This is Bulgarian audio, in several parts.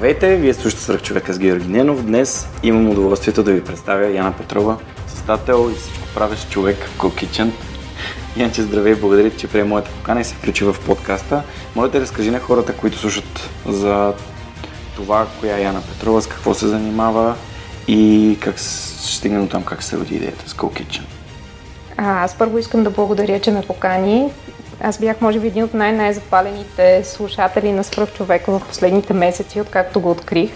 Здравейте, вие слушате Свърх човека с Георги Ненов. Днес имам удоволствието да ви представя Яна Петрова, създател и всичко правещ човек в Kitchen. Янче, здравей, благодаря че прие моята покана и се включи в подкаста. Моля да разкажи на хората, които слушат за това, коя е Яна Петрова, с какво се занимава и как ще стигне до там, как се роди идеята с. А, аз първо искам да благодаря, че ме покани. Аз бях, може би, един от най-най-запалените слушатели на Свръх човека в последните месеци, откакто го открих.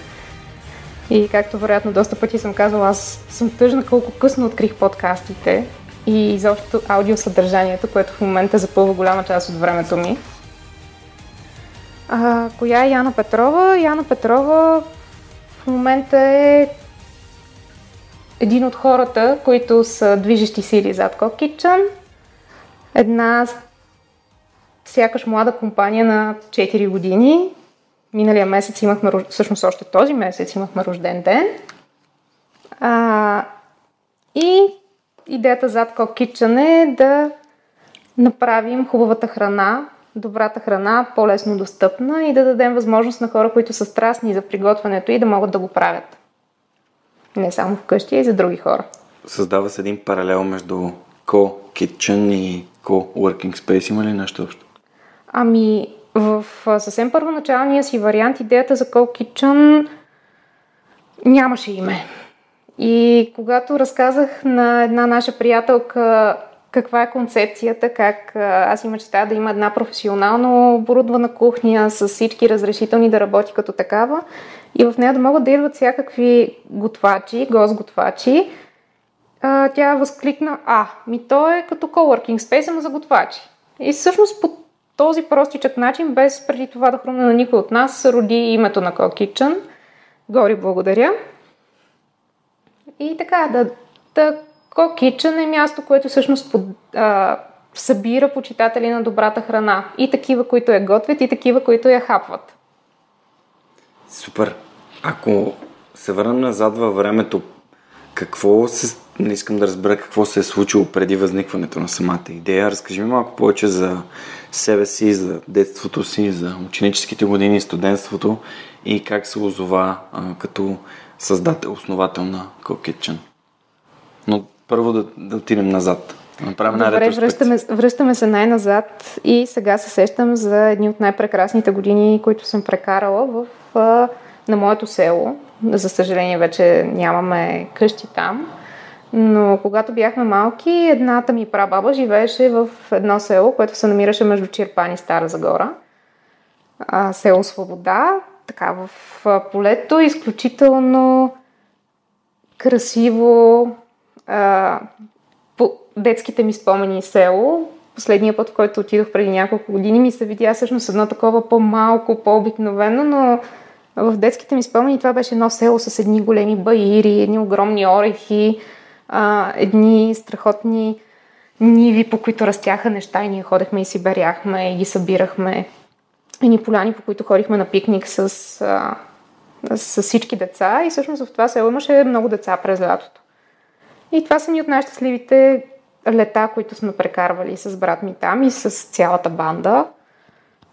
И както вероятно доста пъти съм казвала, аз съм тъжна колко късно открих подкастите и изобщо аудиосъдържанието, което в момента запълва голяма част от времето ми. А, коя е Яна Петрова? Яна Петрова в момента е един от хората, които са движещи сили зад Cock Една сякаш млада компания на 4 години. Миналия месец имахме, всъщност още този месец имахме рожден ден. А, и идеята зад Cock Kitchen е да направим хубавата храна, добрата храна по-лесно достъпна и да дадем възможност на хора, които са страстни за приготвянето и да могат да го правят. Не само вкъщи, а и за други хора. Създава се един паралел между Co-Kitchen и Co-Working Space. Има ли нещо общо? Ами, в съвсем първоначалния си вариант идеята за Cold Kitchen нямаше име. И когато разказах на една наша приятелка каква е концепцията, как аз има мечтая да има една професионално оборудвана кухня с всички разрешителни да работи като такава и в нея да могат да идват всякакви готвачи, гост-готвачи, тя възкликна, а, ми то е като coworking space, ама за готвачи. И всъщност по този простичък начин, без преди това да хрумне на никой от нас, роди името на Co Kitchen. Гори благодаря. И така, да, да Kitchen е място, което всъщност под, а, събира почитатели на добрата храна. И такива, които я готвят, и такива, които я хапват. Супер. Ако се върнем назад във времето, какво се... Не искам да разбера какво се е случило преди възникването на самата идея. Разкажи ми малко повече за себе си, за детството си, за ученическите години, студентството и как се озова а, като създател, основател на Cook Но първо да, да отидем назад. направим Добре, връщаме, връщаме се най-назад и сега се сещам за едни от най-прекрасните години, които съм прекарала в, на моето село. За съжаление вече нямаме къщи там. Но когато бяхме малки, едната ми прабаба живееше в едно село, което се намираше между Чирпан и Стара Загора. А, село Свобода, така в полето, изключително красиво. А, по детските ми спомени село. Последния път, в който отидох преди няколко години, ми се видя всъщност едно такова по-малко, по-обикновено, но в детските ми спомени това беше едно село с едни големи баири, едни огромни орехи, а, едни страхотни ниви, по които растяха неща и ние ходехме и си беряхме и ги събирахме. Едни поляни, по които ходихме на пикник с, а, с всички деца и всъщност в това село имаше много деца през лятото. И това са ни от най-щастливите лета, които сме прекарвали с брат ми там и с цялата банда.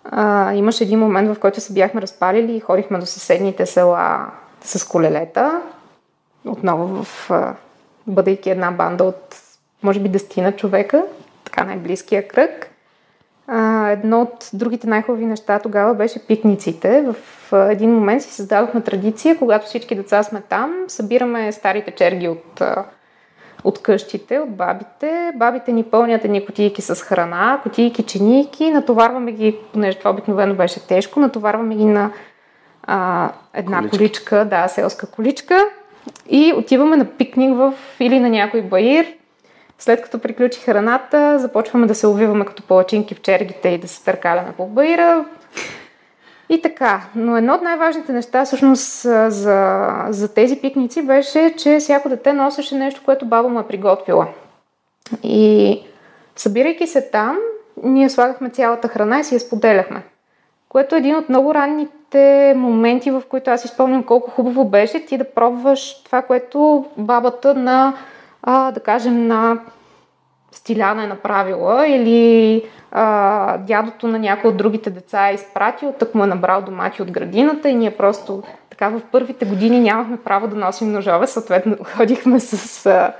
А, имаше един момент, в който се бяхме разпалили и ходихме до съседните села с колелета. Отново в бъдейки една банда от, може би, дестина човека, така най-близкия кръг. А, едно от другите най-хубави неща тогава беше пикниците. В един момент си създадохме традиция, когато всички деца сме там, събираме старите черги от, от къщите, от бабите. Бабите ни пълнят едни кутийки с храна, кутийки, чинийки, натоварваме ги, понеже това обикновено беше тежко, натоварваме ги на а, една количка. количка, да, селска количка и отиваме на пикник в или на някой баир. След като приключи храната, започваме да се увиваме като палачинки в чергите и да се търкаляме по баира. И така, но едно от най-важните неща всъщност за, за тези пикници беше, че всяко дете носеше нещо, което баба му е приготвила. И събирайки се там, ние слагахме цялата храна и си я споделяхме. Което е един от много ранните моменти, в които аз изпомням колко хубаво беше ти да пробваш това, което бабата на, а, да кажем, на Стиляна е направила или а, дядото на някой от другите деца е изпратил, тък му е набрал домати от градината и ние просто така в първите години нямахме право да носим ножове, съответно ходихме с а,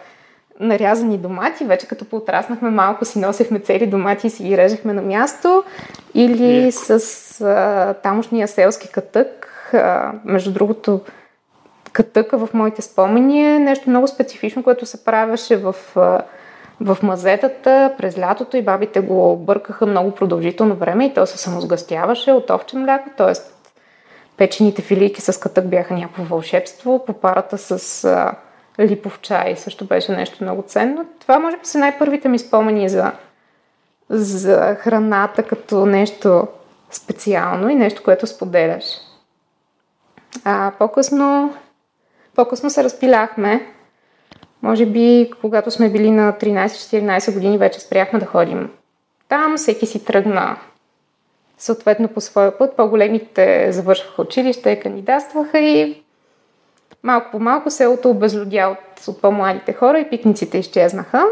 нарязани домати, вече като поотраснахме малко си носехме цели домати и си ги режехме на място или е. с а, тамошния селски катък. А, между другото, катъка в моите спомени е нещо много специфично, което се правеше в а, в мазетата през лятото и бабите го бъркаха много продължително време и то се самозгъстяваше от овче мляко, т.е. печените филийки с катък бяха някакво вълшебство, попарата с а, липов чай също беше нещо много ценно. Това може би са най-първите ми спомени за, за храната като нещо специално и нещо, което споделяш. А по-късно, по-късно се разпиляхме може би, когато сме били на 13-14 години, вече спряхме да ходим там. Всеки си тръгна съответно по своя път. По-големите завършваха училище, кандидатстваха и малко по малко селото обезлюдя от, от по-младите хора и пикниците изчезнаха.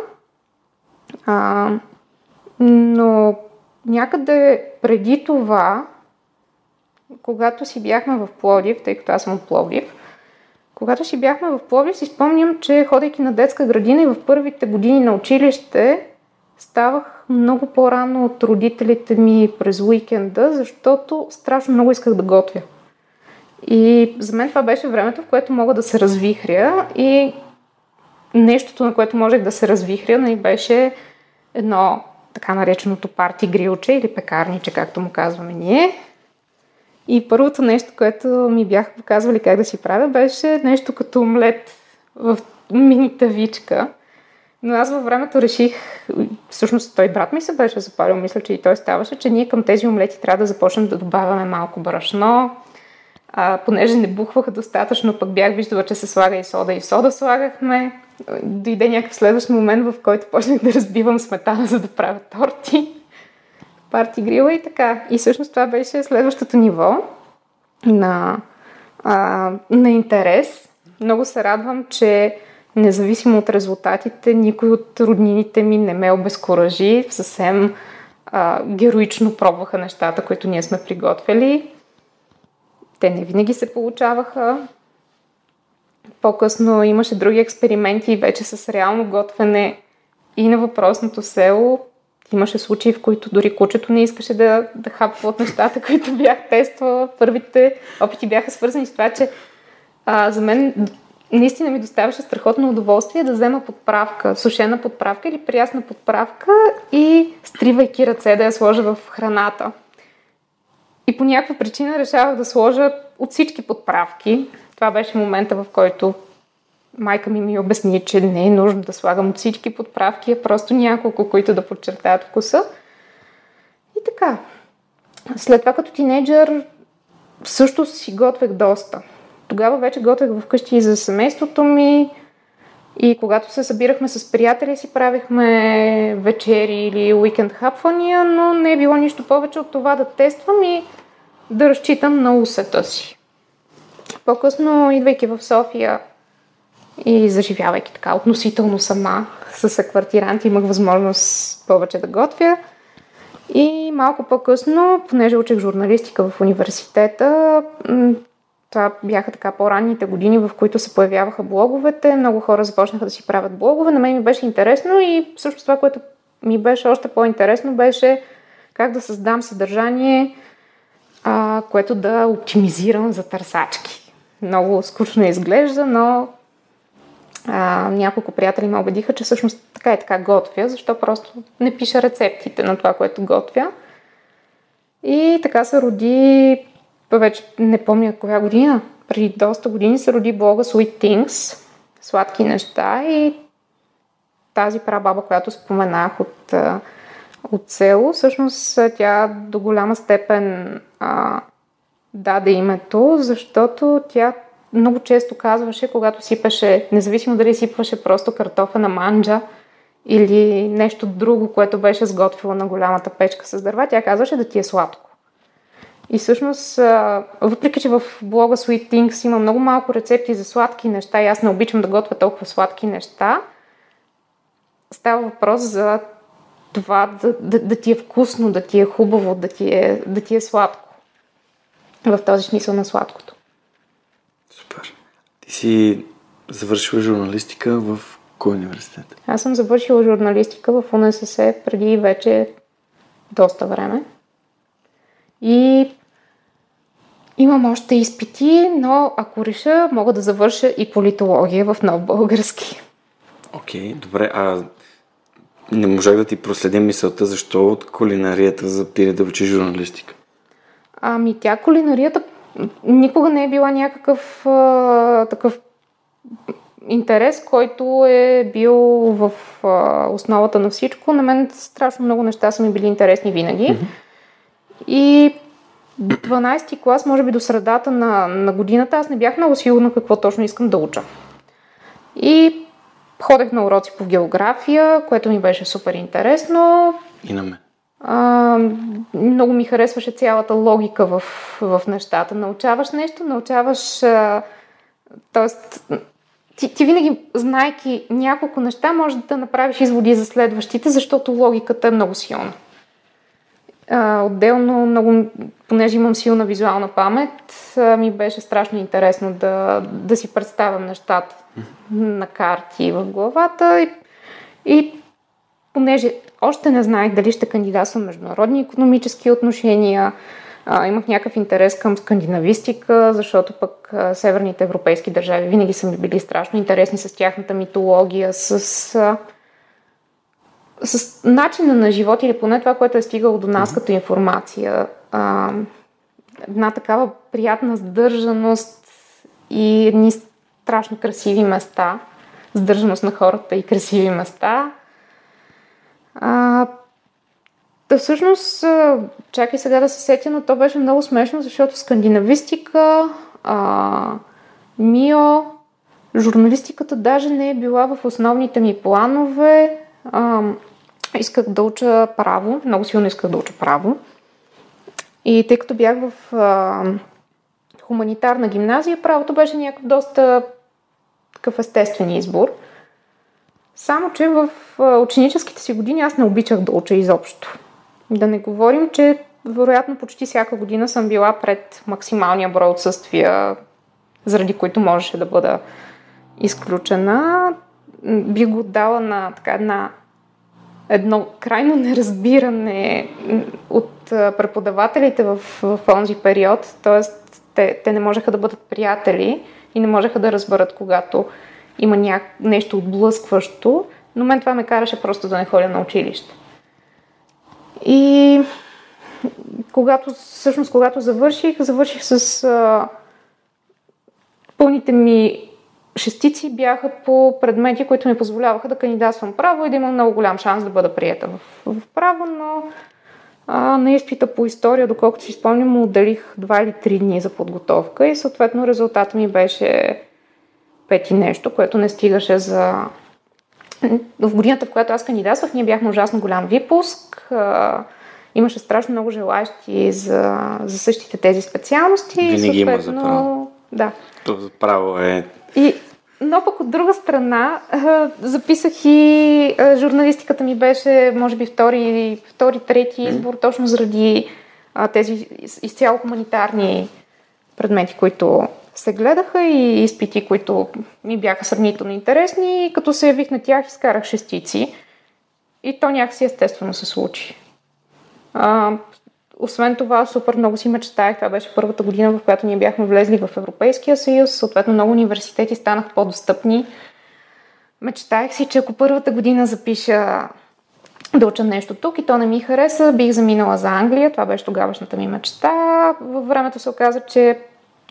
А, но някъде преди това, когато си бяхме в Пловдив, тъй като аз съм от Пловдив, когато си бяхме в Пловдив, си спомням, че ходейки на детска градина и в първите години на училище, ставах много по-рано от родителите ми през уикенда, защото страшно много исках да готвя. И за мен това беше времето, в което мога да се развихря и нещото, на което можех да се развихря, нали, беше едно така нареченото парти грилче или пекарниче, както му казваме ние, и първото нещо, което ми бяха показвали как да си правя, беше нещо като омлет в мини тавичка. Но аз във времето реших, всъщност той брат ми се беше запалил, мисля, че и той ставаше, че ние към тези омлети трябва да започнем да добавяме малко брашно, а, понеже не бухваха достатъчно, пък бях виждала, че се слага и сода и сода слагахме. Дойде някакъв следващ момент, в който почнах да разбивам сметана, за да правя торти парти грила и така. И всъщност това беше следващото ниво на, а, на интерес. Много се радвам, че независимо от резултатите, никой от роднините ми не ме обезкуражи. Съвсем а, героично пробваха нещата, които ние сме приготвили. Те не винаги се получаваха. По-късно имаше други експерименти, вече с реално готвене и на въпросното село. Имаше случаи, в които дори кучето не искаше да, да хапва от нещата, които бях тествала. Първите опити бяха свързани с това, че а, за мен наистина ми доставяше страхотно удоволствие да взема подправка, сушена подправка или прясна подправка и стривайки ръце да я сложа в храната. И по някаква причина решавах да сложа от всички подправки. Това беше момента, в който майка ми ми обясни, че не е нужно да слагам от всички подправки, а просто няколко, които да подчертаят вкуса. И така. След това като тинейджър също си готвех доста. Тогава вече готвех вкъщи и за семейството ми. И когато се събирахме с приятели, си правихме вечери или уикенд хапвания, но не е било нищо повече от това да тествам и да разчитам на усета си. По-късно, идвайки в София, и заживявайки така относително сама с квартиранти, имах възможност повече да готвя. И малко по-късно, понеже учих журналистика в университета, това бяха така по-ранните години, в които се появяваха блоговете. Много хора започнаха да си правят блогове. На мен ми беше интересно и също това, което ми беше още по-интересно, беше как да създам съдържание, а, което да оптимизирам за търсачки. Много скучно изглежда, но а, няколко приятели ме убедиха, че всъщност така и така готвя, защо просто не пиша рецептите на това, което готвя. И така се роди, вече не помня коя година, преди доста години се роди блога Sweet Things, сладки неща и тази прабаба, която споменах от, от село, всъщност тя до голяма степен а, даде името, защото тя много често казваше, когато сипеше, независимо дали сипваше просто картофа на манджа или нещо друго, което беше сготвила на голямата печка с дърва, тя казваше да ти е сладко. И всъщност, въпреки че в блога Sweet Things има много малко рецепти за сладки неща и аз не обичам да готвя толкова сладки неща, става въпрос за това да, да, да ти е вкусно, да ти е хубаво, да ти е, да ти е сладко. В този смисъл на сладкото. Супер. Ти си завършила журналистика в кой университет? Аз съм завършила журналистика в УНСС преди вече доста време. И имам още изпити, но ако реша, мога да завърша и политология в нов български. Окей, okay, добре. А не можах да ти проследя мисълта, защо от кулинарията запири да учи журналистика? Ами тя кулинарията никога не е била някакъв а, такъв интерес, който е бил в а, основата на всичко. На мен страшно много неща са ми били интересни винаги. Mm-hmm. И 12-ти клас, може би до средата на, на годината, аз не бях много сигурна какво точно искам да уча. И ходех на уроци по география, което ми беше супер интересно. И на мен. А, много ми харесваше цялата логика в, в нещата. Научаваш нещо, научаваш. А, тоест, ти, ти винаги, знайки няколко неща, може да направиш изводи за следващите, защото логиката е много силна. А, отделно, много, понеже имам силна визуална памет, а, ми беше страшно интересно да, да си представям нещата на карти в главата и, и понеже още не знаех дали ще кандидатствам международни економически отношения, а, имах някакъв интерес към скандинавистика, защото пък а, северните европейски държави винаги са ми били страшно интересни с тяхната митология, с, а, с начина на живот или поне това, което е стигало до нас като информация. А, една такава приятна сдържаност и едни страшно красиви места, сдържаност на хората и красиви места. А, да всъщност, чакай сега да се сетя, но то беше много смешно, защото скандинавистика, а, МИО, журналистиката даже не е била в основните ми планове. А, исках да уча право, много силно исках да уча право. И тъй като бях в а, хуманитарна гимназия, правото беше някакъв доста такъв естествен избор. Само, че в ученическите си години аз не обичах да уча изобщо. Да не говорим, че вероятно почти всяка година съм била пред максималния брой отсъствия, заради които можеше да бъда изключена. Би го дала на така една едно крайно неразбиране от преподавателите в, в този период, т.е. Те, те не можеха да бъдат приятели и не можеха да разберат, когато има ня... нещо отблъскващо, но мен това ме караше просто да не ходя на училище. И когато, всъщност, когато завърших, завърших с а, пълните ми шестици бяха по предмети, които ми позволяваха да кандидатствам право и да имам много голям шанс да бъда приета в, в право, но а, на изпита по история, доколкото си спомням, му отделих 2 или 3 дни за подготовка и съответно резултата ми беше пети нещо, което не стигаше за... В годината, в която аз кандидатствах, ние бяхме ужасно голям випуск. А, имаше страшно много желащи за, за същите тези специалности. Винаги има за право. Да. То право е... И, но пък от друга страна, записах и журналистиката ми беше, може би, втори, втори трети избор, точно заради тези изцяло хуманитарни предмети, които се гледаха и изпити, които ми бяха сравнително интересни. И като се явих на тях, изкарах шестици. И то някакси естествено се случи. А, освен това, супер много си мечтаях. Това беше първата година, в която ние бяхме влезли в Европейския съюз. Съответно, много университети станаха по-достъпни. Мечтаях си, че ако първата година запиша да уча нещо тук и то не ми хареса, бих заминала за Англия. Това беше тогавашната ми мечта. Във времето се оказа, че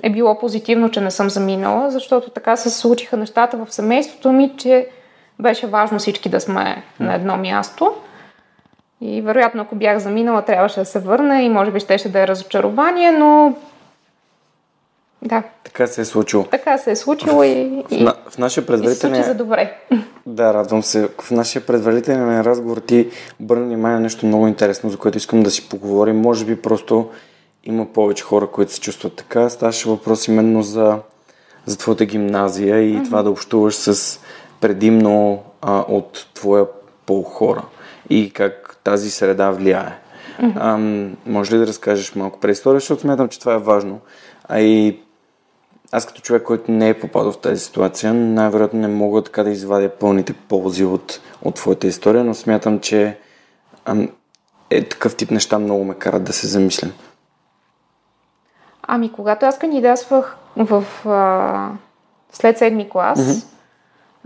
е било позитивно, че не съм заминала, защото така се случиха нещата в семейството ми, че беше важно всички да сме на едно място. И вероятно, ако бях заминала, трябваше да се върна и може би щеше да е разочарование, но Да. Така се е случило. Така се е случило и, в, на, в нашия предварителен... и се случи за добре. Да, радвам се. В нашия предварителен разговор ти обърна внимание на нещо много интересно, за което искам да си поговорим. Може би просто има повече хора, които се чувстват така. Ставаше въпрос именно за, за твоята гимназия и mm-hmm. това да общуваш с предимно а, от твоя пол хора и как тази среда влияе. Mm-hmm. А, може ли да разкажеш малко предистория, защото смятам, че това е важно. А и аз като човек, който не е попадал в тази ситуация, най-вероятно не мога така да извадя пълните ползи от, от твоята история, но смятам, че ам, е, такъв тип неща много ме карат да се замислям. Ами, когато аз кандидатствах в, а, след седми клас, mm-hmm.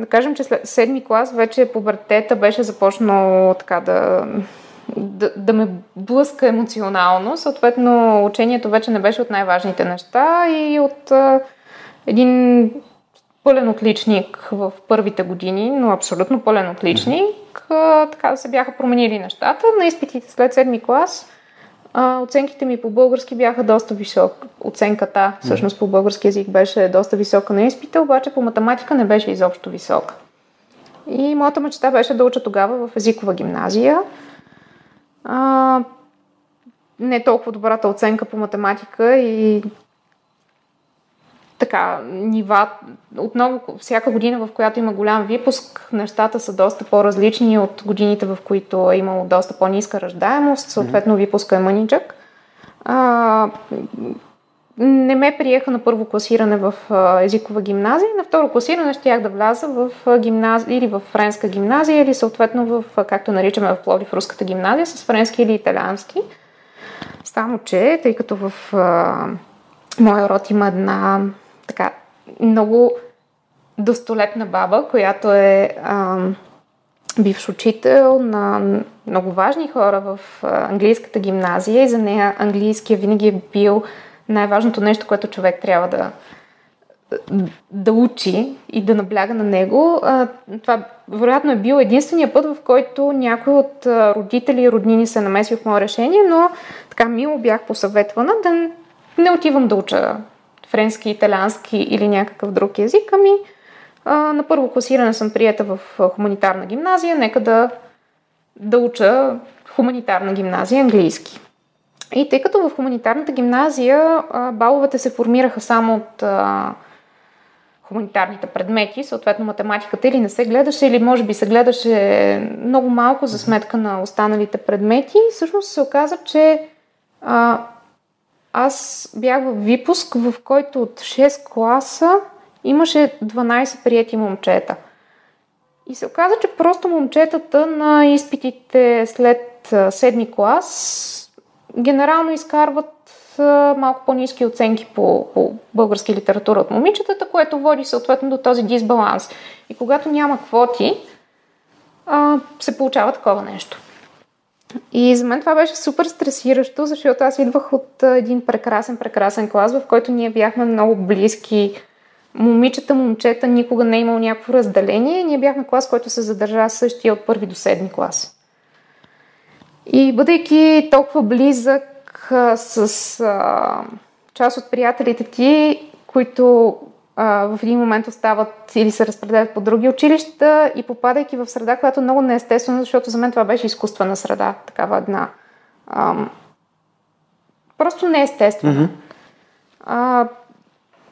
Да кажем, че след седми клас вече пубертета беше започнал така да, да, да ме блъска емоционално. Съответно, учението вече не беше от най-важните неща и от а, един пълен отличник в първите години, но абсолютно пълен отличник, а, така се бяха променили нещата. На изпитите след седми клас а, оценките ми по български бяха доста високи. Оценката, всъщност по български язик беше доста висока на изпита, обаче по математика не беше изобщо висока. И моята мечта беше да уча тогава в езикова гимназия. А, не толкова добрата оценка по математика и така, нива, отново всяка година, в която има голям випуск, нещата са доста по-различни от годините, в които е имало доста по-ниска ръждаемост, съответно випуска е мъничък. А, не ме приеха на първо класиране в езикова гимназия, на второ класиране щях да вляза в гимназия или в френска гимназия, или съответно в, както наричаме в Плодив, руската гимназия, с френски или италиански. Само, че, тъй като в а, моя род има една така много достолетна баба, която е а, бивш учител на много важни хора в английската гимназия и за нея английския винаги е бил най-важното нещо, което човек трябва да, да учи и да набляга на него. Това вероятно е бил единствения път, в който някой от родители и роднини се намеси в мое решение, но така мило бях посъветвана да не отивам да уча френски, италиански или някакъв друг език, ами а, на първо класиране съм прията в хуманитарна гимназия, нека да, да уча хуманитарна гимназия английски. И тъй като в хуманитарната гимназия баловете се формираха само от а, хуманитарните предмети, съответно математиката или не се гледаше, или може би се гледаше много малко за сметка на останалите предмети, всъщност се оказа, че а, аз бях в випуск, в който от 6 класа имаше 12 прияти момчета. И се оказа, че просто момчетата на изпитите след 7 клас генерално изкарват малко по-низки оценки по, по български литература от момичетата, което води съответно до този дисбаланс. И когато няма квоти, се получава такова нещо. И за мен това беше супер стресиращо, защото аз идвах от един прекрасен, прекрасен клас, в който ние бяхме много близки. Момичета, момчета, никога не е имал някакво разделение. Ние бяхме клас, който се задържа същия от първи до седми клас. И бъдейки толкова близък с а, част от приятелите ти, които а, в един момент остават или се разпределят по други училища и попадайки в среда, която е много неестествена, защото за мен това беше изкуствена среда, такава една. Ам, просто неестествена. Mm-hmm. А,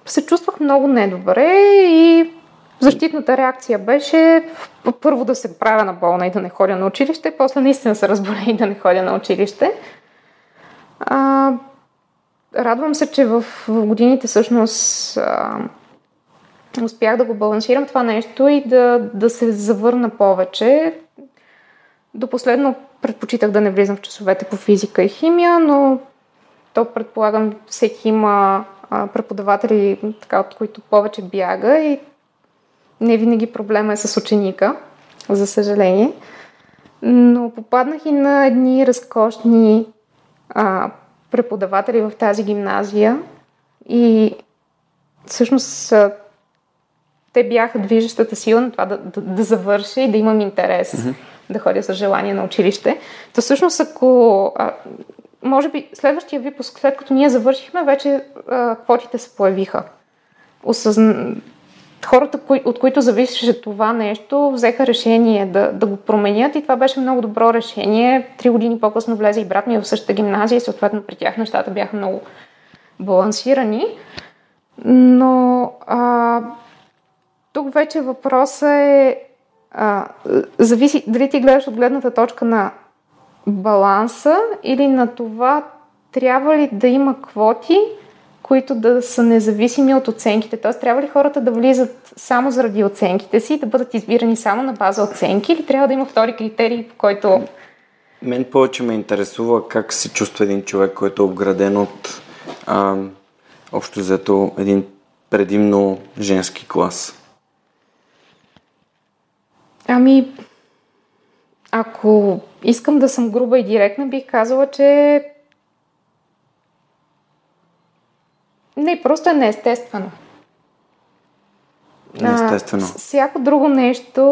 се чувствах много недобре и защитната реакция беше първо да се правя на болна и да не ходя на училище, после наистина се разболя и да не ходя на училище. А, радвам се, че в, в годините всъщност а, успях да го балансирам това нещо и да, да се завърна повече. До последно предпочитах да не влизам в часовете по физика и химия, но то предполагам всеки има преподаватели, така, от които повече бяга и не винаги проблема е с ученика, за съжаление. Но попаднах и на едни разкошни а, преподаватели в тази гимназия и всъщност те бяха движещата сила на това да, да, да завърша и да имам интерес mm-hmm. да ходя с желание на училище. Та всъщност, ако а, може би следващия випуск, след като ние завършихме, вече а, квотите се появиха. Осъзна... Хората, кои... от които зависеше това нещо, взеха решение да, да го променят и това беше много добро решение. Три години по-късно влезе и брат ми в същата гимназия и съответно при тях нещата бяха много балансирани. Но а, тук вече въпросът е а, зависи дали ти гледаш от гледната точка на баланса или на това трябва ли да има квоти, които да са независими от оценките. Т.е. трябва ли хората да влизат само заради оценките си, да бъдат избирани само на база оценки или трябва да има втори критерий, по който... Мен повече ме интересува как се чувства един човек, който е обграден от а, общо взето един предимно женски клас. Ами, ако искам да съм груба и директна, бих казала, че не, просто е неестествено. Неестествено. А, всяко друго нещо,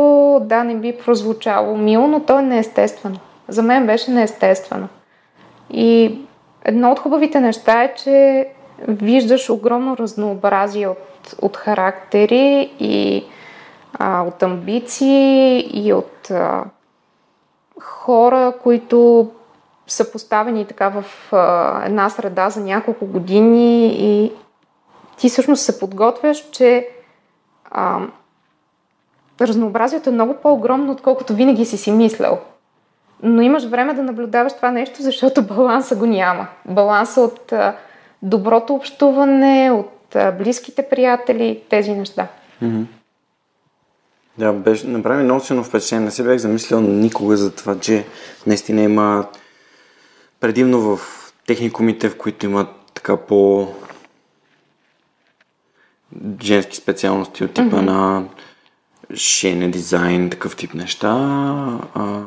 да, не би прозвучало мило, но то е неестествено. За мен беше неестествено. И едно от хубавите неща е, че виждаш огромно разнообразие от, от характери и а, от амбиции и от а, хора, които са поставени така в а, една среда за няколко години и ти всъщност се подготвяш, че а, разнообразието е много по-огромно, отколкото винаги си си мислял. Но имаш време да наблюдаваш това нещо, защото баланса го няма. Баланса от а, доброто общуване, от а, близките приятели, тези неща. Mm-hmm. Да, беше, направи много силно впечатление. Не се бях замислял никога за това, че наистина има предимно в техникумите, в които имат така по женски специалности от типа mm-hmm. на шене, дизайн, такъв тип неща. А,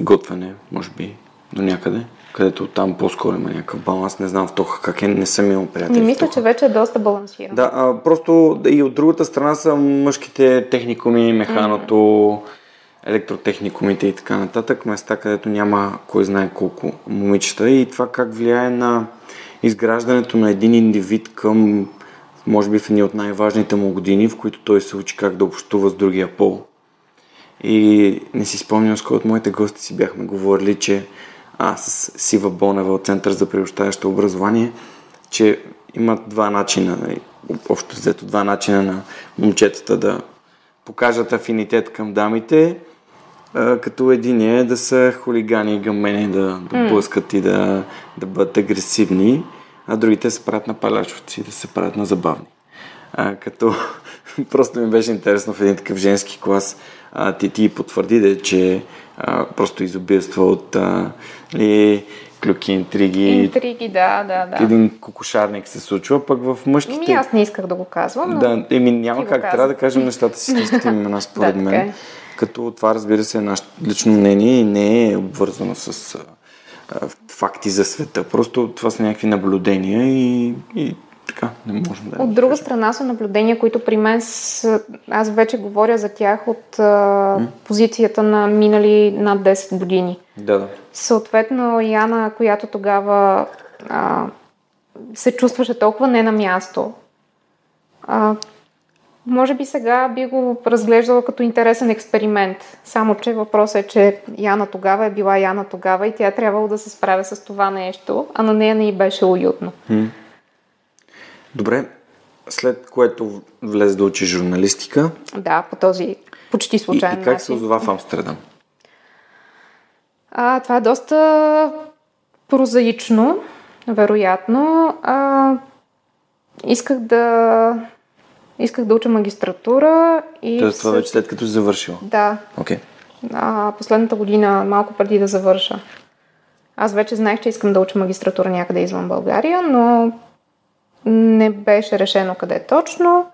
готвене, може би, до някъде където там по-скоро има някакъв баланс. Не знам в Тоха как е, не съм имал приятели. Не мисля, че вече е доста балансиран. Да, а, просто и от другата страна са мъжките техникуми, механото, mm-hmm. електротехникумите и така нататък, места, където няма кой знае колко момичета и това как влияе на изграждането на един индивид към, може би в едни от най-важните му години, в които той се учи как да общува с другия пол. И не си спомням, с кой от моите гости си бяхме говорили, че а, с Сива Бонева от Център за приобщаващо образование, че има два начина, общо взето два начина на момчетата да покажат афинитет към дамите, а, като един е да са хулигани и гъмени, да, да блъскат и да, да бъдат агресивни, а другите се правят на палячовци, да се правят на забавни. А, като просто ми беше интересно в един такъв женски клас а, ти ти потвърди, че а, просто изобилства от а, ли, клюки, интриги. Интриги, да, да, да. Един кокошарник се случва, пък в мъжките... Еми, аз не исках да го казвам, но... Да, еми няма как, трябва да кажем нещата си истинските имена, според да, мен. Е. Като това, разбира се, е нашето лично мнение и не е обвързано с а, факти за света. Просто това са някакви наблюдения и, и така, не можем да. От друга страна са наблюдения, които при мен с... аз вече говоря за тях от а, позицията на минали над 10 години. Да, да. Съответно, Яна, която тогава а, се чувстваше толкова не на място, а, може би сега би го разглеждала като интересен експеримент. Само, че въпросът е, че Яна тогава е била Яна тогава и тя е трябвало да се справя с това нещо, а на нея не й беше уютно. Хм. Добре, след което влезе да учи журналистика. Да, по този почти случайен И, и как се озова в Амстердам? А, това е доста прозаично, вероятно. А, исках да исках да уча магистратура и... Тоест това вече след като си завършила? Да. Okay. А, последната година, малко преди да завърша. Аз вече знаех, че искам да уча магистратура някъде извън България, но не беше решено къде точно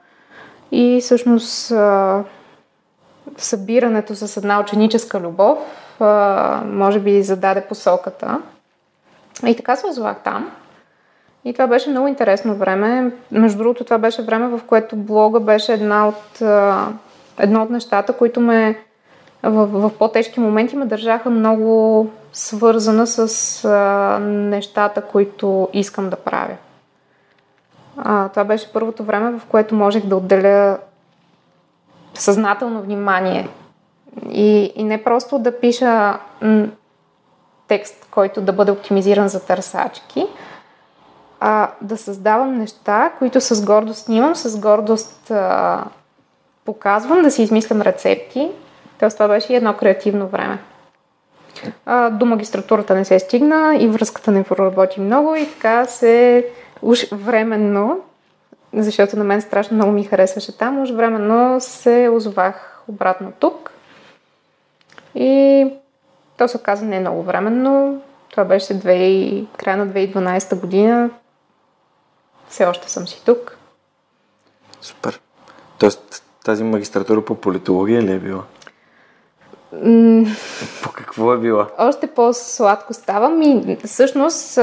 и всъщност събирането с една ученическа любов може би зададе посоката. И така се озвах там. И това беше много интересно време. Между другото, това беше време, в което блога беше една от, едно от нещата, които ме в, в по-тежки моменти ме държаха много свързана с нещата, които искам да правя. А, това беше първото време, в което можех да отделя съзнателно внимание и, и не просто да пиша текст, който да бъде оптимизиран за търсачки, а да създавам неща, които с гордост снимам, с гордост а, показвам, да си измислям рецепти. Тоест това беше едно креативно време. А, до магистратурата не се стигна и връзката не проработи много и така се уж временно, защото на мен страшно много ми харесваше там, уж временно се озовах обратно тук. И то се оказа не е много временно. Това беше 2, края на 2012 година. Все още съм си тук. Супер. Тоест тази магистратура по политология ли е била? По какво е била? Още по-сладко ставам и всъщност,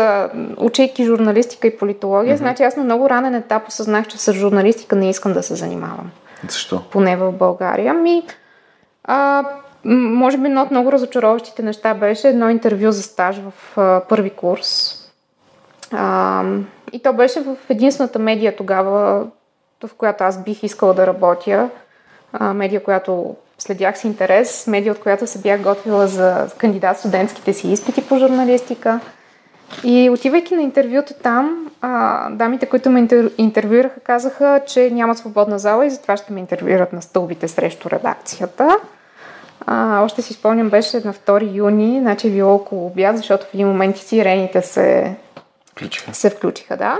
учейки журналистика и политология, mm-hmm. значи аз на много ранен етап осъзнах, че с журналистика не искам да се занимавам. Защо? Поне в България. Ми, а, може би едно от много разочароващите неща беше едно интервю за стаж в а, първи курс. А, и то беше в единствената медия тогава, в която аз бих искала да работя. А, медия, която следях с интерес, медия, от която се бях готвила за кандидат студентските си изпити по журналистика. И отивайки на интервюто там, а, дамите, които ме интервюираха, казаха, че няма свободна зала и затова ще ме интервюират на стълбите срещу редакцията. А, още си спомням, беше на 2 юни, значи е било около обяд, защото в един момент и сирените се включиха. се включиха, да.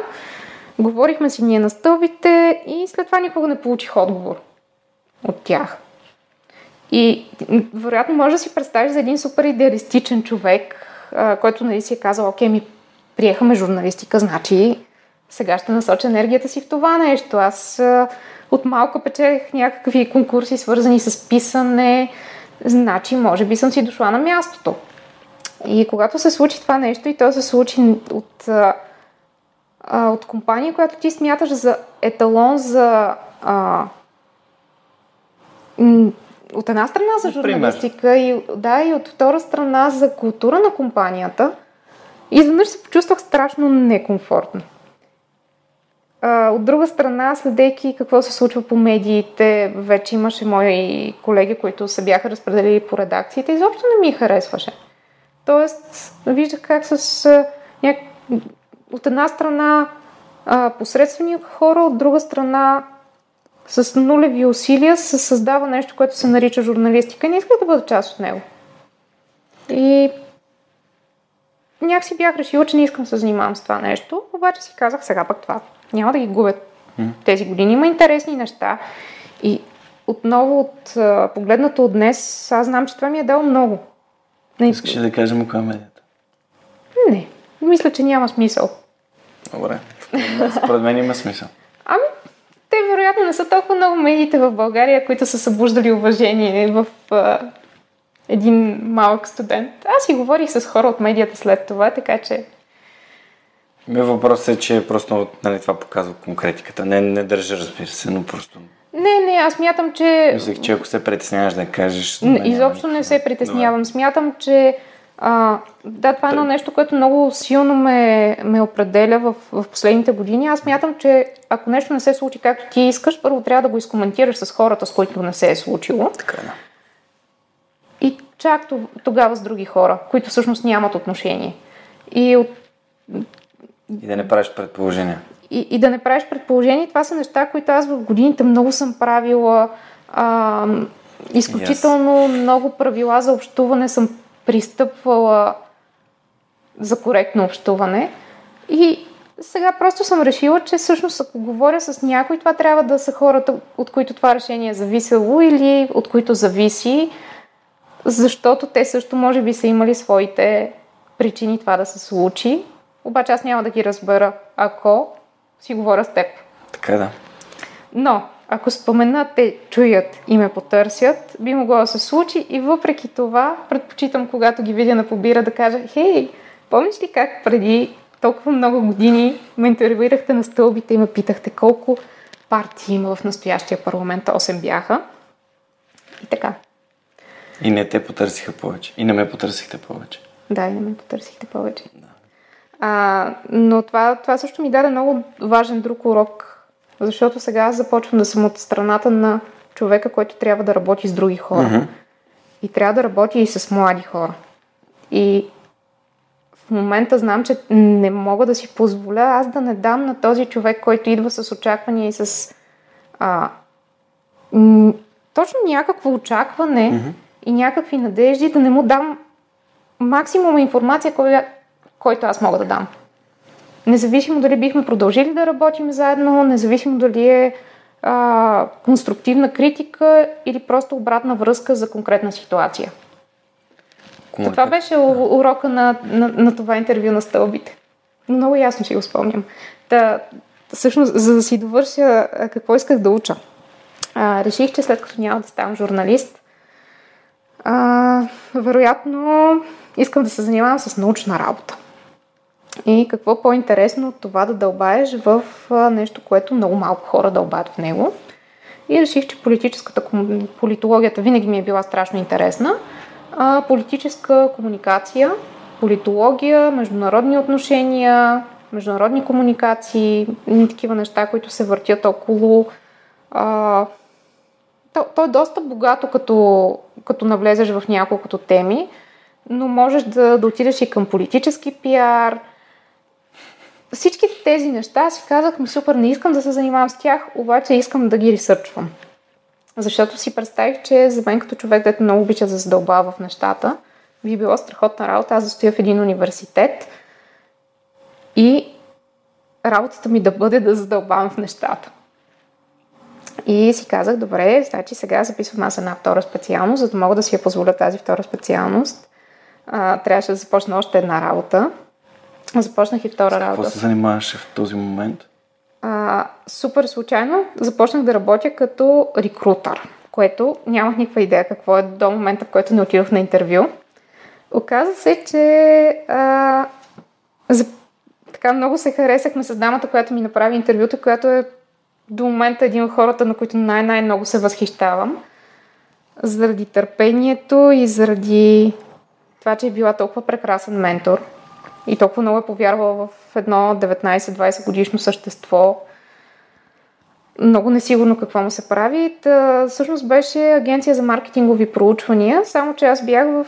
Говорихме си ние на стълбите и след това никога не получих отговор от тях. И вероятно може да си представиш за един супер идеалистичен човек, а, който нали си е казал, окей, ми приехаме журналистика, значи сега ще насоча енергията си в това нещо. Аз а, от малко печех някакви конкурси, свързани с писане, значи може би съм си дошла на мястото. И когато се случи това нещо и то се случи от, а, от компания, която ти смяташ за еталон за а, от една страна за журналистика и, да, и от втора страна за култура на компанията, изведнъж се почувствах страшно некомфортно. А, от друга страна, следейки какво се случва по медиите, вече имаше мои колеги, които се бяха разпределили по редакциите, изобщо не ми харесваше. Тоест, виждах как с няк... от една страна а, посредствени хора, от друга страна с нулеви усилия се създава нещо, което се нарича журналистика и не исках да бъда част от него. И някакси бях решила, че не искам да се занимавам с това нещо, обаче си казах сега пък това. Няма да ги губя тези години. Има интересни неща. И отново, от, погледнато от днес, аз знам, че това ми е дало много. Не искаш да кажем коя е? Не. Мисля, че няма смисъл. Добре. Според мен има смисъл. Ами, вероятно не са толкова много медиите в България, които са събуждали уважение в а, един малък студент. Аз си говорих с хора от медията след това, така че... Ми въпросът е, че просто нали, това показва конкретиката. Не, не държа, разбира се, но просто... Не, не, аз смятам, че... Мислех, че ако се притесняваш да кажеш... Не, изобщо не се притеснявам. Добре. Смятам, че а, да, това е едно нещо, което много силно ме, ме определя в, в последните години. Аз мятам, че ако нещо не се случи както ти искаш, първо трябва да го изкоментираш с хората, с които не се е случило. Така да. И чак тогава с други хора, които всъщност нямат отношение. И, от... и да не правиш предположения. И, и да не правиш предположения. Това са неща, които аз в годините много съм правила. А, изключително yes. много правила за общуване съм пристъпвала за коректно общуване. И сега просто съм решила, че всъщност ако говоря с някой, това трябва да са хората, от които това решение е зависело или от които зависи, защото те също може би са имали своите причини това да се случи. Обаче аз няма да ги разбера, ако си говоря с теб. Така да. Но ако споменат, те чуят и ме потърсят, би могло да се случи и въпреки това предпочитам, когато ги видя на побира, да кажа, хей, помниш ли как преди толкова много години ме интервюирахте на стълбите и ме питахте колко партии има в настоящия парламент, 8 бяха. И така. И не те потърсиха повече. И не ме потърсихте повече. Да, и не ме потърсихте повече. Да. А, но това, това също ми даде много важен друг урок, защото сега аз започвам да съм от страната на човека, който трябва да работи с други хора. Mm-hmm. И трябва да работи и с млади хора. И в момента знам, че не мога да си позволя аз да не дам на този човек, който идва с очаквания и с а, м- точно някакво очакване mm-hmm. и някакви надежди, да не му дам максимум информация, кой, който аз мога да дам. Независимо дали бихме продължили да работим заедно, независимо дали е а, конструктивна критика или просто обратна връзка за конкретна ситуация. Това беше урока на, на, на това интервю на стълбите. Много ясно си го спомням. Та, всъщност, за да си довърша какво исках да уча. А, реших, че след като няма да ставам журналист, а, вероятно искам да се занимавам с научна работа. И какво по-интересно от това да дълбаеш в нещо, което много малко хора дълбаят в него. И реших, че политическата политологията винаги ми е била страшно интересна. А, политическа комуникация, политология, международни отношения, международни комуникации, такива неща, които се въртят около. А, то, то е доста богато, като, като навлезеш в няколкото теми, но можеш да, да отидеш и към политически пиар. Всички тези неща си казах ми супер, не искам да се занимавам с тях, обаче искам да ги ресърчвам. Защото си представих, че за мен като човек, дето много обича да задълбава в нещата, би било страхотна работа аз да стоя в един университет и работата ми да бъде да задълбавам в нещата. И си казах, добре, значи сега записвам аз една втора специалност, за да мога да си я позволя тази втора специалност. А, трябваше да започна още една работа. Започнах и втора С работа. Какво се занимаваше в този момент? А, супер случайно започнах да работя като рекрутър, което нямах никаква идея какво е до момента, в който не отидох на интервю. Оказа се, че а, за, така много се харесахме с дамата, която ми направи интервюто, която е до момента един от хората, на които най-най-много се възхищавам. Заради търпението и заради това, че е била толкова прекрасен ментор и толкова много е повярвала в едно 19-20 годишно същество, много несигурно какво му се прави. Та, всъщност беше агенция за маркетингови проучвания, само че аз бях в,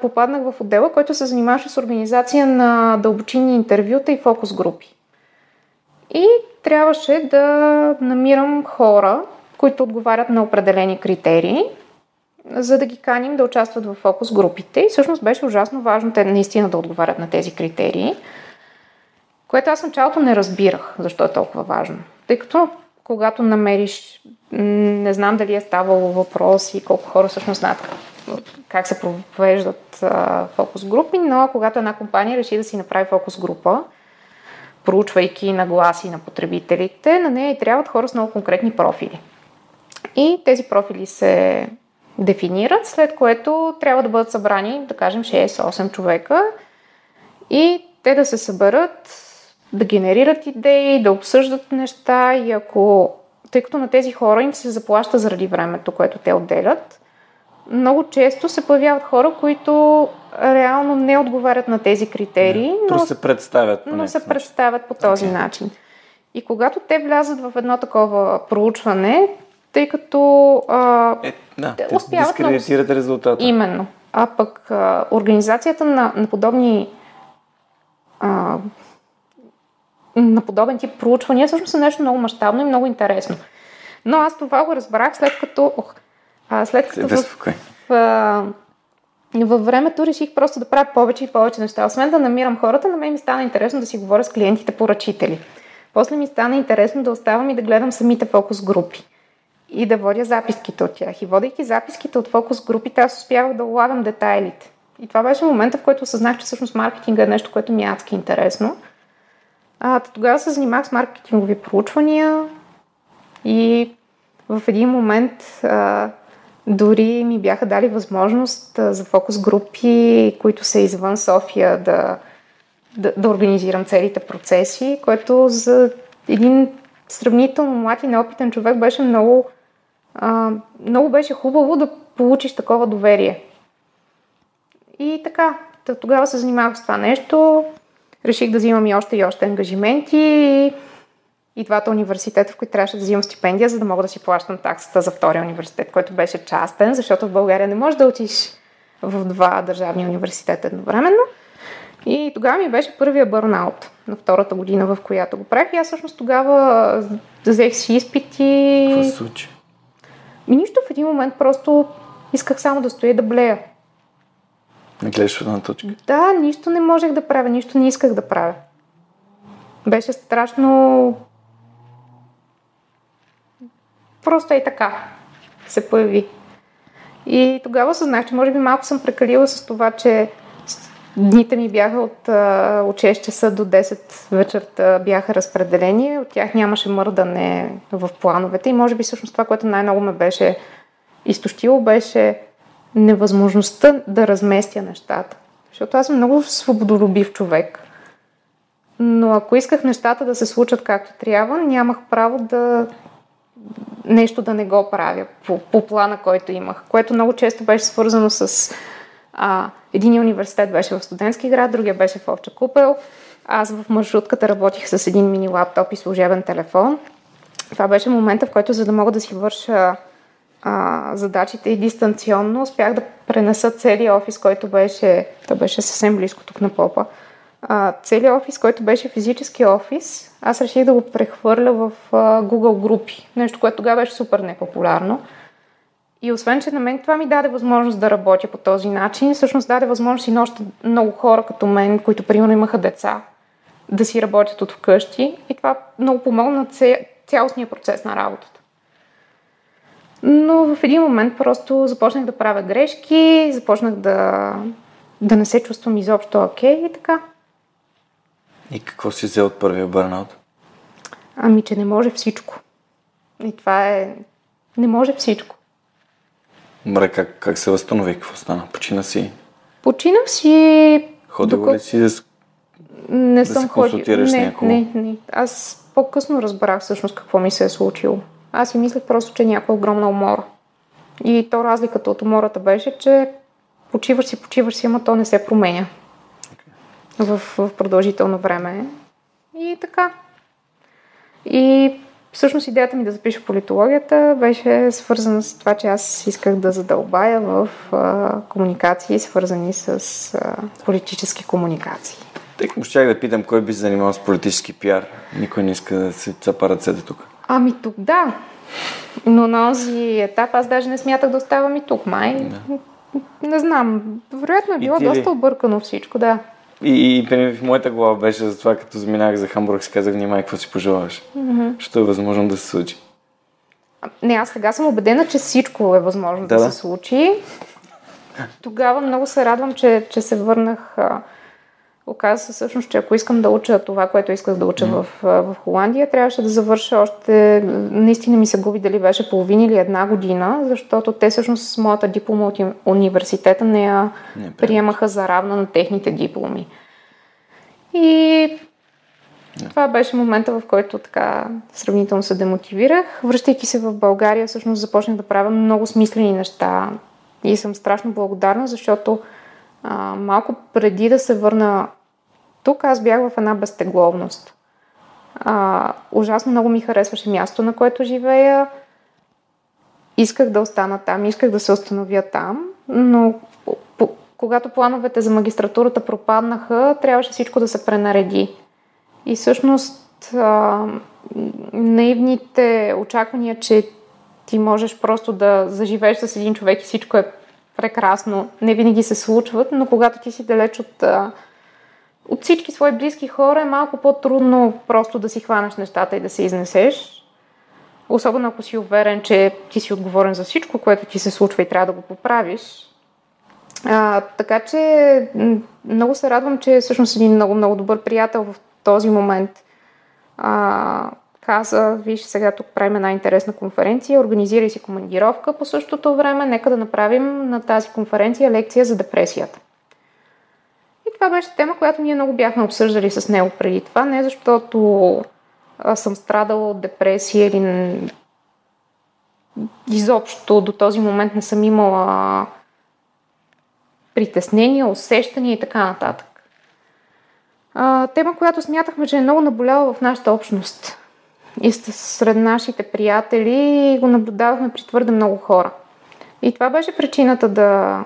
попаднах в отдела, който се занимаваше с организация на дълбочинни интервюта и фокус групи. И трябваше да намирам хора, които отговарят на определени критерии, за да ги каним да участват в фокус групите. И всъщност беше ужасно важно те наистина да отговарят на тези критерии, което аз началото не разбирах защо е толкова важно. Тъй като когато намериш, не знам дали е ставало въпрос и колко хора всъщност знаят как се провеждат фокус групи, но когато една компания реши да си направи фокус група, проучвайки нагласи на потребителите, на нея и трябват хора с много конкретни профили. И тези профили се дефинират, след което трябва да бъдат събрани, да кажем, 6-8 човека и те да се съберат, да генерират идеи, да обсъждат неща и ако, тъй като на тези хора им се заплаща заради времето, което те отделят, много често се появяват хора, които реално не отговарят на тези критерии, но, но се представят по, но се представят по този okay. начин. И когато те влязат в едно такова проучване, тъй като а, е, да, те успяват дискредитират резултата. Именно. А пък а, организацията на, на подобни а, на подобен тип проучвания всъщност е нещо много мащабно и много интересно. Но аз това го разбрах след като... Ох, а, след като в, в, в, във времето реших просто да правя повече и повече неща. Освен да намирам хората, на мен ми стана интересно да си говоря с клиентите поръчители. После ми стана интересно да оставам и да гледам самите фокус групи и да водя записките от тях. И водейки записките от фокус групите, аз успявах да улавям детайлите. И това беше момента, в който осъзнах, че всъщност маркетинга е нещо, което ми е адски интересно. А, тогава се занимах с маркетингови проучвания и в един момент а, дори ми бяха дали възможност а, за фокус групи, които са извън София, да, да, да организирам целите процеси, което за един сравнително млад и неопитен човек беше много, а, много беше хубаво да получиш такова доверие. И така, тогава се занимавах с това нещо. Реших да взимам и още и още ангажименти и двата университета, в които трябваше да взимам стипендия, за да мога да си плащам таксата за втория университет, който беше частен, защото в България не можеш да учиш в два държавни университета едновременно. И тогава ми беше първия бърнаут на втората година, в която го правих. И аз всъщност тогава взех си изпити. Какво се случи? Ми нищо в един момент просто исках само да стоя и да блея. Не гледаш в една точка. Да, нищо не можех да правя, нищо не исках да правя. Беше страшно Просто и така се появи. И тогава съзнах, че може би малко съм прекалила с това, че дните ми бяха от, от 6 часа до 10 вечерта бяха разпределени. От тях нямаше мърдане в плановете. И може би всъщност това, което най-много ме беше изтощило, беше невъзможността да разместя нещата. Защото аз съм много свободолюбив човек. Но ако исках нещата да се случат както трябва, нямах право да нещо да не го правя по, по плана, който имах, което много често беше свързано с а, един университет беше в студентски град, другия беше в Овча купел. Аз в маршрутката работих с един мини лаптоп и служебен телефон. Това беше момента, в който за да мога да си върша а, задачите и дистанционно, успях да пренеса целият офис, който беше, то беше съвсем близко тук на Попа, а, целият офис, който беше физически офис, аз реших да го прехвърля в а, Google групи. Нещо, което тогава беше супер непопулярно. И освен, че на мен това ми даде възможност да работя по този начин, всъщност даде възможност и на още много хора като мен, които примерно имаха деца, да си работят от вкъщи. И това много помогна на цялостния процес на работата. Но в един момент просто започнах да правя грешки, започнах да, да не се чувствам изобщо окей okay, и така. И какво си взел от първия бърнаут? Ами, че не може всичко. И това е... Не може всичко. Добре, как, как се възстанови? Какво стана? Почина си? Починах си... Ходила докато... ли си да, не да съм се консултираш не, някого? Не, не. Аз по-късно разбрах всъщност какво ми се е случило. Аз си мислех просто, че е някаква огромна умора. И то разликата от умората беше, че почиваш си, почиваш си, ама то не се променя в, в продължително време. И така. И всъщност идеята ми да запиша политологията беше свързана с това, че аз исках да задълбая в а, комуникации, свързани с а, политически комуникации. Тъй като щях да питам кой би се занимавал с политически пиар. Никой не иска да се цапа ръцете тук. Ами тук да. Но на този етап аз даже не смятах да оставам и тук, май. Да. Не знам. Вероятно е било доста объркано всичко, да. И, и в моята глава беше за това, като заминах за Хамбург, си казах, внимай, какво си пожелаваш. Mm-hmm. Що е възможно да се случи. Не, аз сега съм убедена, че всичко е възможно да, да, да. се случи. Тогава много се радвам, че, че се върнах. Оказва се всъщност, че ако искам да уча това, което исках да уча mm. в, в Холандия, трябваше да завърша още... Наистина ми се губи дали беше половина или една година, защото те всъщност с моята диплома от университета не я не приемаха за равна на техните дипломи. И yeah. това беше момента, в който така сравнително се демотивирах. Връщайки се в България, всъщност започнах да правя много смислени неща и съм страшно благодарна, защото а, малко преди да се върна тук аз бях в една безтегловност. А, ужасно много ми харесваше място, на което живея. Исках да остана там, исках да се установя там, но по, когато плановете за магистратурата пропаднаха, трябваше всичко да се пренареди. И всъщност а, наивните очаквания, че ти можеш просто да заживееш с един човек и всичко е прекрасно, не винаги се случват, но когато ти си далеч от от всички свои близки хора е малко по-трудно просто да си хванеш нещата и да се изнесеш. Особено ако си уверен, че ти си отговорен за всичко, което ти се случва и трябва да го поправиш. А, така че много се радвам, че всъщност един много-много добър приятел в този момент а, каза, виж, сега тук правим една интересна конференция, организирай си командировка по същото време, нека да направим на тази конференция лекция за депресията. Това беше тема, която ние много бяхме обсъждали с него преди това, не защото съм страдала от депресия или изобщо до този момент не съм имала притеснения, усещания и така нататък. А, тема, която смятахме, че е много наболяла в нашата общност и сред нашите приятели го наблюдавахме при твърде много хора. И това беше причината да,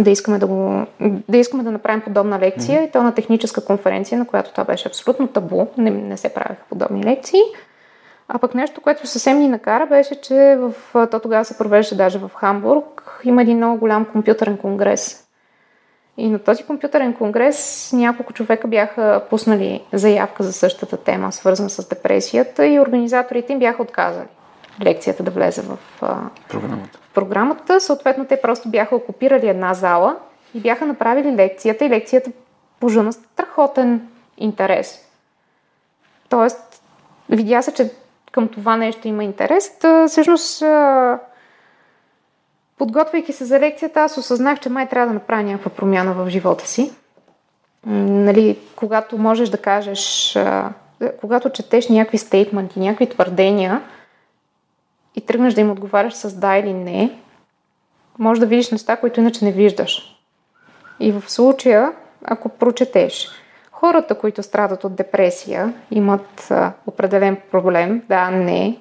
да, искаме, да, го, да искаме да направим подобна лекция mm-hmm. и то на техническа конференция, на която това беше абсолютно табу, не, не се правиха подобни лекции. А пък нещо, което съвсем ни накара, беше, че в, то тогава се провежда даже в Хамбург. Има един много голям компютърен конгрес. И на този компютърен конгрес няколко човека бяха пуснали заявка за същата тема, свързана с депресията и организаторите им бяха отказали лекцията да влезе в програмата. В програмата. Съответно, те просто бяха окупирали една зала и бяха направили лекцията и лекцията пожена страхотен интерес. Тоест, видя се, че към това нещо има интерес. Та, всъщност, подготвяйки се за лекцията, аз осъзнах, че май трябва да направя някаква промяна в живота си. Нали, когато можеш да кажеш, когато четеш някакви стейтменти, някакви твърдения и тръгнеш да им отговаряш с да или не, може да видиш неща, които иначе не виждаш. И в случая, ако прочетеш, хората, които страдат от депресия, имат а, определен проблем, да, не,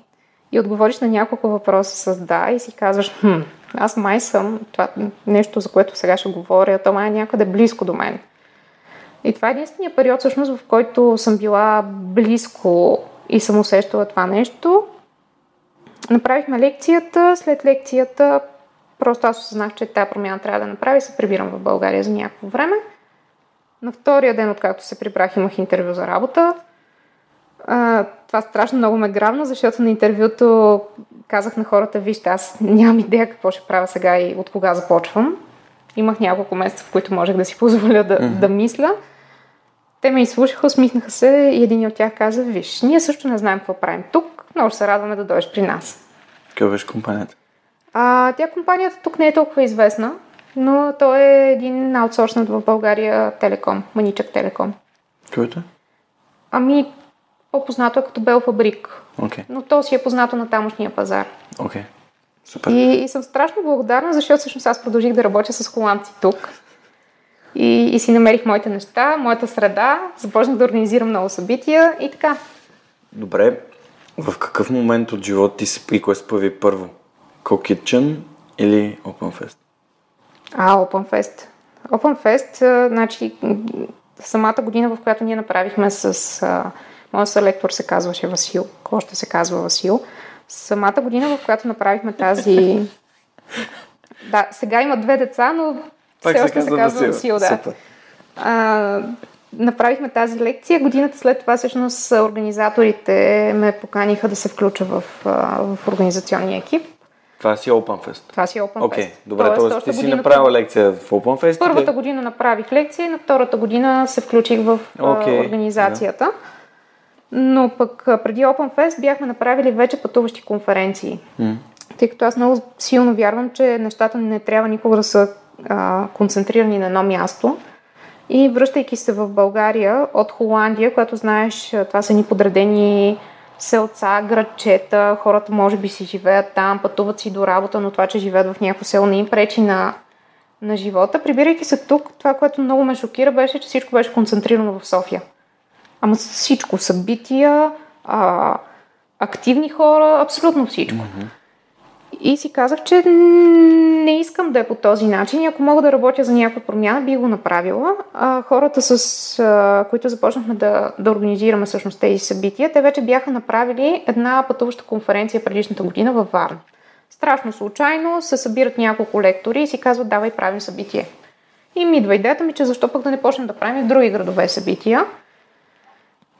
и отговориш на няколко въпроса с да и си казваш, хм, аз май съм, това нещо, за което сега ще говоря, то май е някъде близко до мен. И това е единствения период, всъщност, в който съм била близко и съм усещала това нещо. Направихме лекцията, след лекцията просто аз осъзнах, че тази промяна трябва да направя и се прибирам в България за някакво време. На втория ден, откакто се прибрах, имах интервю за работа. А, това страшно много ме грабна, защото на интервюто казах на хората, вижте, аз нямам идея какво ще правя сега и от кога започвам. Имах няколко месеца, в които можех да си позволя да, mm-hmm. да мисля. Те ме изслушаха, усмихнаха се и един от тях каза, виж, ние също не знаем какво правим тук, много се радваме да дойдеш при нас. Каква беше компанията? А, тя компанията тук не е толкова известна, но той е един аутсорснат в България телеком, маничък телеком. Който е? Ами, по-познато е като Бел Фабрик. Okay. Но то си е познато на тамошния пазар. Okay. Супер. И, и съм страшно благодарна, защото всъщност аз продължих да работя с холандци тук. И, и си намерих моите неща, моята среда, започнах да организирам много събития и така. Добре, в какъв момент от живота ти и кое се появи първо? Co Kitchen или OpenFest? А, OpenFest. OpenFest, значи, самата година, в която ние направихме с а, Моят селектор се казваше Васил. Още се казва Васил. Самата година, в която направихме тази... да, сега има две деца, но Пак все още се казва, Васил. Да. А, направихме тази лекция. Годината след това, всъщност, организаторите ме поканиха да се включа в, в организационния екип. Това си OpenFest. Това си OpenFest. Окей, okay, добре, т.е. ти си направила лекция в OpenFest. Първата година направих лекция на втората година се включих в okay, организацията. Yeah. Но пък преди OpenFest бяхме направили вече пътуващи конференции. Mm. Тъй като аз много силно вярвам, че нещата не трябва никога да са а, концентрирани на едно място. И връщайки се в България от Холандия, която знаеш, това са ни подредени селца, градчета, хората може би си живеят там, пътуват си до работа, но това, че живеят в някакво село не им пречи на, на живота. Прибирайки се тук, това, което много ме шокира, беше, че всичко беше концентрирано в София. Ама всичко. Събития, а, активни хора, абсолютно всичко. Mm-hmm. И си казах, че не искам да е по този начин. И ако мога да работя за някаква промяна, би го направила. А, хората, с а, които започнахме да, да организираме всъщност тези събития, те вече бяха направили една пътуваща конференция предишната година във Варна. Страшно случайно се събират няколко лектори и си казват, давай правим събитие. И ми идва идеята ми, че защо пък да не почнем да правим в други градове събития.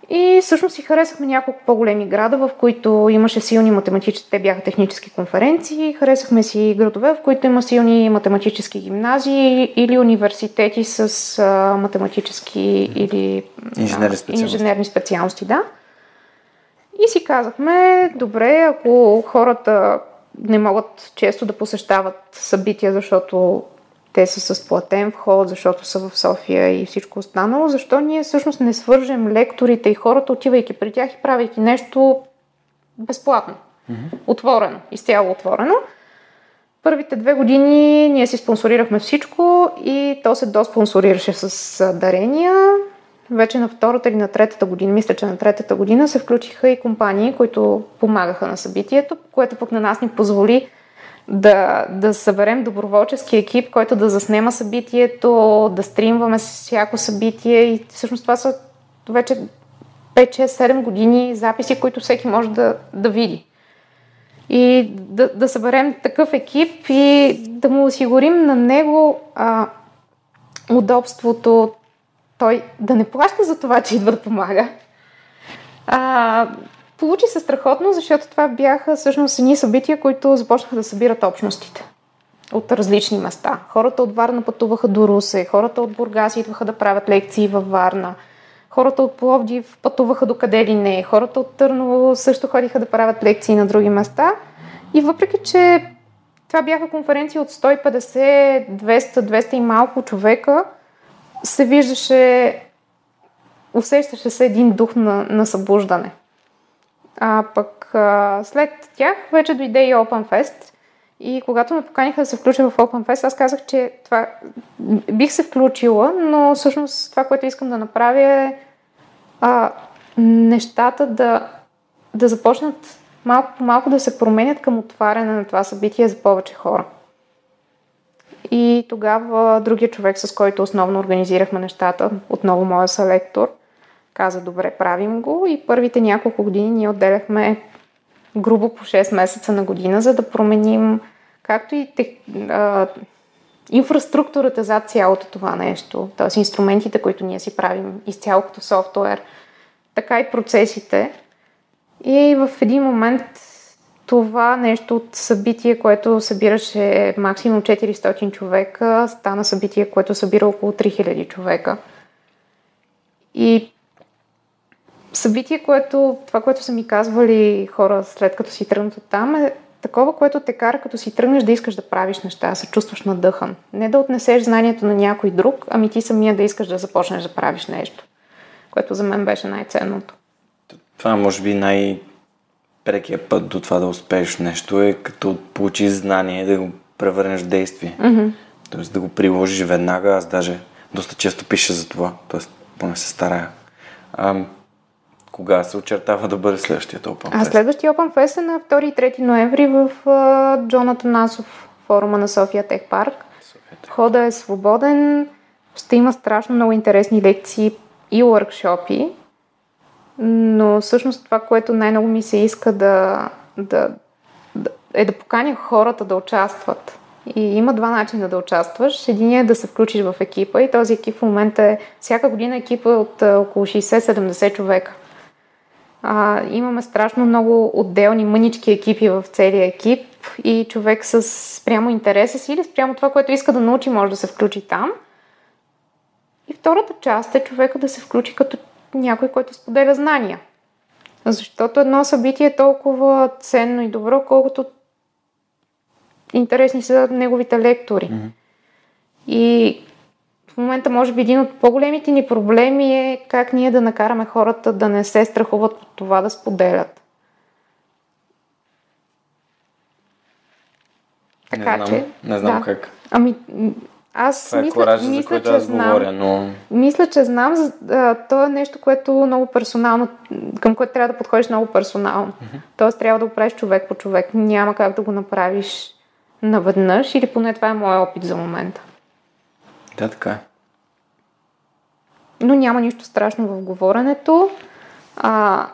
И всъщност си харесахме няколко по-големи града, в които имаше силни математически, те бяха технически конференции. Харесахме си градове, в които има силни математически гимназии или университети с а, математически или инженерни специалности. инженерни специалности. Да. И си казахме, добре, ако хората не могат често да посещават събития, защото те са с платен вход, защото са в София и всичко останало, защо ние всъщност не свържем лекторите и хората, отивайки при тях и правейки нещо безплатно, mm-hmm. отворено, изцяло отворено. първите две години ние си спонсорирахме всичко и то се доспонсорираше с дарения. Вече на втората или на третата година, мисля, че на третата година се включиха и компании, които помагаха на събитието, което пък на нас ни позволи да, да съберем доброволчески екип, който да заснема събитието, да стримваме всяко събитие и всъщност това са вече 5-6-7 години записи, които всеки може да, да види. И да, да съберем такъв екип и да му осигурим на него а, удобството, той да не плаща за това, че идва да помага. А, получи се страхотно, защото това бяха всъщност едни събития, които започнаха да събират общностите от различни места. Хората от Варна пътуваха до Русе, хората от Бургас идваха да правят лекции във Варна, хората от Пловдив пътуваха до къде ли не, хората от Търново също ходиха да правят лекции на други места. И въпреки, че това бяха конференции от 150, 200, 200 и малко човека, се виждаше, усещаше се един дух на, на събуждане. А пък а, след тях вече дойде и Open Fest. И когато ме поканиха да се включа в Open Fest, аз казах, че това бих се включила, но всъщност това, което искам да направя е а, нещата да, да започнат малко по малко да се променят към отваряне на това събитие за повече хора. И тогава другия човек, с който основно организирахме нещата, отново моя селектор, каза, добре, правим го и първите няколко години ние отделяхме грубо по 6 месеца на година, за да променим както и тех, а, инфраструктурата за цялото това нещо, т.е. инструментите, които ние си правим изцяло като софтуер, така и процесите. И в един момент това нещо от събитие, което събираше максимум 400 човека, стана събитие, което събира около 3000 човека. И събитие, което, това, което са ми казвали хора след като си тръгнат от там, е такова, което те кара като си тръгнеш да искаш да правиш неща, да се чувстваш надъхан. Не да отнесеш знанието на някой друг, ами ти самия да искаш да започнеш да правиш нещо, което за мен беше най-ценното. Това може би най- прекия път до това да успееш нещо е като получиш знание да го превърнеш в действие. Mm-hmm. Тоест да го приложиш веднага. Аз даже доста често пиша за това. Тоест, поне се старая. Кога се очертава да бъде следващия Open Fest? А следващия Open Fest е на 2 и 3 ноември в uh, Джоната Насов форума на София Тех Парк. Хода е свободен, ще има страшно много интересни лекции и workshopи, но всъщност това, което най-много ми се иска да, да, да е да поканя хората да участват. И има два начина да участваш. Единият е да се включиш в екипа и този екип в момента е всяка година екипа е от около 60-70 човека. А, имаме страшно много отделни мънички екипи в целия екип и човек с спрямо интереса си или спрямо това, което иска да научи, може да се включи там. И втората част е човека да се включи като някой, който споделя знания. Защото едно събитие е толкова ценно и добро, колкото интересни са неговите лектори. Mm-hmm. И в момента, може би, един от по-големите ни проблеми е как ние да накараме хората да не се страхуват от това да споделят. Така не знам, че. Не знам да. как. Ами, аз Това е мисля, коража, мисля, за който че аз знам. говоря, но... Мисля, че знам. А, то е нещо, което много персонално, към което трябва да подходиш много персонално. Mm-hmm. Тоест трябва да го правиш човек по човек. Няма как да го направиш наведнъж или поне това е моят опит за момента. Да, така е. Но няма нищо страшно в говоренето. А,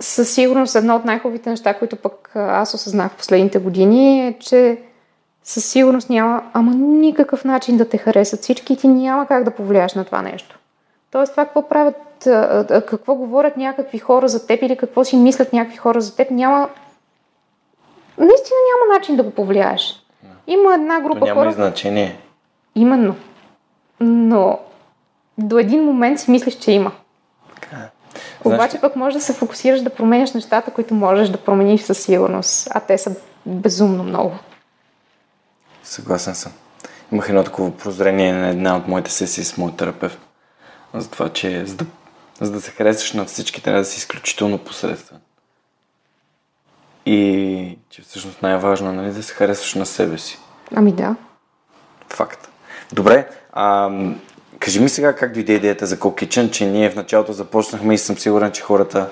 със сигурност едно от най-хубавите неща, които пък аз осъзнах в последните години е, че със сигурност няма, ама никакъв начин да те харесат всички и ти няма как да повлияеш на това нещо. Тоест това какво правят, какво говорят някакви хора за теб или какво си мислят някакви хора за теб, няма... Наистина няма начин да го повлияеш. Има една група То няма хора... значение. Именно. Но до един момент си мислиш, че има. Така е. Обаче пък можеш да се фокусираш да променяш нещата, които можеш да промениш със сигурност. А те са безумно много. Съгласен съм. Имах едно такова прозрение на една от моите сесии с моят терапевт. За това, че за да, за да се харесаш на всички, трябва да си изключително посредствен. и че всъщност най-важно е нали, да се харесваш на себе си. Ами да. Факт. Добре, а, кажи ми сега как дойде идеята за Kitchen, че ние в началото започнахме и съм сигурен, че хората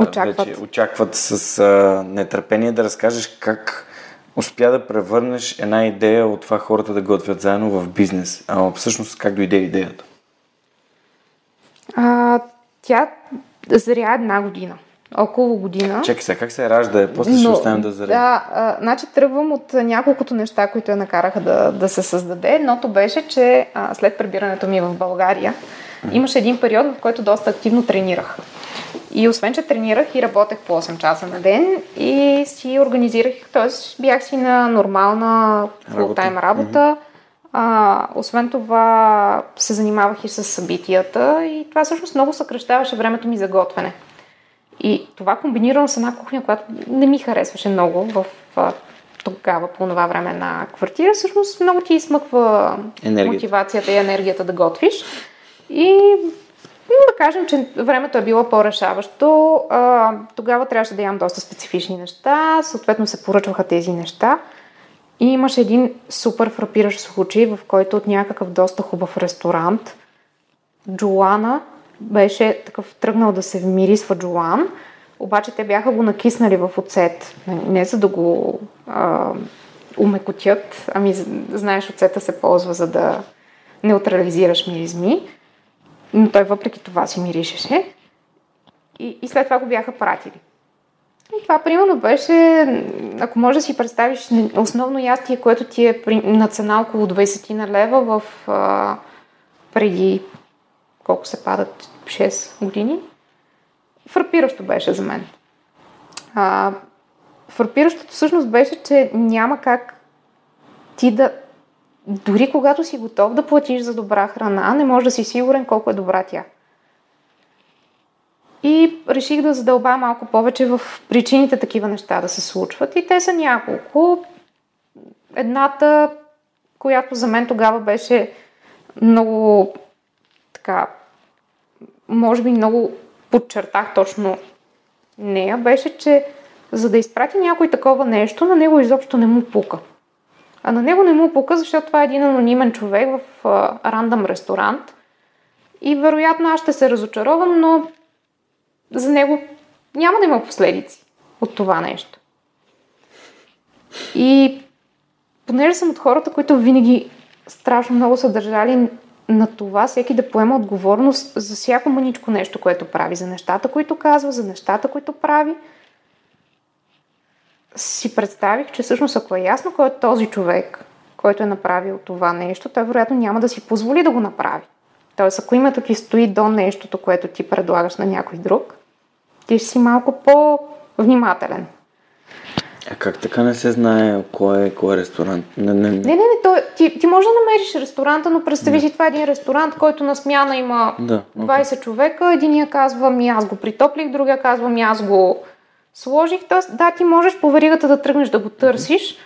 Очакват. вече очакват с а, нетърпение да разкажеш как успя да превърнеш една идея от това хората да готвят заедно в бизнес. А всъщност как дойде идеята? А, тя зря една година. Около година. Чакай сега, как се ражда? После ще оставим да заребим. Да, а, значи тръгвам от няколкото неща, които я накараха да, да се създаде. Едното беше, че а, след прибирането ми в България, имаше един период, в който доста активно тренирах. И освен, че тренирах и работех по 8 часа на ден и си организирах, т.е. бях си на нормална фултайм работа. А, освен това се занимавах и с събитията и това всъщност много съкръщаваше времето ми за готвене. И това комбинирано с една кухня, която не ми харесваше много в тогава, по това време на квартира, всъщност много ти измъква Енергията. мотивацията и енергията да готвиш. И да кажем, че времето е било по-решаващо. Тогава трябваше да ям доста специфични неща, съответно се поръчваха тези неща. И имаше един супер фрапиращ случай, в който от някакъв доста хубав ресторант Джоана беше такъв тръгнал да се вмирисва Джоан, обаче те бяха го накиснали в оцет. Не за да го а, умекотят, ами знаеш, оцета се ползва за да неутрализираш миризми, но той въпреки това си миришеше. И, и след това го бяха пратили. И това примерно беше, ако може да си представиш, основно ястие, което ти е на цена около 20 на лева в а, преди колко се падат 6 години. Фрапиращо беше за мен. А, фрапиращото всъщност беше, че няма как ти да дори когато си готов да платиш за добра храна, не можеш да си сигурен колко е добра тя. И реших да задълба малко повече в причините такива неща да се случват. И те са няколко. Едната, която за мен тогава беше много така, може би много подчертах точно нея, беше, че за да изпрати някой такова нещо, на него изобщо не му пука. А на него не му пука, защото това е един анонимен човек в рандъм ресторант. И вероятно аз ще се разочаровам, но за него няма да има последици от това нещо. И понеже съм от хората, които винаги страшно много са държали на това всеки да поема отговорност за всяко мъничко нещо, което прави, за нещата, които казва, за нещата, които прави, си представих, че всъщност ако е ясно кой е този човек, който е направил това нещо, той вероятно няма да си позволи да го направи. Тоест, ако името ти стои до нещото, което ти предлагаш на някой друг, ти ще си малко по-внимателен. А как така не се знае кой е, кой е ресторант? Не, не, Не, не, не, то, ти, ти можеш да намериш ресторанта, но представи си, това е един ресторант, който на смяна има Да, 20 човека. Единия казва, ми аз го притоплих, другия казва, ми аз го сложих. Тоест, да, ти можеш по веригата да тръгнеш да го търсиш,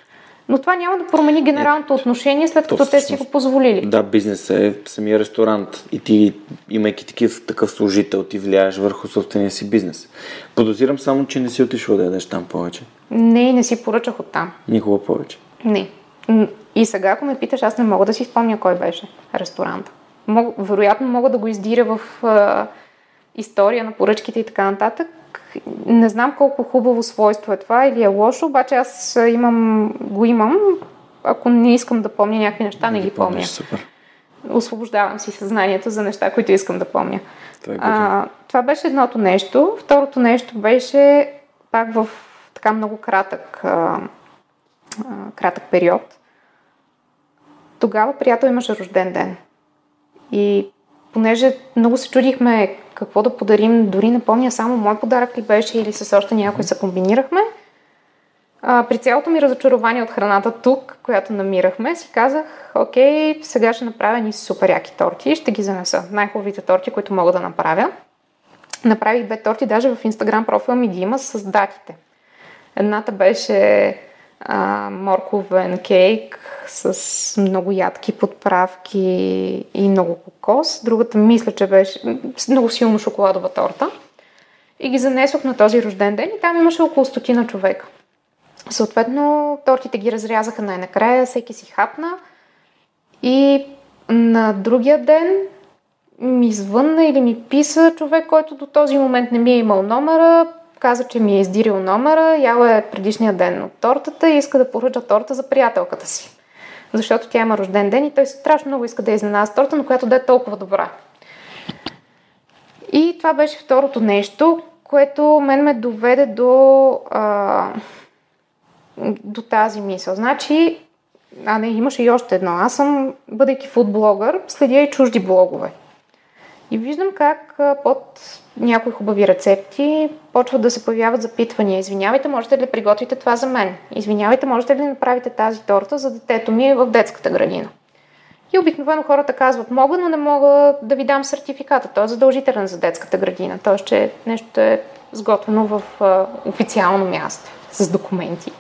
но това няма да промени генералното отношение, след като То те си го позволили. Да, бизнес е самия ресторант и ти, имайки такив, такъв служител, ти влияеш върху собствения си бизнес. Подозирам само, че не си отишъл да ядеш там повече. Не, не си поръчах оттам. Никога повече. Не. И сега, ако ме питаш, аз не мога да си спомня кой беше ресторанта. Мог, вероятно мога да го издиря в а, история на поръчките и така нататък. Не знам колко хубаво свойство е това или е лошо, обаче аз имам, го имам. Ако не искам да помня някакви неща, не ги помня. помниш, Супер. Освобождавам си съзнанието за неща, които искам да помня. Това е. А, това беше едното нещо. Второто нещо беше пак в така много кратък, а, а, кратък период. Тогава приятел имаше рожден ден. И понеже много се чудихме какво да подарим, дори не помня само мой подарък ли беше или с още някой се комбинирахме, а, при цялото ми разочарование от храната тук, която намирахме, си казах, окей, сега ще направя ни супер яки торти и ще ги занеса. Най-хубавите торти, които мога да направя. Направих две торти, даже в инстаграм профила ми ги има с датите. Едната беше а, морковен кейк с много ядки подправки и много кокос. Другата мисля, че беше с много силно шоколадова торта. И ги занесох на този рожден ден и там имаше около стотина човека. Съответно, тортите ги разрязаха най-накрая, всеки си хапна. И на другия ден ми звънна или ми писа човек, който до този момент не ми е имал номера, каза, че ми е издирил номера, яла е предишния ден от тортата и иска да поръча торта за приятелката си. Защото тя има рожден ден и той страшно много иска да изненада торта, но която да е толкова добра. И това беше второто нещо, което мен ме доведе до, а, до тази мисъл. Значи, а не, имаше и още едно. Аз съм, бъдейки фудблогър, следя и чужди блогове. И виждам как под някои хубави рецепти почват да се появяват запитвания. Извинявайте, можете ли да приготвите това за мен? Извинявайте, можете ли да направите тази торта за детето ми в детската градина? И обикновено хората казват, мога, но не мога да ви дам сертификата. Той е задължителен за детската градина. Т.е. че нещо е сготвено в официално място, с документи.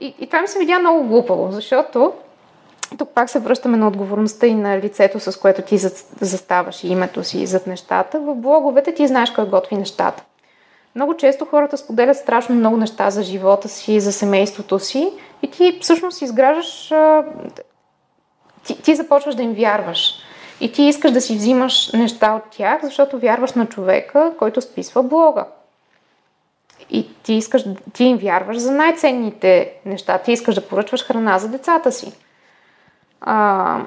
И, и това ми се видя много глупаво, защото тук пак се връщаме на отговорността и на лицето, с което ти заставаш и името си зад нещата. В блоговете ти знаеш кой готви нещата. Много често хората споделят страшно много неща за живота си, за семейството си и ти всъщност изграждаш... Ти, ти започваш да им вярваш. И ти искаш да си взимаш неща от тях, защото вярваш на човека, който списва блога. И ти искаш, ти им вярваш за най-ценните неща. Ти искаш да поръчваш храна за децата си. А,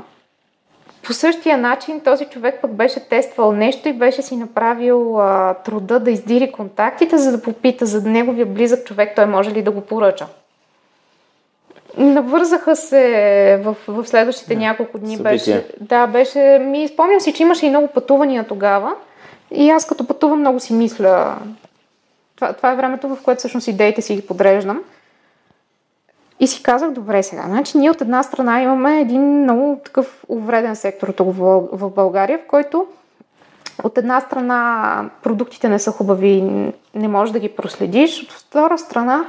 по същия начин този човек пък беше тествал нещо и беше си направил а, труда да издири контактите, за да попита за неговия близък човек, той може ли да го поръча. Навързаха се в, в следващите няколко дни. Беше, да, беше. Ми спомням си, че имаше и много пътувания тогава. И аз като пътувам много си мисля. Това, това е времето, в което всъщност идеите си ги подреждам. И си казах, добре сега, значи ние от една страна имаме един много такъв увреден сектор тук в България, в който от една страна продуктите не са хубави, не можеш да ги проследиш, от втора страна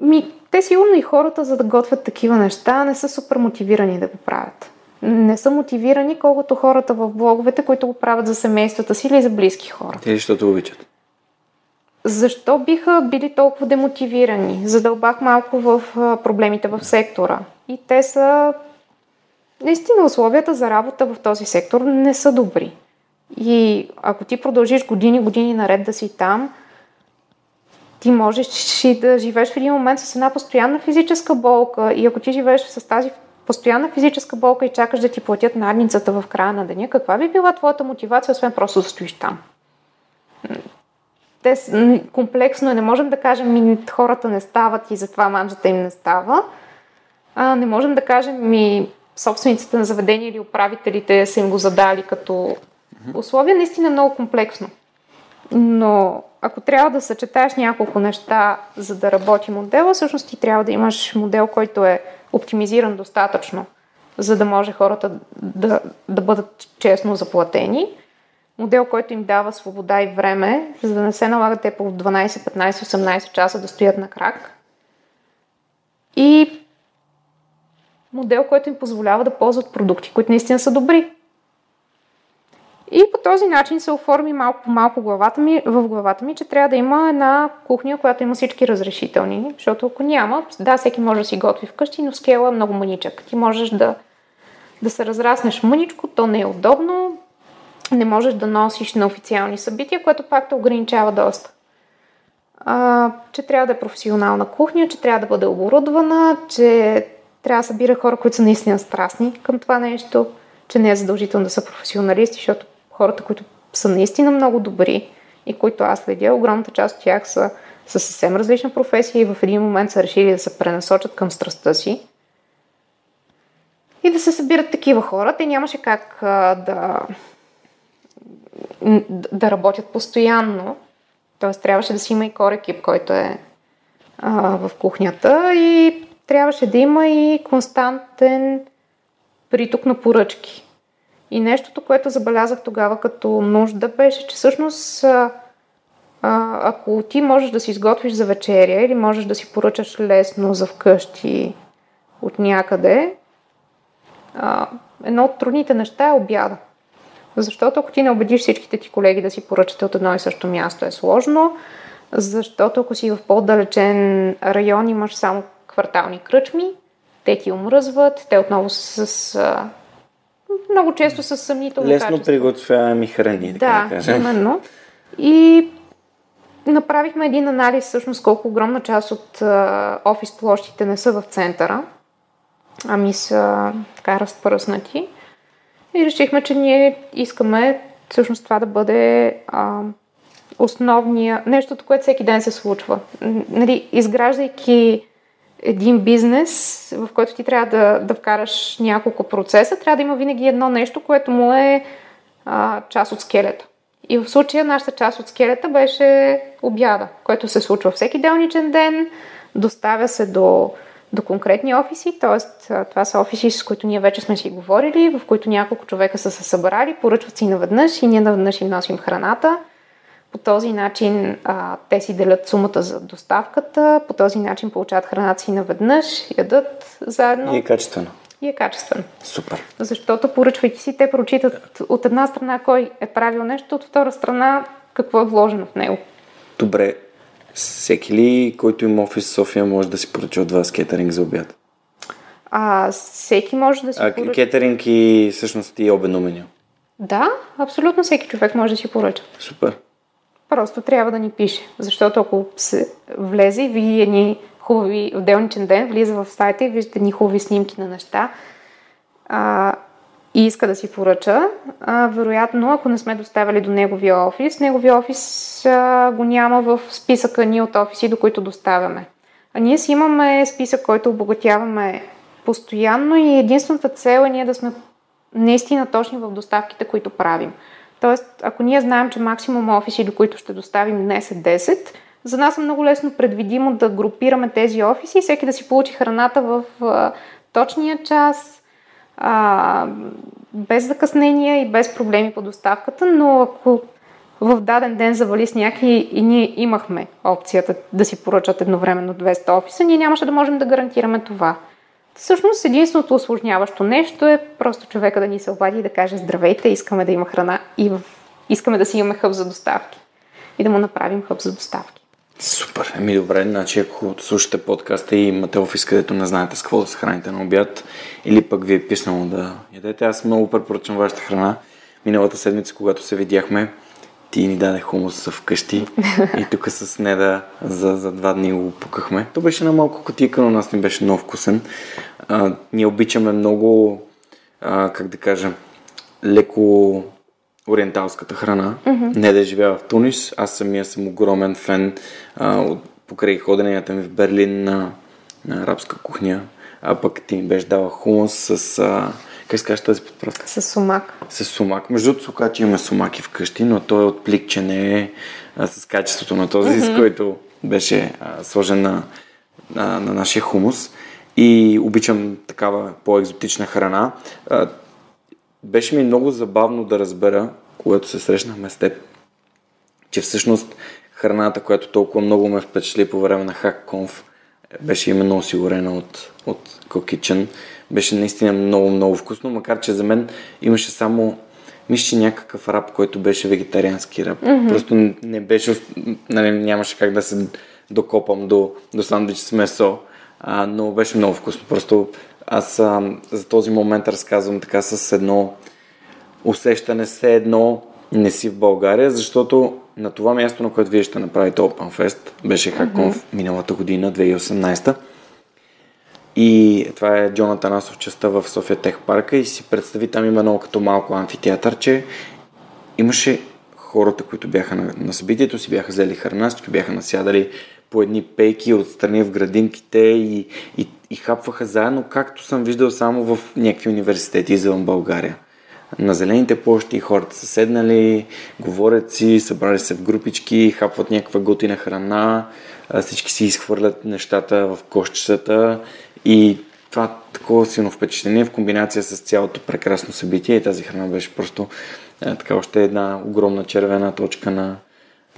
ми, те сигурно и хората, за да готвят такива неща, не са супер мотивирани да го правят. Не са мотивирани колкото хората в блоговете, които го правят за семействата си или за близки хора. Те защото обичат защо биха били толкова демотивирани? Задълбах малко в проблемите в сектора. И те са... Наистина условията за работа в този сектор не са добри. И ако ти продължиш години, години наред да си там, ти можеш и да живееш в един момент с една постоянна физическа болка. И ако ти живееш с тази постоянна физическа болка и чакаш да ти платят надницата в края на деня, каква би била твоята мотивация, освен просто да стоиш там? Те, комплексно е. Не можем да кажем, ми хората не стават и затова манджата им не става. А, не можем да кажем, ми собствениците на заведения или управителите са им го задали като условие. Наистина е много комплексно. Но ако трябва да съчетаеш няколко неща, за да работи модела, всъщност ти трябва да имаш модел, който е оптимизиран достатъчно, за да може хората да, да бъдат честно заплатени модел, който им дава свобода и време, за да не се налагат те по 12, 15, 18 часа да стоят на крак. И модел, който им позволява да ползват продукти, които наистина са добри. И по този начин се оформи малко по малко главата ми, в главата ми, че трябва да има една кухня, която има всички разрешителни, защото ако няма, да, всеки може да си готви вкъщи, но скела е много мъничък. Ти можеш да, да се разраснеш мъничко, то не е удобно, не можеш да носиш на официални събития, което пак те ограничава доста. А, че трябва да е професионална кухня, че трябва да бъде оборудвана, че трябва да събира хора, които са наистина страстни към това нещо, че не е задължително да са професионалисти, защото хората, които са наистина много добри и които аз следя, огромната част от тях са, са съвсем различна професия и в един момент са решили да се пренасочат към страстта си. И да се събират такива хора. Те нямаше как а, да, да работят постоянно. Тоест трябваше да си има и кор екип, който е а, в кухнята и трябваше да има и константен приток на поръчки. И нещото, което забелязах тогава като нужда, беше, че всъщност а, а, ако ти можеш да си изготвиш за вечеря или можеш да си поръчаш лесно за вкъщи от някъде, а, едно от трудните неща е обяда. Защото ако ти не убедиш всичките ти колеги да си поръчате от едно и също място е сложно, защото ако си в по-далечен район имаш само квартални кръчми, те ти омръзват, те отново с, с много често с съмнително Лесно качество. приготвяеми храни, така да, Да, кажем. именно. И направихме един анализ всъщност колко огромна част от а, офис площите не са в центъра, ами са така разпръснати. И решихме, че ние искаме всъщност това да бъде а, основния, нещото, което всеки ден се случва. Нали, изграждайки един бизнес, в който ти трябва да, да вкараш няколко процеса, трябва да има винаги едно нещо, което му е а, част от скелета. И в случая нашата част от скелета беше обяда, който се случва всеки делничен ден, доставя се до, до конкретни офиси, т.е. това са офиси, с които ние вече сме си говорили, в които няколко човека са се събрали, поръчват си наведнъж и ние наведнъж им носим храната. По този начин а, те си делят сумата за доставката, по този начин получават храната си наведнъж, ядат заедно И е качествено. и е качествено. Супер. Защото поръчвайки си, те прочитат от една страна кой е правил нещо, от втора страна какво е вложено в него. Добре. Всеки ли, който има офис в София, може да си поръча от вас кетеринг за обяд? А всеки може да си А, поръча. кетеринг и всъщност и обедно меню. Да, абсолютно всеки човек може да си поръча. Супер. Просто трябва да ни пише. Защото ако се влезе и види едни хубави, в делничен ден, влиза в сайта и вижда едни хубави снимки на неща а, и иска да си поръча, а, вероятно, ако не сме доставили до неговия офис, неговия офис а, го няма в списъка ни от офиси, до които доставяме. А ние си имаме списък, който обогатяваме постоянно и единствената цел е ние да сме наистина точни в доставките, които правим. Тоест, ако ние знаем, че максимум офиси, до които ще доставим днес е 10, за нас е много лесно предвидимо да групираме тези офиси и всеки да си получи храната в а, точния час, а, без закъснения и без проблеми по доставката, но ако в даден ден завали сняг и, и ние имахме опцията да си поръчат едновременно 200 офиса, ние нямаше да можем да гарантираме това. Всъщност единственото осложняващо нещо е просто човека да ни се обади и да каже здравейте, искаме да има храна и искаме да си имаме хъб за доставки. И да му направим хъб за доставки. Супер. Еми добре, значи ако слушате подкаста и имате офис, където не знаете с какво да се храните на обяд, или пък ви е писнало да ядете, аз много препоръчвам вашата храна. Миналата седмица, когато се видяхме, ти ни даде хумус вкъщи и тук с Неда за, за два дни го пукахме. То беше на малко котика, но нас ни беше много вкусен. А, ние обичаме много, а, как да кажа, леко ориенталската храна. Mm-hmm. Не да живея в Тунис. Аз самия съм огромен фен а, от, покрай ходенията ми в Берлин на, на арабска кухня. А пък ти ми беше дала хумус с... А, как казва тази подправка? С сумак. С сумак. Между другото, сукачи имаме сумаки вкъщи, но той е от плик, че не е а, с качеството на този, mm-hmm. с който беше а, сложен на, на, на нашия хумус. И обичам такава по-екзотична храна. А, беше ми много забавно да разбера, когато се срещнахме с теб, че всъщност храната, която толкова много ме впечатли по време на HackConf, беше именно осигурена от, от Cookitchen. Беше наистина много, много вкусно, макар че за мен имаше само мисля, че някакъв раб, който беше вегетариански раб. Mm-hmm. Просто не беше, нали, нямаше как да се докопам до, до сандвич с месо, а, но беше много вкусно. Просто аз а, за този момент разказвам така с едно усещане, все едно не си в България, защото на това място, на което вие ще направите Open Fest, беше Хаконф mm-hmm. миналата година, 2018 и това е Джона Танасов частта в София Тех парка и си представи там има много като малко амфитеатърче. Имаше хората, които бяха на, на събитието си, бяха взели храна, всички бяха насядали по едни пейки отстрани в градинките и, и, и хапваха заедно, както съм виждал само в някакви университети извън България. На зелените площи хората са седнали, говорят си, събрали се в групички, хапват някаква готина храна, всички си изхвърлят нещата в кошчетата и това такова силно впечатление в комбинация с цялото прекрасно събитие и тази храна беше просто така още една огромна червена точка на,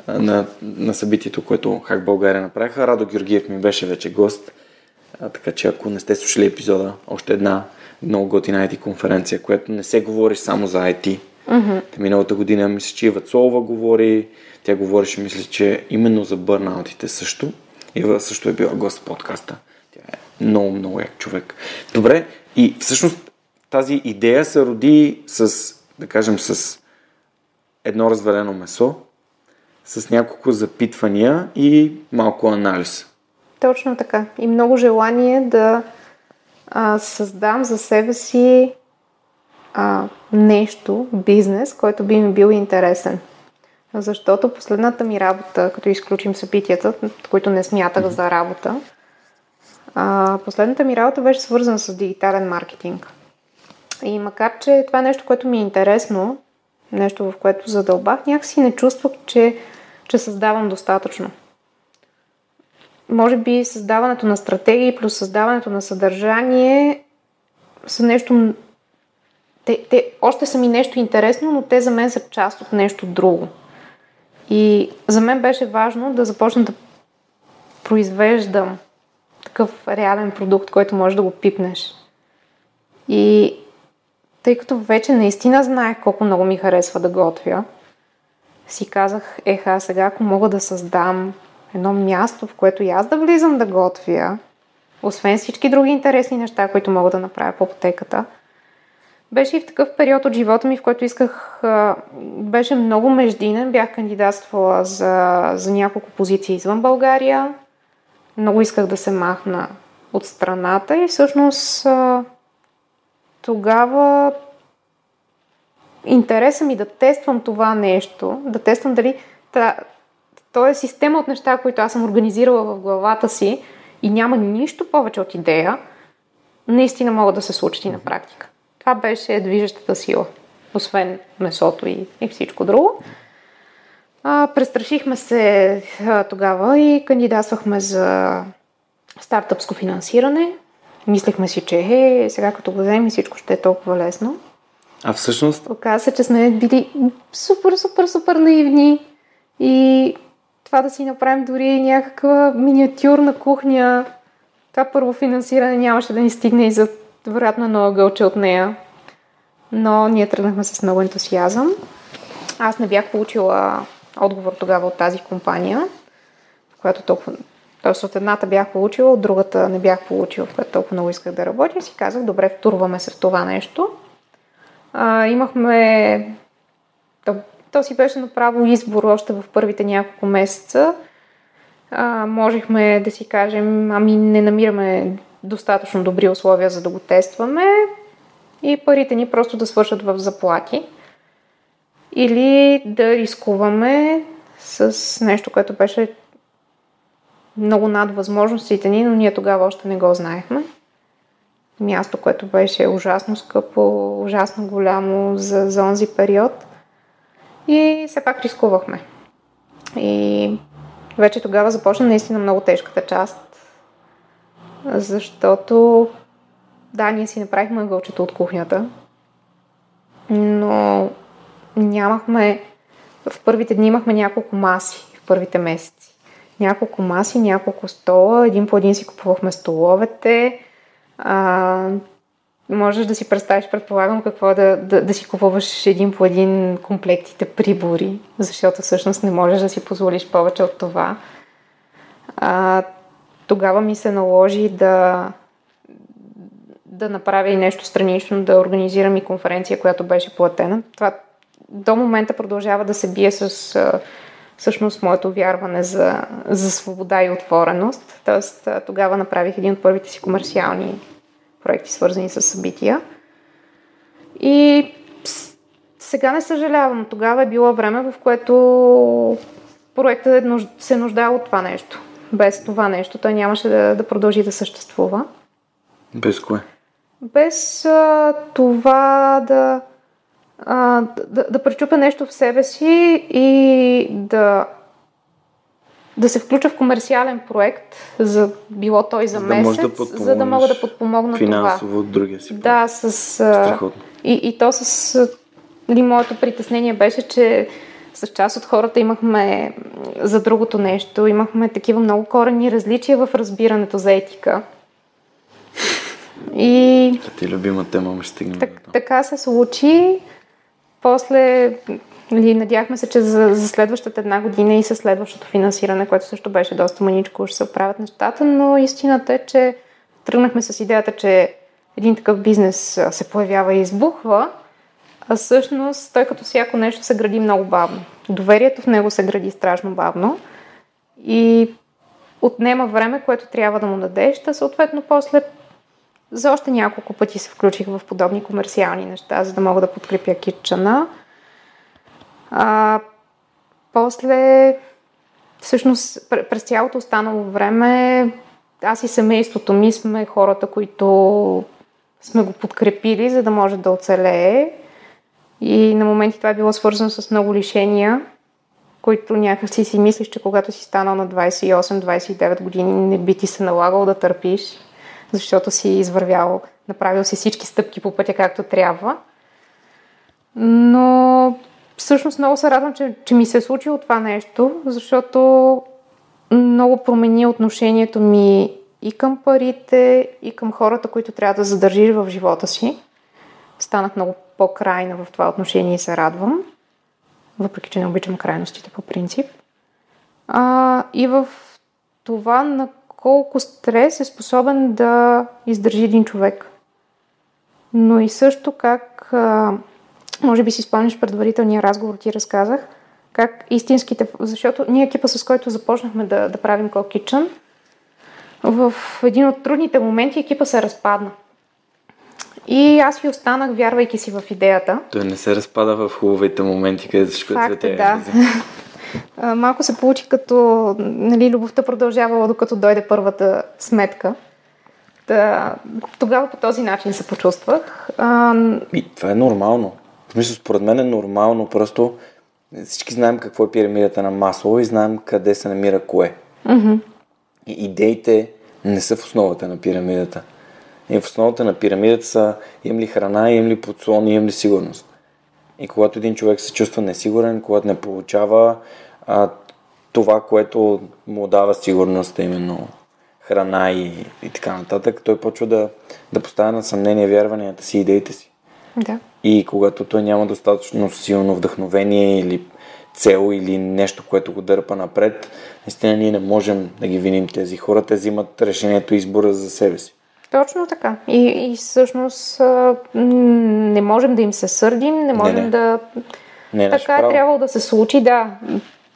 на, на събитието, което Хак България направиха. Радо Георгиев ми беше вече гост, а, така че ако не сте слушали епизода, още една много готина IT конференция, която не се говори само за IT, Mm-hmm. Миналата година мисля, че Ива Цолова говори, тя говореше, мисля, че именно за бърнаутите също. Ива също е била гост в подкаста. Тя е много, много як човек. Добре, и всъщност тази идея се роди с, да кажем, с едно развалено месо, с няколко запитвания и малко анализ. Точно така. И много желание да а, създам за себе си а, нещо, бизнес, който би ми бил интересен. Защото последната ми работа, като изключим събитията, които не смятах за работа, а, последната ми работа беше свързана с дигитален маркетинг. И макар, че това е нещо, което ми е интересно, нещо в което задълбах, някакси не чувствах, че, че създавам достатъчно. Може би създаването на стратегии плюс създаването на съдържание са нещо... Те, те още са ми нещо интересно, но те за мен са част от нещо друго. И за мен беше важно да започна да произвеждам такъв реален продукт, който можеш да го пипнеш. И тъй като вече наистина знаех колко много ми харесва да готвя, си казах, еха, сега ако мога да създам едно място, в което и аз да влизам да готвя, освен всички други интересни неща, които мога да направя по потеката, беше и в такъв период от живота ми, в който исках, беше много междинен, бях кандидатствала за, за няколко позиции извън България, много исках да се махна от страната и всъщност тогава интереса ми да тествам това нещо, да тествам дали та, то е система от неща, които аз съм организирала в главата си и няма нищо повече от идея, наистина могат да се случат и на практика. Това беше движещата сила, освен месото и, и всичко друго. А, престрашихме се а, тогава и кандидатствахме за стартъпско финансиране. Мислехме си, че е, сега като го вземем всичко ще е толкова лесно. А всъщност? Оказва се, че сме били супер, супер, супер наивни и това да си направим дори някаква миниатюрна кухня, това първо финансиране нямаше да ни стигне и за вероятно едно ъгълче от нея. Но ние тръгнахме с много ентусиазъм. Аз не бях получила отговор тогава от тази компания, която толкова... Тоест от едната бях получила, от другата не бях получила, в която толкова много исках да работя. И си казах, добре, втурваме се в това нещо. А, имахме... То, то си беше направо избор още в първите няколко месеца. А, можехме да си кажем, ами не намираме достатъчно добри условия за да го тестваме и парите ни просто да свършат в заплати. Или да рискуваме с нещо, което беше много над възможностите ни, но ние тогава още не го знаехме. Място, което беше ужасно скъпо, ужасно голямо за, за онзи период. И все пак рискувахме. И вече тогава започна наистина много тежката част, защото да, ние си направихме гълчето от кухнята, но нямахме... В първите дни имахме няколко маси в първите месеци. Няколко маси, няколко стола, един по един си купувахме столовете. А, можеш да си представиш, предполагам, какво да, да, да си купуваш един по един комплектите прибори, защото всъщност не можеш да си позволиш повече от това. А, тогава ми се наложи да, да направя и нещо странично, да организирам и конференция, която беше платена. Това до момента продължава да се бие с всъщност моето вярване за, за свобода и отвореност. Тоест тогава направих един от първите си комерциални проекти, свързани с събития. И сега не съжалявам. Тогава е било време, в което проектът е се нуждае от това нещо. Без това нещо той нямаше да, да продължи да съществува. Без кое? Без а, това да, а, да, да пречупя нещо в себе си и да, да се включа в комерциален проект, за, било той за, за месец, да за да мога да подпомогна финансово това. от другия си. Да, с... Страхотно. И, и то с... Ли, моето притеснение беше, че с част от хората имахме за другото нещо, имахме такива много корени различия в разбирането за етика. И... Ти любима тема ме стигна. Так, така се случи. После нали, надяхме се, че за, за следващата една година и със следващото финансиране, което също беше доста маничко, ще се оправят нещата, но истината е, че тръгнахме с идеята, че един такъв бизнес се появява и избухва, а всъщност той като всяко нещо се гради много бавно. Доверието в него се гради страшно бавно и отнема време, което трябва да му дадеш, да съответно после за още няколко пъти се включих в подобни комерциални неща, за да мога да подкрепя китчана. А, после, всъщност, през цялото останало време, аз и семейството ми сме хората, които сме го подкрепили, за да може да оцелее. И на моменти това е било свързано с много лишения, които някакси си мислиш, че когато си станал на 28-29 години, не би ти се налагало да търпиш, защото си извървял, направил си всички стъпки по пътя както трябва. Но всъщност много се радвам, че, че ми се е случило това нещо, защото много промени отношението ми и към парите, и към хората, които трябва да задържиш в живота си. Станах много по-крайна в това отношение и се радвам, въпреки че не обичам крайностите по принцип. А, и в това на колко стрес е способен да издържи един човек. Но и също как, може би си спомняш предварителния разговор, ти разказах, как истинските, защото ние екипа, с който започнахме да, да правим Call Kitchen, в един от трудните моменти екипа се разпадна. И аз ви останах, вярвайки си в идеята. Той не се разпада в хубавите моменти, където всичко е цвете. Да. Малко се получи като нали, любовта продължавала, докато дойде първата сметка. Да, тогава по този начин се почувствах. А... И това е нормално. В смисъл, според мен е нормално. Просто всички знаем какво е пирамидата на масло и знаем къде се намира кое. Mm-hmm. И идеите не са в основата на пирамидата. И в основата на пирамидата са имам ли храна, имам ли подслон, имам ли сигурност. И когато един човек се чувства несигурен, когато не получава а, това, което му дава сигурност, именно храна и, и така нататък, той почва да, да поставя на съмнение вярванията си, идеите си. Да. И когато той няма достатъчно силно вдъхновение или цел или нещо, което го дърпа напред, наистина ние не можем да ги виним тези хора. Те взимат решението и избора за себе си. Точно така. И, и всъщност не можем да им се сърдим, не можем не, не. да... Не така е трябвало да се случи, да.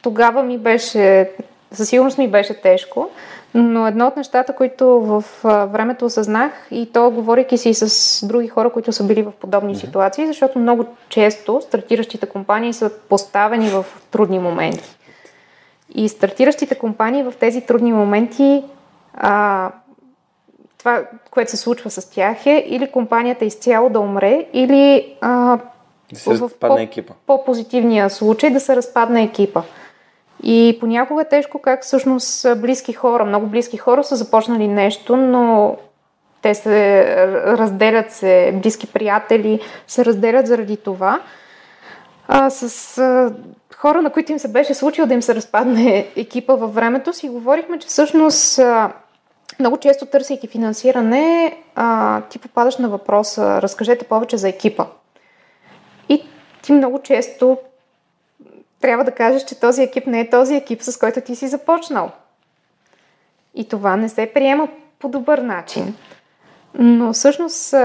Тогава ми беше, със сигурност ми беше тежко, но едно от нещата, които в времето осъзнах и то говорейки си с други хора, които са били в подобни mm-hmm. ситуации, защото много често стартиращите компании са поставени в трудни моменти. И стартиращите компании в тези трудни моменти а, това, което се случва с тях е или компанията изцяло да умре, или а, да се в по, екипа. по-позитивния случай да се разпадне екипа. И понякога е тежко как всъщност близки хора, много близки хора са започнали нещо, но те се разделят се, близки приятели се разделят заради това. А, с а, хора, на които им се беше случило да им се разпадне екипа във времето, си говорихме, че всъщност а, много често търсейки финансиране, а, ти попадаш на въпроса, разкажете повече за екипа. И ти много често трябва да кажеш, че този екип не е този екип, с който ти си започнал. И това не се приема по добър начин. Но всъщност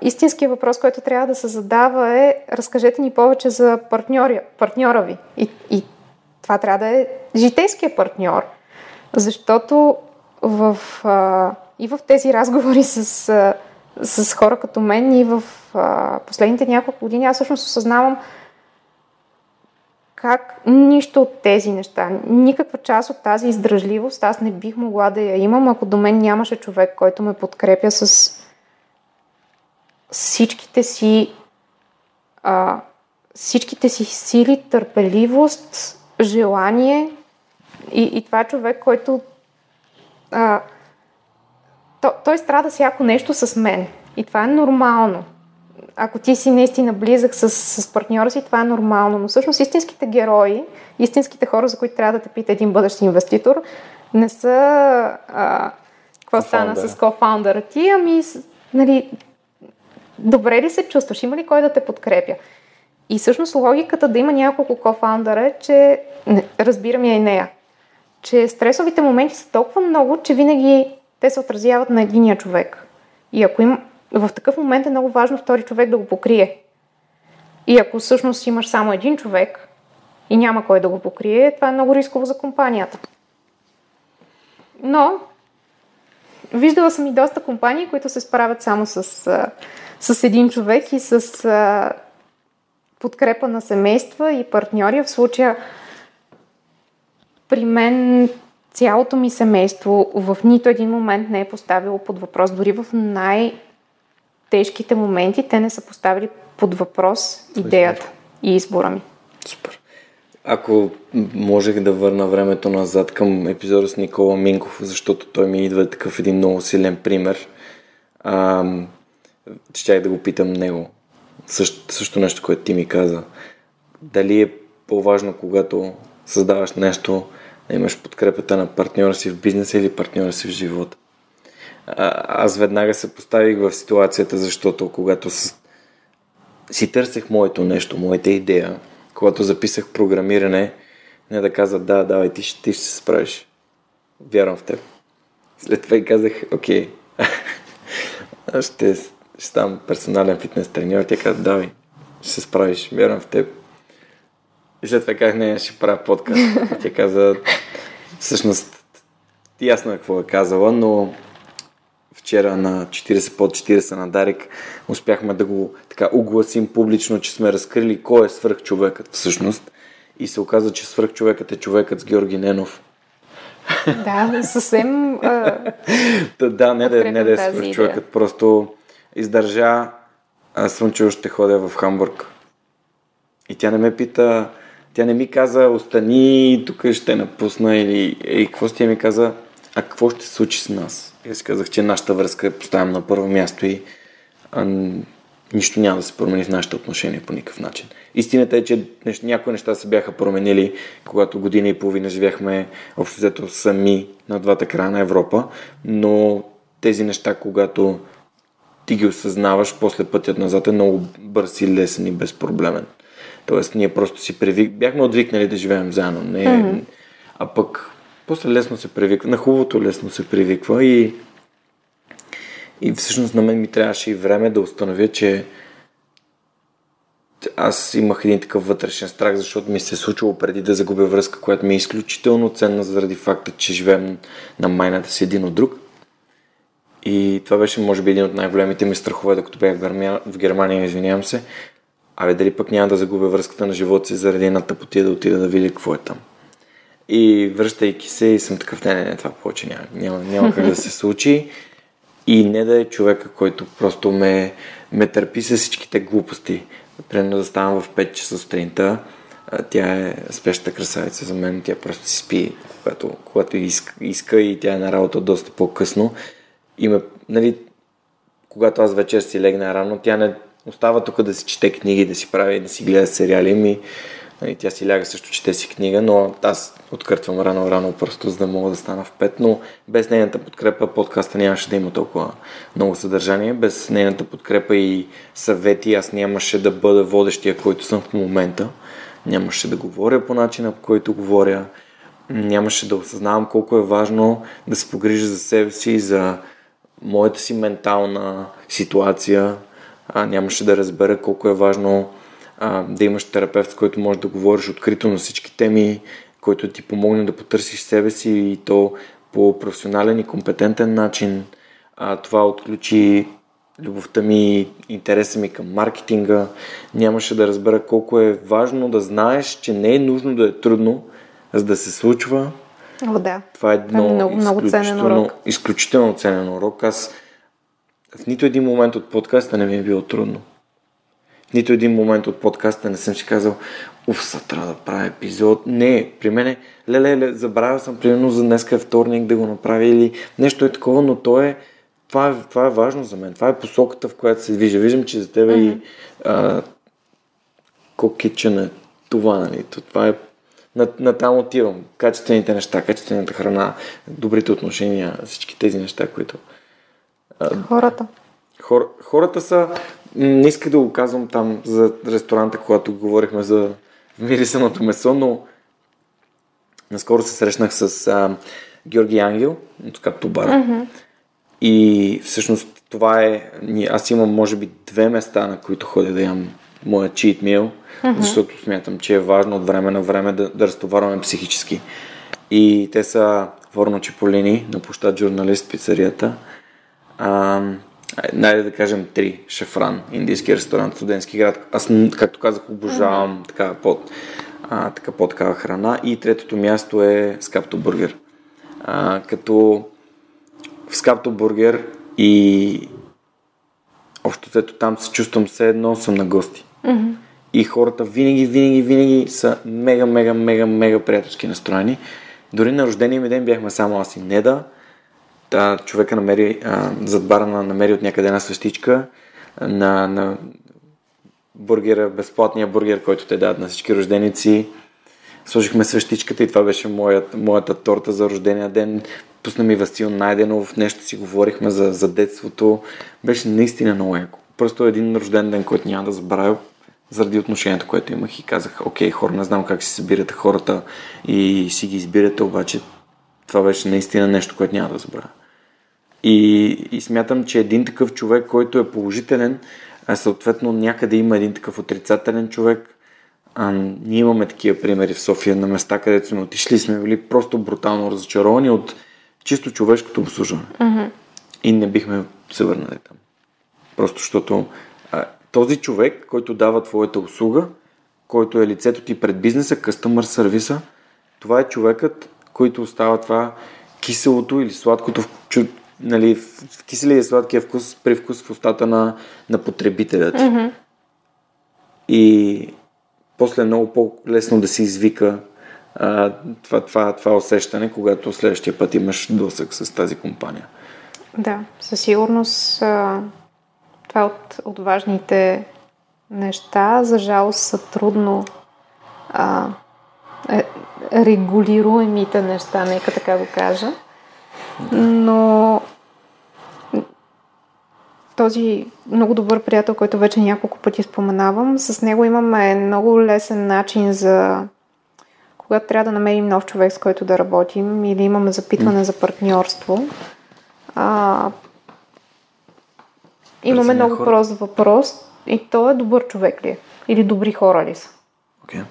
истинският въпрос, който трябва да се задава е разкажете ни повече за партньори, партньора ви. И, и това трябва да е житейския партньор. Защото в, а, и в тези разговори с, а, с хора като мен и в а, последните няколко години аз всъщност осъзнавам как нищо от тези неща, никаква част от тази издръжливост аз не бих могла да я имам, ако до мен нямаше човек, който ме подкрепя с всичките си а, всичките си сили, търпеливост, желание и, и това е човек, който а, то, той страда всяко нещо с мен. И това е нормално. Ако ти си наистина близък с, с партньора си, това е нормално. Но всъщност истинските герои, истинските хора, за които трябва да те пита един бъдещ инвеститор, не са а, какво стана с кофаундъра ти, ами нали, добре ли се чувстваш, има ли кой да те подкрепя? И всъщност логиката да има няколко кофаундъра е, че разбирам я и нея, че стресовите моменти са толкова много, че винаги те се отразяват на единия човек. И ако им, в такъв момент е много важно втори човек да го покрие. И ако всъщност имаш само един човек и няма кой да го покрие, това е много рисково за компанията. Но виждала съм и доста компании, които се справят само с, с един човек и с подкрепа на семейства и партньори. В случая при мен цялото ми семейство в нито един момент не е поставило под въпрос. Дори в най-тежките моменти те не са поставили под въпрос идеята и избора ми. Супер. Ако можех да върна времето назад към епизода с Никола Минков, защото той ми идва такъв един много силен пример, а, щях да го питам него. Също, също нещо, което ти ми каза. Дали е по-важно, когато създаваш нещо, имаш подкрепата на партньора си в бизнеса или партньора си в живота. А, аз веднага се поставих в ситуацията, защото когато с... си търсех моето нещо, моята идея, когато записах програмиране, не да каза да, давай, ти, ще, ти ще се справиш. Вярвам в теб. След това и казах, окей, ще, ще ставам персонален фитнес треньор. Тя каза, давай, ще се справиш, вярвам в теб. И след това казах, не, ще правя подкаст. Тя каза, всъщност, ясно е какво е казала, но вчера на 40 под 40 на Дарик успяхме да го така огласим публично, че сме разкрили кой е свръхчовекът всъщност. И се оказа, че свръхчовекът е човекът с Георги Ненов. Да, съвсем. Да, да, не да, не да е свръхчовекът. Просто издържа. Аз съм, ще ходя в Хамбург. И тя не ме пита, тя не ми каза, остани, тук ще напусна или и какво тя ми каза, а какво ще се случи с нас? И аз си казах, че нашата връзка поставям на първо място и а, нищо няма да се промени в нашите отношения по никакъв начин. Истината е, че нещ, някои неща се бяха променили, когато година и половина живяхме общо взето сами на двата края на Европа, но тези неща, когато ти ги осъзнаваш, после пътят назад е много бърз и лесен и безпроблемен. Тоест, ние просто си привик... бяхме отвикнали да живеем заедно. Не... Mm-hmm. А пък после лесно се привиква. На хубавото лесно се привиква и и всъщност на мен ми трябваше и време да установя, че аз имах един такъв вътрешен страх, защото ми се е случило преди да загубя връзка, която ми е изключително ценна заради факта, че живеем на майната си един от друг. И това беше, може би, един от най-големите ми страхове, докато бях в Германия, извинявам се. Абе, дали пък няма да загубя връзката на живота си заради една тъпотия да отида да видя какво е там. И връщайки се и съм такъв, не, не, не, това повече няма, няма, няма как да се случи. И не да е човека, който просто ме, ме търпи с всичките глупости. Примерно да ставам в 5 часа сутринта, тя е спящата красавица за мен, тя просто си спи, когато, когато иска, иска и тя е на работа доста по-късно. И ме, нали, когато аз вечер си легна рано, тя не остава тук да си чете книги, да си прави, да си гледа сериали ми. И тя си ляга също, чете си книга, но аз откъртвам рано-рано просто, за да мога да стана в 5, но без нейната подкрепа подкаста нямаше да има толкова много съдържание. Без нейната подкрепа и съвети аз нямаше да бъда водещия, който съм в момента. Нямаше да говоря по начина, по който говоря. Нямаше да осъзнавам колко е важно да се погрижа за себе си за моята си ментална ситуация. А, нямаше да разбера колко е важно а, да имаш терапевт, с който можеш да говориш открито на всички теми, който ти помогне да потърсиш себе си и то по професионален и компетентен начин. А, това отключи любовта ми, интереса ми към маркетинга. Нямаше да разбера колко е важно да знаеш, че не е нужно да е трудно, за да се случва. О, да. Това е едно е много, много ценен урок. изключително ценен урок. Аз в нито един момент от подкаста не ми е било трудно нито един момент от подкаста не съм си казал, уф, са трябва да правя епизод. Не, при мен е, леле, ле, забравял съм примерно за днес е вторник да го направя или нещо е такова, но то е, това е, това е важно за мен. Това е посоката, в която се движа. Виждам, че за тебе mm-hmm. и а, кокичен е това, нали? Това е на, на там отивам. Качествените неща, качествената храна, добрите отношения, всички тези неща, които... Хората. Хор, хората са не исках да го казвам там за ресторанта, когато говорихме за мирисаното месо, но наскоро се срещнах с а, Георги Ангел Капто Бар. Mm-hmm. И всъщност това е... Аз имам може би две места, на които ходя да ям моя cheat meal, mm-hmm. защото смятам, че е важно от време на време да, да разтоварваме психически. И те са Ворно Чиполини на площад журналист пицарията. А, най да кажем три. Шафран, индийски ресторант, студентски град. Аз, както казах, обожавам така, под, а, така по-такава храна. И третото място е Скапто Бургер. А, като в Скапто Бургер и общо взето там се чувствам все едно съм на гости. Mm-hmm. И хората винаги, винаги, винаги са мега, мега, мега, мега приятелски настроени. Дори на рождения ми ден бяхме само аз и Неда. Та човека намери, а, зад бара намери от някъде една свещичка на, на бургера, безплатния бургер, който те дадат на всички рожденици. Сложихме свещичката и това беше моят, моята торта за рождения ден. Пусна ми Васил Найденов, нещо си говорихме за, за детството. Беше наистина много яко. Просто един рожден ден, който няма да забравя заради отношението, което имах и казах, окей, хора, не знам как си събирате хората и си ги избирате, обаче това беше наистина нещо, което няма да забравя. И, и смятам, че един такъв човек, който е положителен, а съответно някъде има един такъв отрицателен човек. А, ние имаме такива примери в София на места, където сме отишли, сме били просто брутално разочаровани от чисто човешкото обслужване. Mm-hmm. И не бихме се върнали там. Просто защото а, този човек, който дава твоята услуга, който е лицето ти пред бизнеса, customer сервиса, това е човекът, който остава това киселото или сладкото, нали, в киселия и сладкия вкус, привкус в устата на, на потребителят. Mm-hmm. И после е много по-лесно да се извика а, това, това, това усещане, когато следващия път имаш досък с тази компания. Да, със сигурност а, това е от, от важните неща. За жалост са трудно а, е, регулируемите неща, нека така го кажа. Но този много добър приятел, който вече няколко пъти споменавам, с него имаме много лесен начин за когато трябва да намерим нов човек, с който да работим или имаме запитване за партньорство. А, имаме много хора. прост въпрос и то е добър човек ли е? Или добри хора ли са? Okay.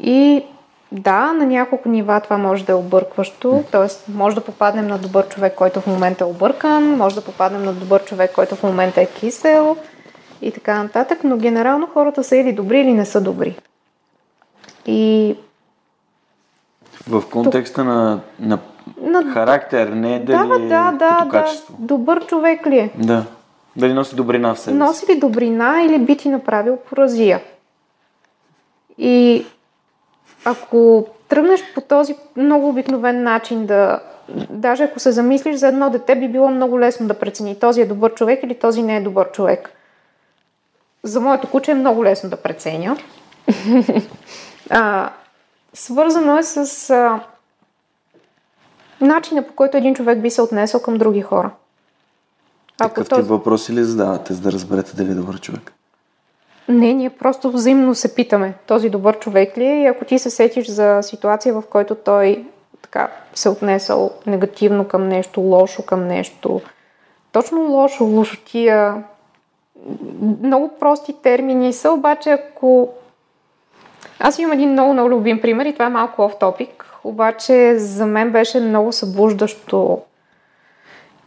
И да, на няколко нива това може да е объркващо, т.е. може да попаднем на добър човек, който в момента е объркан, може да попаднем на добър човек, който в момента е кисел и така нататък, но генерално хората са или добри, или не са добри. И в контекста Тук... на, на, на характер, не е дали да, да, да, като качество. Да. Добър човек ли е? Да. Дали носи добрина в себе Носи ли добрина или би ти направил поразия? И ако тръгнеш по този много обикновен начин да, даже ако се замислиш за едно дете, би било много лесно да прецени този е добър човек или този не е добър човек. За моето куче е много лесно да преценя. а, свързано е с а, начина по който един човек би се отнесъл към други хора. Такъв този... тип въпроси ли задавате, за да разберете дали е добър човек? Не, ние просто взаимно се питаме, този добър човек ли е и ако ти се сетиш за ситуация, в който той така се отнесъл негативно към нещо, лошо към нещо, точно лошо, лошотия, много прости термини са, обаче ако... Аз имам един много, много любим пример и това е малко оф топик, обаче за мен беше много събуждащо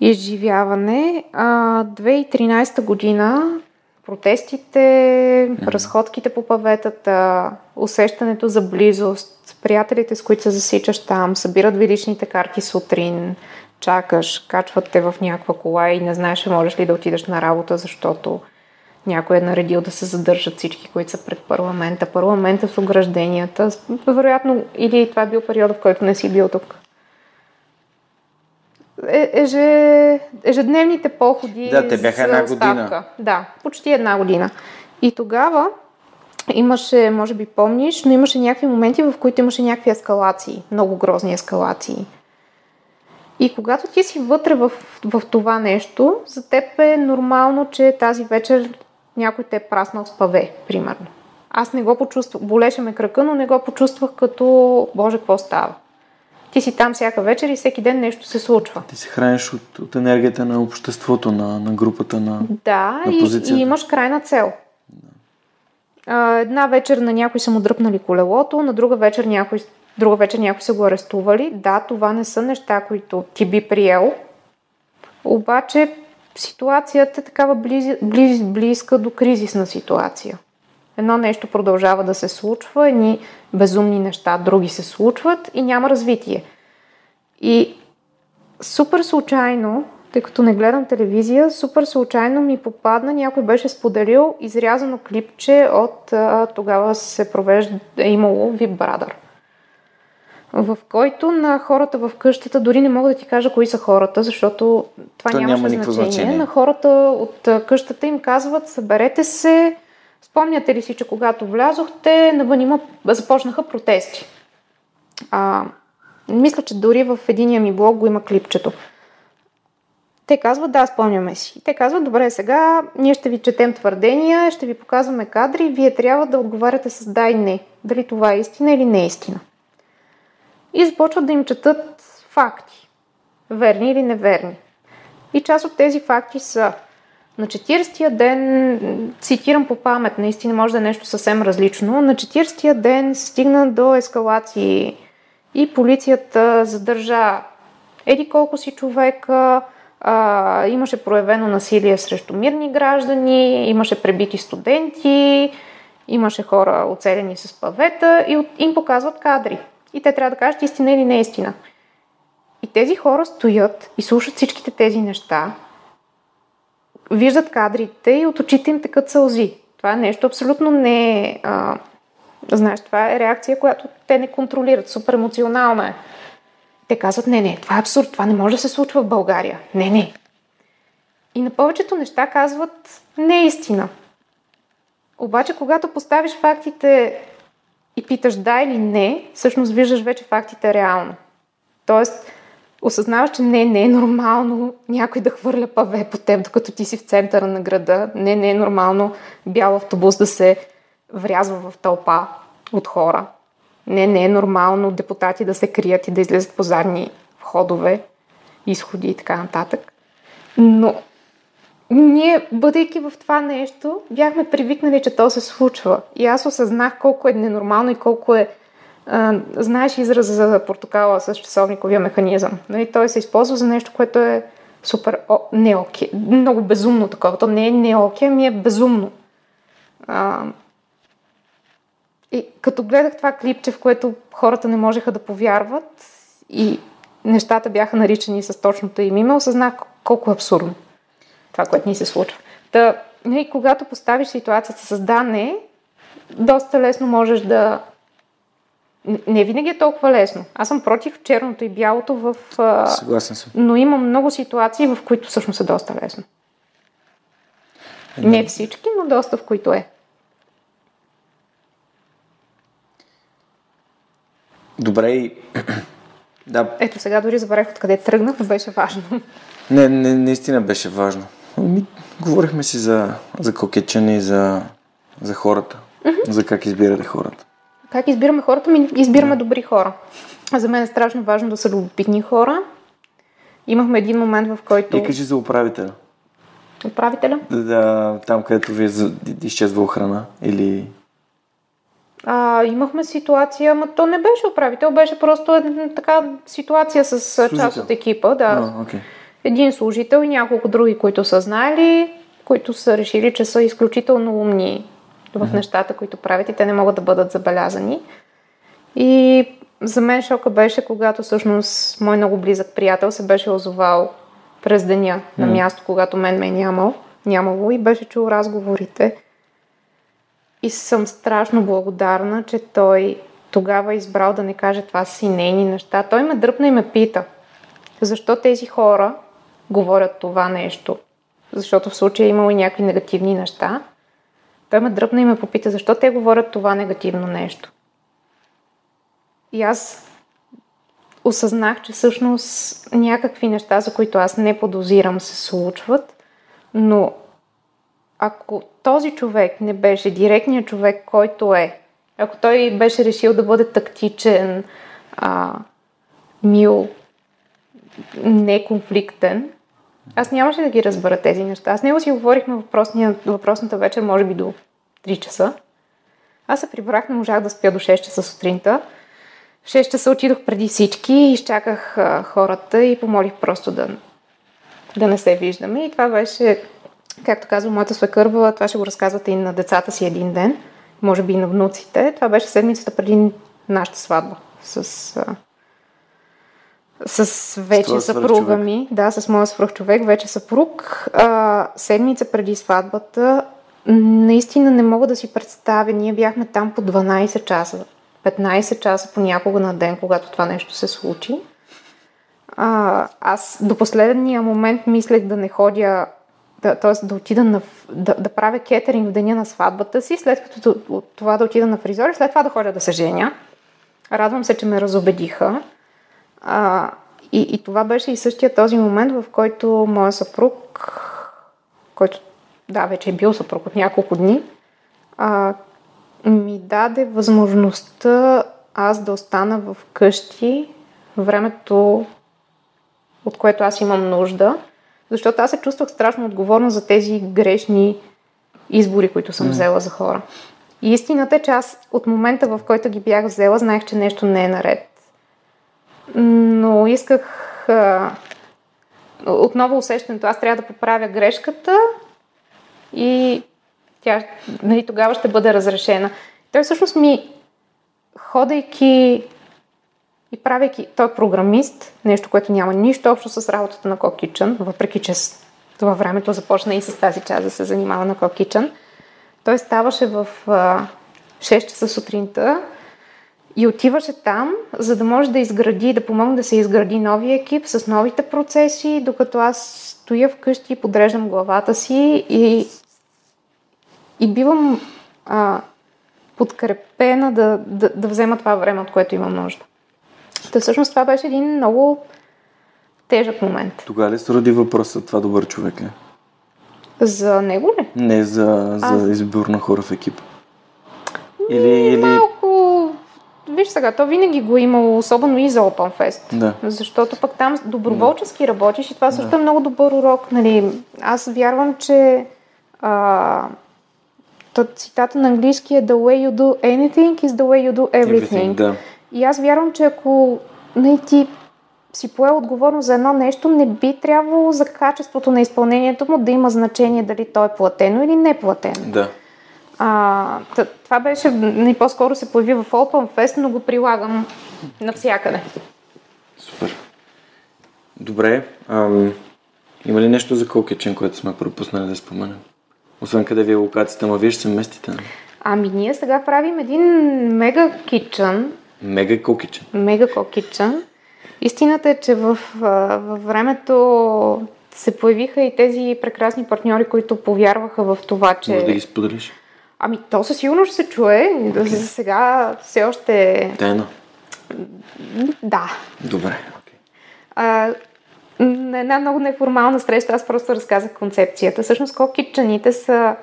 изживяване. А, 2013 година протестите, разходките по паветата, усещането за близост, приятелите, с които се засичаш там, събират ви личните карти сутрин, чакаш, качват те в някаква кола и не знаеш, можеш ли да отидеш на работа, защото някой е наредил да се задържат всички, които са пред парламента, парламента с огражденията. Вероятно, или това е бил период, в който не си бил тук. Е, еже, ежедневните походи. Да, те бяха една година. Да, почти една година. И тогава имаше, може би помниш, но имаше някакви моменти, в които имаше някакви ескалации, много грозни ескалации. И когато ти си вътре в, в това нещо, за теб е нормално, че тази вечер някой те е праснал с паве, примерно. Аз не го почувствах, болеше ме кръка, но не го почувствах като, боже, какво става. Ти си там всяка вечер и всеки ден нещо се случва. Ти се храниш от, от енергията на обществото, на, на групата, на Да, на и, позицията. и имаш крайна цел. А, една вечер на някой са му дръпнали колелото, на друга вечер някой, друга вечер някой са го арестували. Да, това не са неща, които ти би приел. Обаче ситуацията е такава близ, близ, близка до кризисна ситуация. Едно нещо продължава да се случва, едни безумни неща, други се случват и няма развитие. И супер случайно, тъй като не гледам телевизия, супер случайно ми попадна, някой беше споделил изрязано клипче от а, тогава се провежда, е имало VIP Brother, в който на хората в къщата, дори не мога да ти кажа кои са хората, защото това То нямаше няма значение. значение. На хората от къщата им казват, съберете се, спомняте ли си, че когато влязохте, навън има, започнаха протести. А, мисля, че дори в единия ми блог го има клипчето. Те казват, да, спомняме си. Те казват, добре, сега ние ще ви четем твърдения, ще ви показваме кадри, вие трябва да отговаряте с да и не. Дали това е истина или не е истина. И започват да им четат факти. Верни или неверни. И част от тези факти са на 40-я ден, цитирам по памет, наистина може да е нещо съвсем различно, на 40-я ден се стигна до ескалации и полицията задържа еди колко си човека, а, имаше проявено насилие срещу мирни граждани, имаше пребити студенти, имаше хора оцелени с павета и от, им показват кадри. И те трябва да кажат истина или не истина. И тези хора стоят и слушат всичките тези неща, виждат кадрите и от очите им текат сълзи. Това е нещо абсолютно не... А, знаеш, това е реакция, която те не контролират. Супер емоционална е. Те казват, не, не, това е абсурд, това не може да се случва в България. Не, не. И на повечето неща казват, не е истина. Обаче, когато поставиш фактите и питаш да или не, всъщност виждаш вече фактите реално. Тоест, осъзнаваш, че не, не е нормално някой да хвърля паве по теб, докато ти си в центъра на града. Не, не е нормално бял автобус да се врязва в тълпа от хора. Не, не е нормално депутати да се крият и да излезат по задни входове, изходи и така нататък. Но ние, бъдейки в това нещо, бяхме привикнали, че то се случва. И аз осъзнах колко е ненормално и колко е знаеш израза за портокала с часовниковия механизъм. Нали? Той се използва за нещо, което е супер о, не окей. Много безумно такова. То не е не окей, ами е безумно. А, и като гледах това клипче, в което хората не можеха да повярват и нещата бяха наричани с точното им име, осъзнах колко е абсурдно това, което ни се случва. Та, нали, когато поставиш ситуацията с да, не, доста лесно можеш да... Не винаги е толкова лесно. Аз съм против черното и бялото в... Съгласен съм. Но има много ситуации, в които всъщност е доста лесно. Не всички, но доста в които е. Добре и... да, Ето сега дори забравих откъде тръгнах, но беше важно. не, не, наистина беше важно. Ми, говорихме си за, за кокетчане и за, за хората. За как избирате хората. Как избираме хората? Ми избираме добри хора. За мен е страшно важно да са любопитни хора. Имахме един момент, в който И кажи за управителя. управителя Да, там, където ви е изчезва охрана или... а, имахме ситуация, ама то не беше управител, беше просто една така ситуация с а, част Служител. от екипа. Да. А, окей. Един служител и няколко други, които са знали, които са решили, че са изключително умни в нещата, които правят и те не могат да бъдат забелязани. И за мен шока беше, когато всъщност мой много близък приятел се беше озовал през деня на място, когато мен ме е нямал, нямало и беше чул разговорите. И съм страшно благодарна, че той тогава избрал да не каже това си нейни неща. Той ме дръпна и ме пита, защо тези хора говорят това нещо. Защото в случая е имало и някакви негативни неща. Той ме дръпна и ме попита, защо те говорят това негативно нещо. И аз осъзнах, че всъщност някакви неща, за които аз не подозирам, се случват, но ако този човек не беше директният човек, който е, ако той беше решил да бъде тактичен, а, мил, неконфликтен, аз нямаше да ги разбера тези неща. Аз него си говорихме въпросната вечер, може би до 3 часа. Аз се прибрах, не можах да спя до 6 часа сутринта. В 6 часа отидох преди всички, изчаках а, хората и помолих просто да, да не се виждаме. И това беше, както казва моята свекърва, това ще го разказвате и на децата си един ден, може би и на внуците. Това беше седмицата преди нашата сватба с, а, с вече с съпруга ми. Да, с моя свръх човек, вече съпруг. А, седмица преди сватбата наистина не мога да си представя. Ние бяхме там по 12 часа. 15 часа понякога на ден, когато това нещо се случи. А, аз до последния момент мислех да не ходя, да, т.е. да отида на, да, да правя кетеринг в деня на сватбата си, след като от това да отида на фризор и след това да ходя да се женя. Радвам се, че ме разобедиха. А, и, и това беше и същия този момент, в който моя съпруг, който да, вече е бил съпруг от няколко дни, а, ми даде възможността аз да остана в къщи времето, от което аз имам нужда, защото аз се чувствах страшно отговорна за тези грешни избори, които съм взела за хора. И истината е, че аз от момента, в който ги бях взела, знаех, че нещо не е наред. Но исках а, отново усещането, аз трябва да поправя грешката и тя нали, тогава ще бъде разрешена. Той всъщност ми, ходейки и правейки, той е програмист, нещо, което няма нищо общо с работата на Кокичън, въпреки че това времето започна и с тази част да се занимава на Кокичън. Той ставаше в а, 6 часа сутринта и отиваше там, за да може да изгради, да помогне да се изгради новия екип с новите процеси, докато аз стоя вкъщи и подреждам главата си и, и бивам а, подкрепена да, да, да взема това време, от което имам нужда. Та всъщност това беше един много тежък момент. Тогава ли се роди въпросът това добър човек ли? За него ли? Не, за, за а... избор на хора в екипа. Или, или... Виж сега, то винаги го е имало, особено и за Open Fest. Да. Защото пък там доброволчески да. работиш и това също да. е много добър урок. Нали? Аз вярвам, че а, цитата на английски е The way you do anything is the way you do everything. everything да. И аз вярвам, че ако нали, ти си поел отговорност за едно нещо, не би трябвало за качеството на изпълнението му да има значение дали то е платено или не платено. Да. А, това беше, не по-скоро се появи в Open Fest, но го прилагам навсякъде. Супер. Добре. Ам, има ли нещо за Колкичен, което сме пропуснали да споменем? Освен къде ви е локацията, ма вие ще се местите. Ами ние сега правим един мега кичън. Мега кокичън. Мега кокичън. Истината е, че в, във времето се появиха и тези прекрасни партньори, които повярваха в това, че... Може да ги споделиш? Ами то със сигурност ще се чуе. Okay. За сега все още... Тайна? Да. Добре. Okay. А, на една много неформална среща аз просто разказах концепцията. Всъщност кокичаните са...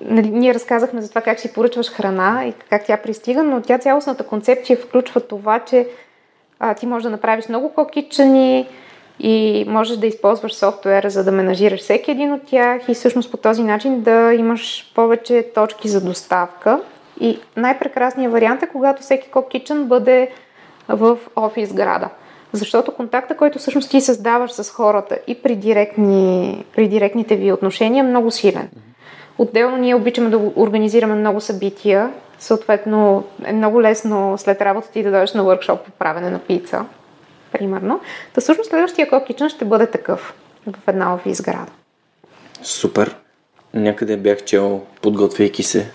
Нали, ние разказахме за това как си поръчваш храна и как тя пристига, но тя цялостната концепция включва това, че а, ти можеш да направиш много кокичани и можеш да използваш софтуера, за да менажираш всеки един от тях и всъщност по този начин да имаш повече точки за доставка. И най-прекрасният вариант е, когато всеки кокичен бъде в офис града. Защото контакта, който всъщност ти създаваш с хората и при, директни, при директните ви отношения е много силен. Отделно ние обичаме да организираме много събития. Съответно е много лесно след работа ти да дойдеш на workshop по правене на пица, примерно. Та всъщност следващия кокичен ще бъде такъв в една офис града. Супер. Някъде бях чел, подготвяйки се,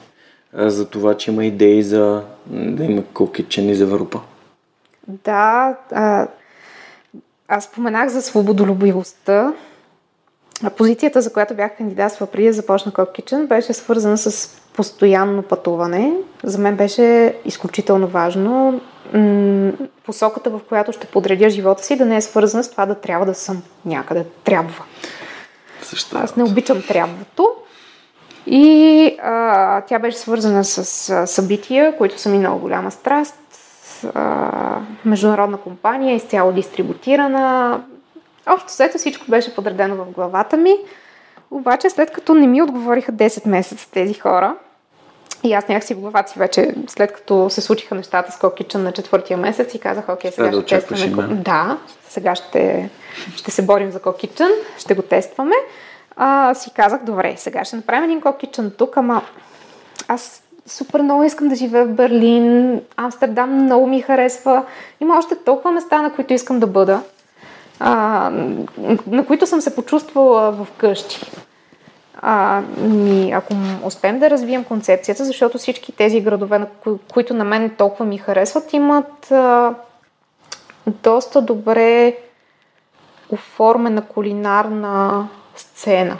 за това, че има идеи за да има кокичени за Европа. Да, а, аз споменах за свободолюбивостта. Позицията, за която бях кандидатства преди да започна Kitchen, беше свързана с постоянно пътуване. За мен беше изключително важно посоката, в която ще подредя живота си, да не е свързана с това да трябва да съм някъде. Трябва. Също. Аз не обичам трябвато. И а, тя беше свързана с а, събития, които са ми много голяма страст. А, международна компания, изцяло дистрибутирана. Общо след всичко беше подредено в главата ми. Обаче след като не ми отговориха 10 месеца тези хора, и аз някакси в главата си вече, след като се случиха нещата с Кокичън на четвъртия месец и казах, окей, сега да ще тестваме. Да, сега ще, ще се борим за Кокичън, ще го тестваме. А, си казах, добре, сега ще направим един Кокичън тук, ама аз супер много искам да живея в Берлин, Амстердам много ми харесва. Има още толкова места, на които искам да бъда, а, на които съм се почувствала в къщи. А, ми, ако успеем да развием концепцията, защото всички тези градове, на кои, които на мен толкова ми харесват, имат а, доста добре оформена кулинарна сцена.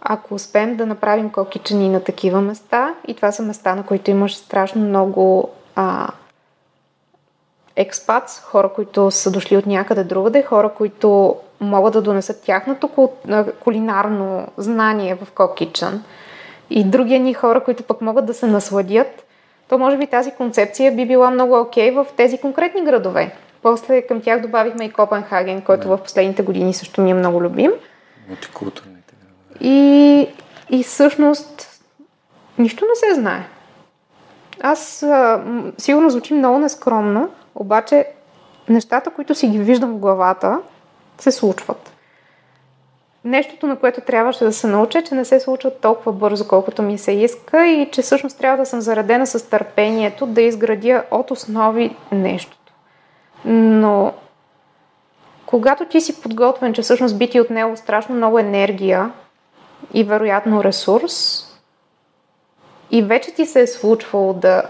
Ако успеем да направим кокичани на такива места, и това са места, на които имаш страшно много а, експатс, хора, които са дошли от някъде другаде, хора, които могат да донесат тяхното кулинарно знание в Кокичън и други ни хора, които пък могат да се насладят, то може би тази концепция би била много окей okay в тези конкретни градове. После към тях добавихме и Копенхаген, който в последните години също ми е много любим. Мултикултурните градове. И, и всъщност нищо не се знае. Аз а, сигурно звучи много нескромно, обаче нещата, които си ги виждам в главата, се случват. Нещото, на което трябваше да се науча, е, че не се случват толкова бързо, колкото ми се иска и че всъщност трябва да съм заредена с търпението да изградя от основи нещото. Но когато ти си подготвен, че всъщност би ти отнело страшно много енергия и вероятно ресурс, и вече ти се е случвало да,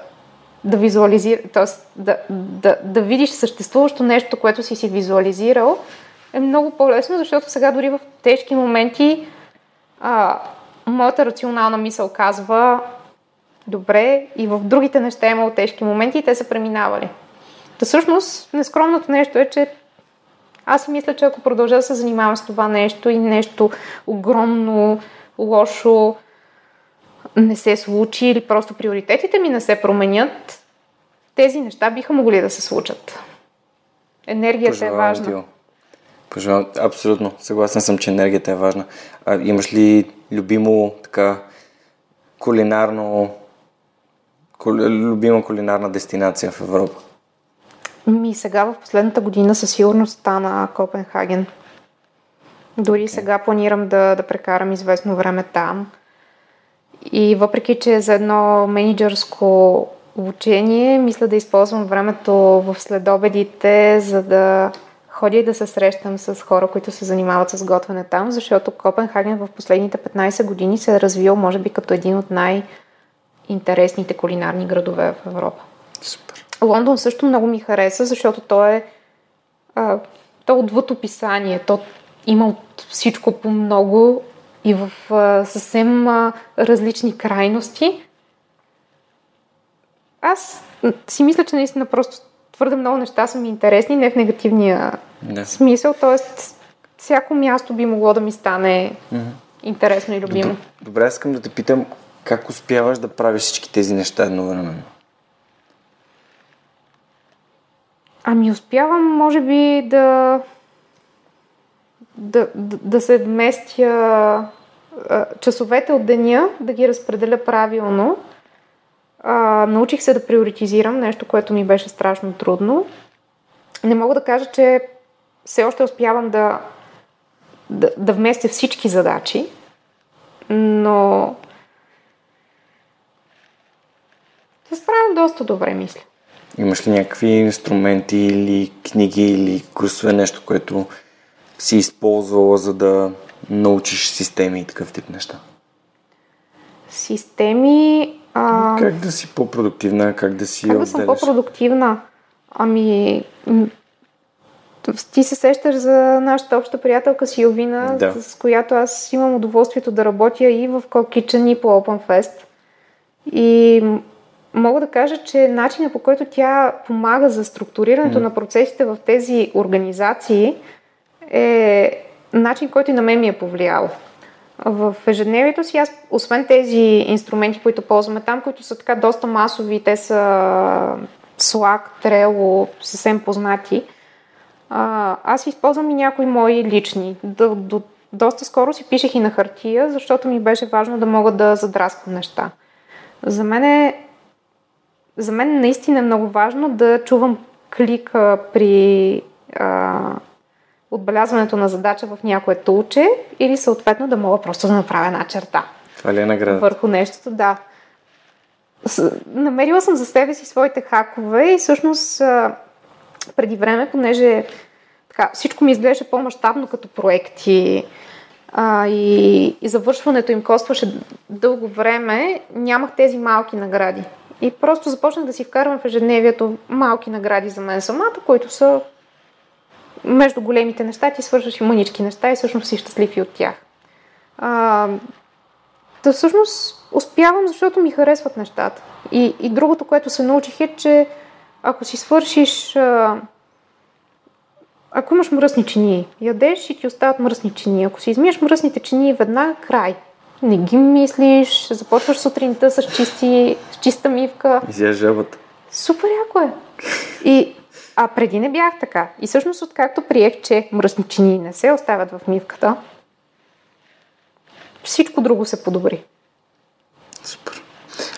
да визуализира, т.е. Да, да, да видиш съществуващо нещо, което си си визуализирал, е много по-лесно, защото сега дори в тежки моменти а, моята рационална мисъл казва добре и в другите неща е имало тежки моменти и те са преминавали. Та всъщност нескромното нещо е, че аз си мисля, че ако продължа да се занимавам с това нещо и нещо огромно, лошо не се случи или просто приоритетите ми не се променят, тези неща биха могли да се случат. Енергията Пожелавам е важна. Пожелавам, абсолютно. Съгласен съм, че енергията е важна. А, имаш ли любимо така кулинарно любима кулинарна дестинация в Европа? Ми сега в последната година със сигурност стана Копенхаген. Дори okay. сега планирам да, да прекарам известно време там. И въпреки, че за едно менеджерско обучение, мисля да използвам времето в следобедите, за да ходя и да се срещам с хора, които се занимават с готвене там, защото Копенхаген в последните 15 години се е развил, може би, като един от най-интересните кулинарни градове в Европа. Супер. Лондон също много ми хареса, защото то е а, то е отвъд описание. То има от всичко по много и в а, съвсем а, различни крайности. Аз си мисля, че наистина просто твърде много неща са ми интересни, не в негативния да. смисъл, т.е. всяко място би могло да ми стане mm-hmm. интересно и любимо. Добре, добре, искам да те питам, как успяваш да правиш всички тези неща едновременно? Ами успявам, може би, да да, да, да се вместя часовете от деня, да ги разпределя правилно. А, научих се да приоритизирам, нещо, което ми беше страшно трудно. Не мога да кажа, че все още успявам да, да, да вместя всички задачи, но се справям доста добре, мисля. Имаш ли някакви инструменти или книги или курсове, нещо, което си използвала, за да научиш системи и такъв тип неща? Системи... А... Как да си по-продуктивна, как да си Как да съм по-продуктивна? Ами... Ти се сещаш за нашата обща приятелка Силвина, да. с която аз имам удоволствието да работя и в Kitchen и по Open Fest. И мога да кажа, че начинът по който тя помага за структурирането mm. на процесите в тези организации е начин, който и на мен ми е повлиял. В ежедневието си, аз, освен тези инструменти, които ползваме там, които са така доста масови, те са Slack, Trello, съвсем познати, аз използвам и някои мои лични. До, до, доста скоро си пишех и на хартия, защото ми беше важно да мога да задраскам неща. За мен е за мен наистина е много важно да чувам клика при а, отбелязването на задача в някое тулче или съответно да мога просто да направя една черта. Това ли е награда? Върху нещото, да. Намерила съм за себе си своите хакове и всъщност преди време, понеже така, всичко ми изглеждаше по-масштабно като проекти а, и, и завършването им костваше дълго време, нямах тези малки награди. И просто започнах да си вкарвам в ежедневието малки награди за мен самата, които са между големите неща, ти свършваш и мънички неща и всъщност си щастлив и от тях. А, да всъщност успявам, защото ми харесват нещата. И, и другото, което се научих е, че ако си свършиш... А, ако имаш мръсни чинии, ядеш и ти остават мръсни чинии. Ако си измиеш мръсните чинии, веднага край. Не ги мислиш, започваш сутринта с, чисти, с чиста мивка. Изяж жабата. Супер яко е. И, а преди не бях така. И всъщност, откакто приех, че мръсни чинии не се оставят в мивката, всичко друго се подобри. Супер.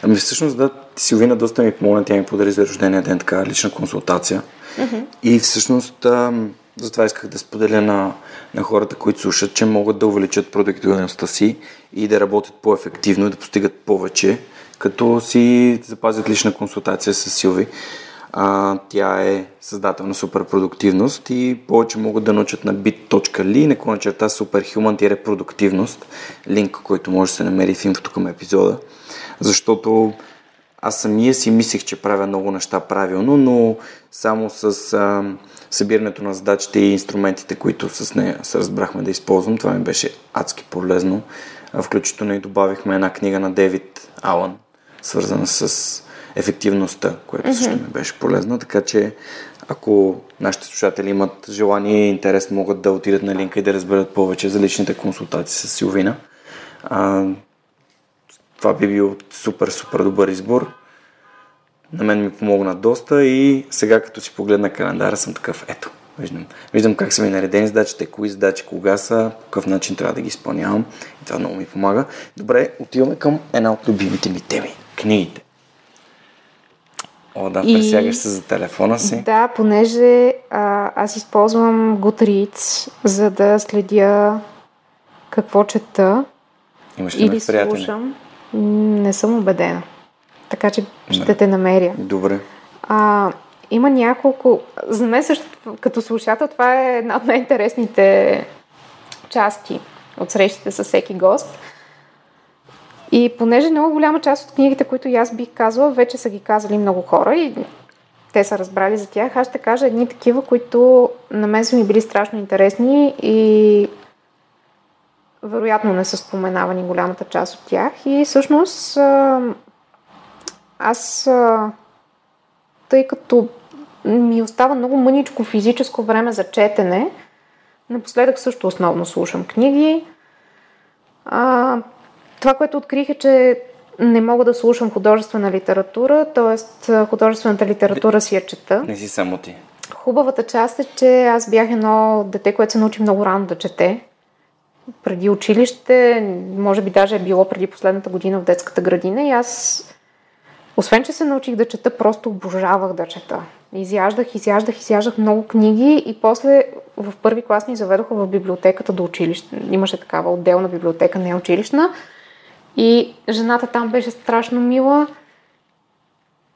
Ами всъщност да, Силвина доста ми помогна, тя ми подари за рождения ден така лична консултация. Mm-hmm. И всъщност ам, затова исках да споделя на, на хората, които слушат, че могат да увеличат продуктивността си и да работят по-ефективно и да постигат повече, като си запазят лична консултация с Силви. А, тя е създател на суперпродуктивност и повече могат да научат на bit.ly, наклона черта superhuman-продуктивност, линк, който може да се намери в инфото към епизода. Защото аз самия си мислех, че правя много неща правилно, но само с а, събирането на задачите и инструментите, които с нея се разбрахме да използвам, това ми беше адски полезно. Включително и добавихме една книга на Девид Алън, свързана с ефективността, което също ми беше полезно. Така че, ако нашите слушатели имат желание и интерес, могат да отидат на линка и да разберат повече за личните консултации с Силвина. А, това би бил супер, супер добър избор. На мен ми помогна доста и сега като си погледна календара съм такъв, ето, виждам, виждам как са ми наредени задачите, кои задачи, кога са, по какъв начин трябва да ги изпълнявам и това много ми помага. Добре, отиваме към една от любимите ми теми – книгите. О, да, и... пресягаш се за телефона си. Да, понеже а, аз използвам Goodreads, за да следя какво чета Имаш ли или слушам. Не съм убедена. Така че ще те намеря. Добре. А, има няколко... За мен също, като слушател, това е една от най-интересните части от срещите с всеки гост. И понеже много голяма част от книгите, които аз бих казала, вече са ги казали много хора и те са разбрали за тях, аз ще кажа едни такива, които на мен са ми били страшно интересни и вероятно не са споменавани голямата част от тях. И всъщност аз, тъй като ми остава много мъничко физическо време за четене, напоследък също основно слушам книги. Това, което открих е, че не мога да слушам художествена литература, т.е. художествената литература си я чета. Не си само ти. Хубавата част е, че аз бях едно дете, което се научи много рано да чете. Преди училище, може би даже е било преди последната година в детската градина и аз, освен че се научих да чета, просто обожавах да чета. Изяждах, изяждах, изяждах много книги и после в първи клас ни заведоха в библиотеката до училище. Имаше такава отделна библиотека, не училищна. И жената там беше страшно мила.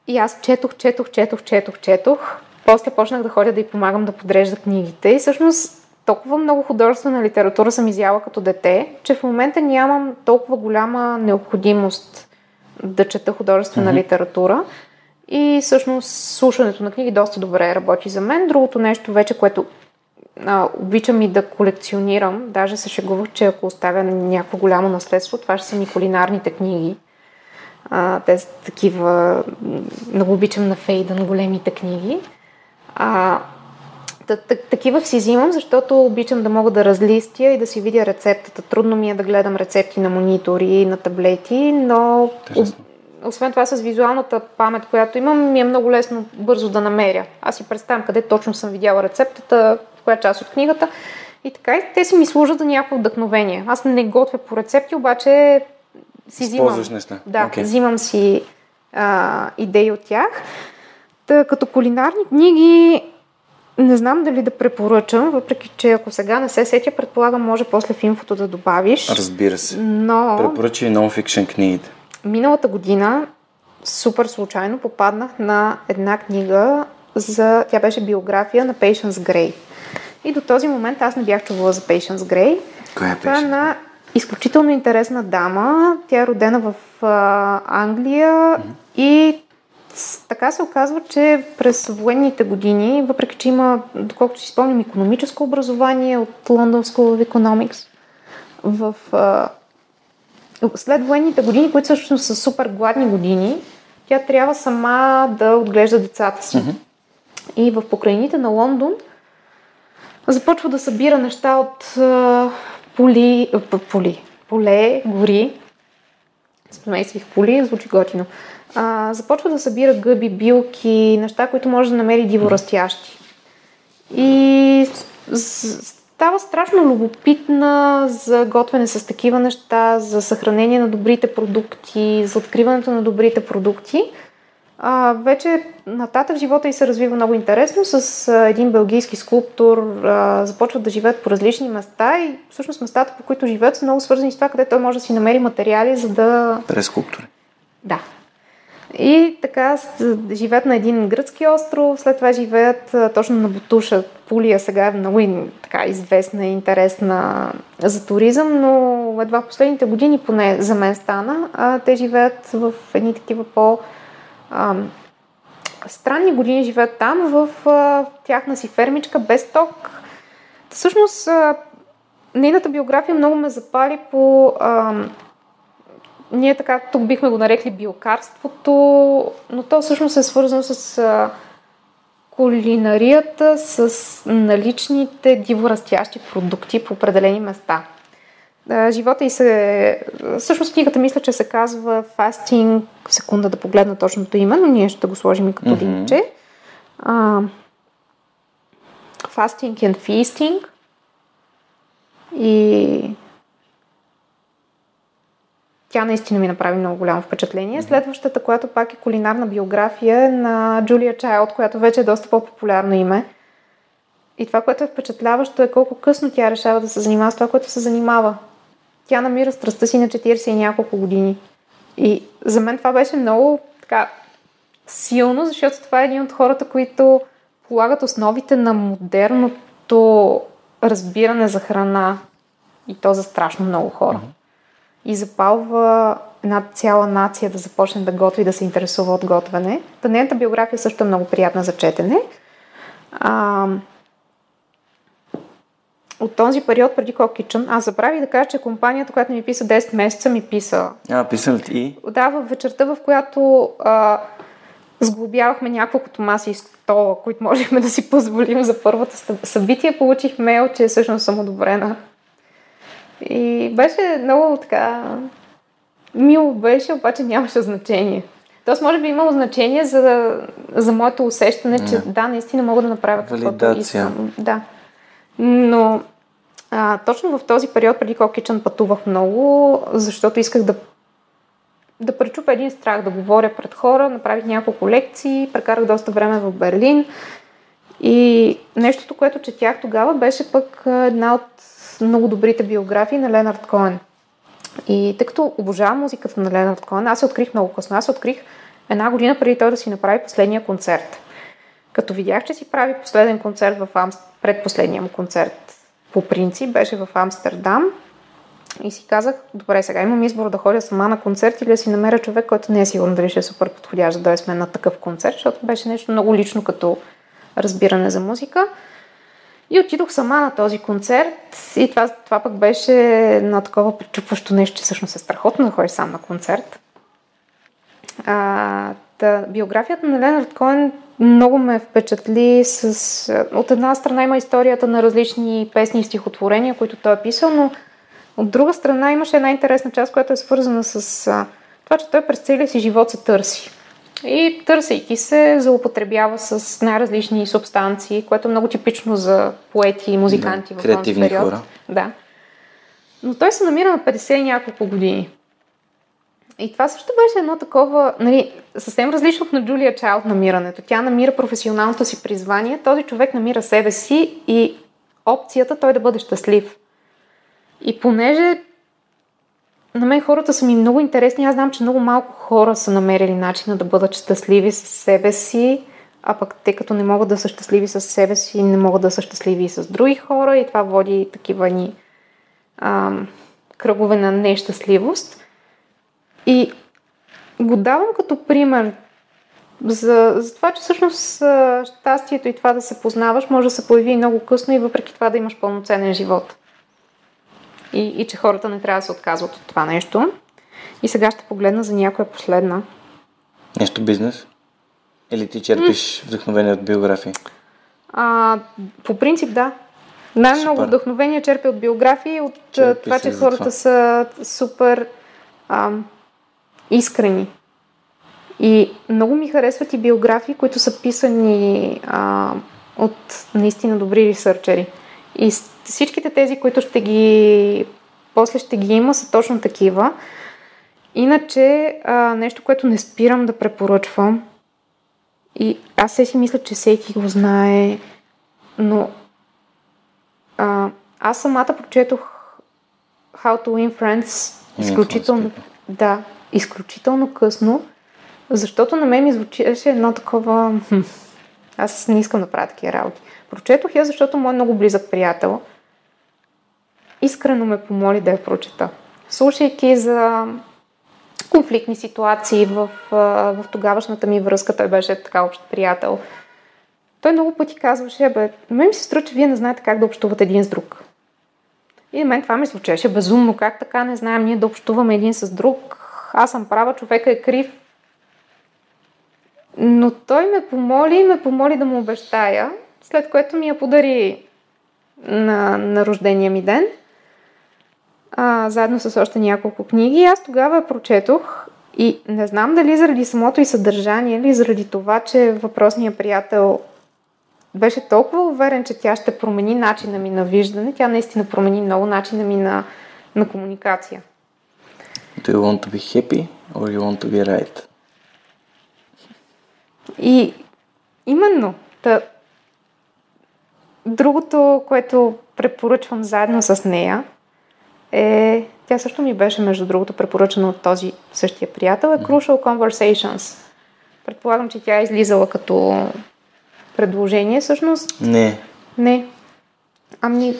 И аз четох, четох, четох, четох, четох. После почнах да ходя да й помагам да подрежда книгите. И всъщност толкова много художествена литература съм изяла като дете, че в момента нямам толкова голяма необходимост да чета художествена mm-hmm. литература. И всъщност слушането на книги доста добре работи за мен. Другото нещо вече, което а, обичам и да колекционирам. Даже се шегувах, че ако оставя някакво голямо наследство, това ще са ми кулинарните книги. А, те са такива... Много обичам на Фейдън големите книги. А, Такива си взимам, защото обичам да мога да разлистя и да си видя рецептата. Трудно ми е да гледам рецепти на монитори и на таблети, но освен това с визуалната памет, която имам, ми е много лесно бързо да намеря. Аз си представям къде точно съм видяла рецептата, коя част от книгата. И така, те си ми служат за някакво вдъхновение. Аз не готвя по рецепти, обаче си взимам. неща. Да, okay. взимам си а, идеи от тях. Та, като кулинарни книги, не знам дали да препоръчам, въпреки че ако сега не се сетя, предполагам, може после в инфото да добавиш. Разбира се. Но... Препоръчай нон-фикшн книгите. Миналата година супер случайно попаднах на една книга за... Тя беше биография на Patience Gray. И до този момент аз не бях чувала за Patience Gray. Коя е Това е на изключително интересна дама. Тя е родена в а, Англия mm-hmm. и така се оказва, че през военните години, въпреки че има, доколкото си спомням, економическо образование от London School of Economics, в, а, след военните години, които всъщност са супер гладни години, тя трябва сама да отглежда децата си. Mm-hmm. И в покрайните на Лондон започва да събира неща от поли, поли, поле, гори. Смесих поли, звучи готино а, започва да събира гъби, билки, неща, които може да намери диворастящи. И става страшно любопитна за готвене с такива неща, за съхранение на добрите продукти, за откриването на добрите продукти. А, вече нататък живота и се развива много интересно. С а, един белгийски скулптор а, започват да живеят по различни места и всъщност местата, по които живеят, са много свързани с това, къде той може да си намери материали, за да... През скулптори. Да, и така живеят на един гръцки остров, след това живеят точно на Бутуша. Пулия сега е много така, известна и интересна за туризъм, но едва в последните години поне за мен стана. А, те живеят в едни такива по... Странни години живеят там, в а, тяхна си фермичка, без ток. Всъщност, нейната биография много ме запали по... А, ние така тук бихме го нарекли биокарството, но то всъщност е свързано с а, кулинарията, с наличните диворастящи продукти по определени места. Живота и се... Всъщност книгата мисля, че се казва Fasting, секунда да погледна точното име, но ние ще го сложим и като mm-hmm. линче. А, fasting and Feasting. И тя наистина ми направи много голямо впечатление. Следващата, която пак е кулинарна биография е на Джулия Чайлд, която вече е доста по-популярно име. И това, което е впечатляващо е колко късно тя решава да се занимава с това, което се занимава. Тя намира страстта си на 40 и няколко години. И за мен това беше много така силно, защото това е един от хората, които полагат основите на модерното разбиране за храна. И то за страшно много хора. Mm-hmm и запалва една цяла нация да започне да готви и да се интересува от готвене. Та нейната биография също е много приятна за четене. А, от този период преди Кокичън, аз забравих да кажа, че компанията, която ми писа 10 месеца, ми писа. А, писа ли ти? Да, в вечерта, в която а, сглобявахме няколко маси и стола, които можехме да си позволим за първата събитие, получих мейл, че всъщност съм одобрена и беше много така... Мило беше, обаче нямаше значение. Тоест, може би имало значение за, за моето усещане, че yeah. да, наистина мога да направя каквото искам. Да. Но а, точно в този период преди Кокичън пътувах много, защото исках да да пречупя един страх, да говоря пред хора, направих няколко лекции, прекарах доста време в Берлин и нещото, което четях тогава, беше пък една от много добрите биографии на Ленард Коен. И тъй като обожавам музиката на Ленард Коен, аз се открих много късно. Аз се открих една година преди той да си направи последния концерт. Като видях, че си прави последен концерт в Амст... предпоследния му концерт по принцип беше в Амстердам и си казах, добре, сега имам избор да ходя сама на концерт или да си намеря човек, който не е сигурен дали ще е супер подходящ да дойде с мен на такъв концерт, защото беше нещо много лично като разбиране за музика. И отидох сама на този концерт и това, това пък беше на такова пречупващо нещо, че всъщност е страхотно да ходиш сам на концерт. А, та, биографията на Ленард Коен много ме впечатли с... От една страна има историята на различни песни и стихотворения, които той е писал, но от друга страна имаше една интересна част, която е свързана с а, това, че той през целия си живот се търси. И търсейки се, злоупотребява с най-различни субстанции, което е много типично за поети и музиканти Да, в този период. хора. Да. Но той се намира на 50 и няколко години. И това също беше едно такова, нали, съвсем различно на Джулия Чайлд намирането. Тя намира професионалното си призвание, този човек намира себе си и опцията той да бъде щастлив. И понеже на мен хората са ми много интересни, аз знам, че много малко хора са намерили начина да бъдат щастливи с себе си, а пък те като не могат да са щастливи с себе си, не могат да са щастливи и с други хора и това води такива ни ам, кръгове на нещастливост. И го давам като пример за, за това, че всъщност щастието и това да се познаваш може да се появи много късно и въпреки това да имаш пълноценен живот. И, и че хората не трябва да се отказват от това нещо. И сега ще погледна за някоя последна. Нещо бизнес? Или ти черпиш вдъхновение от биографии? А, по принцип, да. Най-много Супер. вдъхновение черпя от биографии, от Черпи това, че хората това. са супер ам, искрени. И много ми харесват и биографии, които са писани а, от наистина добри ресърчери. И всичките тези, които ще ги... после ще ги има, са точно такива. Иначе, а, нещо, което не спирам да препоръчвам, и аз се си мисля, че всеки го знае, но а, аз самата прочетох How to Win Friends Еми, изключително, да, изключително късно, защото на мен ми звучеше едно такова... Аз не искам да правя такива работи. Прочетох я, защото мой много близък приятел искрено ме помоли да я прочета. Слушайки за конфликтни ситуации в, в тогавашната ми връзка, той беше така общ приятел. Той много пъти казваше, бе, мен ми се струва, че вие не знаете как да общувате един с друг. И на мен това ми звучеше безумно. Как така не знаем ние да общуваме един с друг? Аз съм права, човека е крив. Но той ме помоли и ме помоли да му обещая, след което ми я подари на, на рождения ми ден, а, заедно с още няколко книги. Аз тогава прочетох и не знам дали заради самото и съдържание или заради това, че въпросният приятел беше толкова уверен, че тя ще промени начина ми на виждане. Тя наистина промени много начина ми на, на комуникация. Do you want to be happy or you want to be right? И именно, та, другото, което препоръчвам заедно с нея, е, тя също ми беше, между другото, препоръчана от този същия приятел, е Crucial Conversations. Предполагам, че тя е излизала като предложение. Всъщност, Не. не. Ами,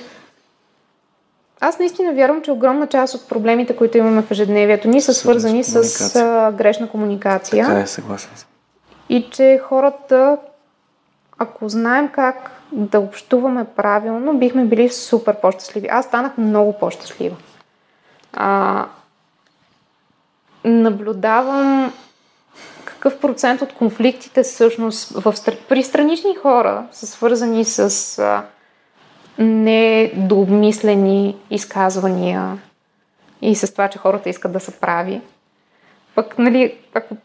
аз наистина вярвам, че огромна част от проблемите, които имаме в ежедневието ни, са свързани с комуникация. грешна комуникация. Така е, съгласен съм. И че хората, ако знаем как да общуваме правилно, бихме били супер по-щастливи. Аз станах много по-щастлива. А, наблюдавам какъв процент от конфликтите всъщност в, при странични хора са свързани с а, недообмислени изказвания и с това, че хората искат да са прави. Пък, нали, ако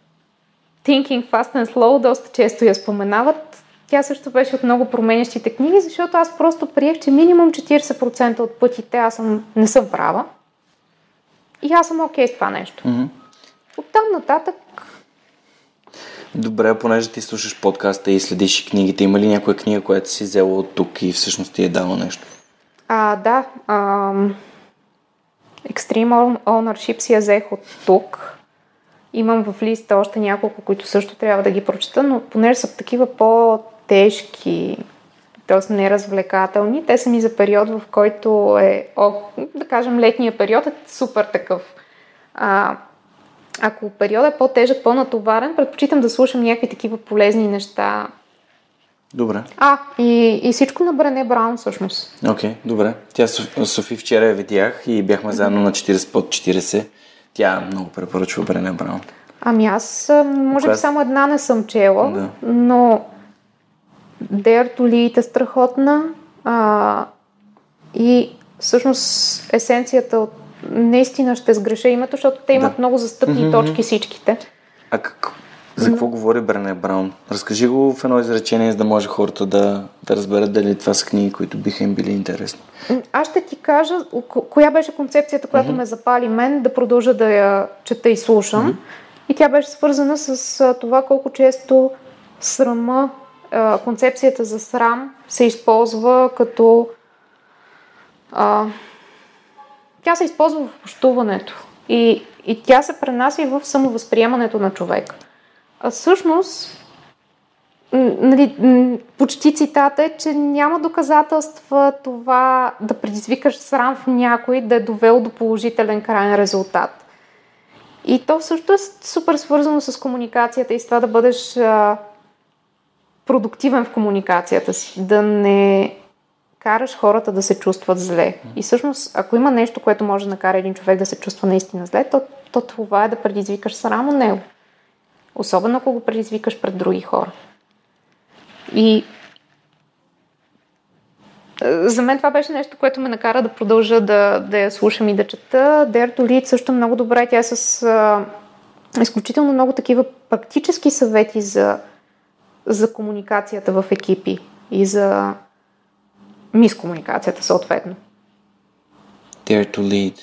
Thinking Fast and Slow доста често я споменават. Тя също беше от много променящите книги, защото аз просто приех, че минимум 40% от пътите аз съм, не съм права. И аз съм окей с това нещо. Мгм. Оттам нататък Добре, понеже ти слушаш подкаста и следиш и книгите, има ли някоя книга, която си взела от тук и всъщност ти е дала нещо? А, да. Ам, Extreme Ownership си я взех от тук. Имам в листа още няколко, които също трябва да ги прочета, но понеже са такива по-тежки, т.е. неразвлекателни, те са ми за период, в който е, о, да кажем, летния период е супер такъв. А, ако периодът е по-тежък, по-натоварен, предпочитам да слушам някакви такива полезни неща. Добре. А, и, и всичко на Брене Браун всъщност. Окей, добре. Тя Софи, вчера я видях и бяхме заедно на 40 под 40. Тя много препоръчва Брене Браун. Ами аз, може би Коя- само една не съм чела, Да. но Dare to Lead е страхотна а, и всъщност есенцията от наистина ще сгреша името, защото те имат Да. много застъпни Мгм, точки всичките. А как, за какво говори Брене Браун? Разкажи го в едно изречение, за да може хората да, да разберат дали това са книги, които биха им били интересни. Аз ще ти кажа ко- коя беше концепцията, която ме запали мен да продължа да я чета и слушам. И тя беше свързана с това колко често срама, концепцията за срам се използва като. А, тя се използва в общуването. И, и тя се пренася в самовъзприемането на човека. А всъщност, нали, почти цитата е, че няма доказателства това да предизвикаш срам в някой да е довел до положителен крайен резултат. И то също е супер свързано с комуникацията и с това да бъдеш а, продуктивен в комуникацията си, да не караш хората да се чувстват зле. И всъщност, ако има нещо, което може да накара един човек да се чувства наистина зле, то, то това е да предизвикаш срам от него. Особено ако го предизвикаш пред други хора. И е, за мен това беше нещо, което ме накара да продължа да, да я слушам и да чета. To Lead също е много добра. Тя е с а, изключително много такива практически съвети за, за комуникацията в екипи и за мискомуникацията съответно. Dare to lead.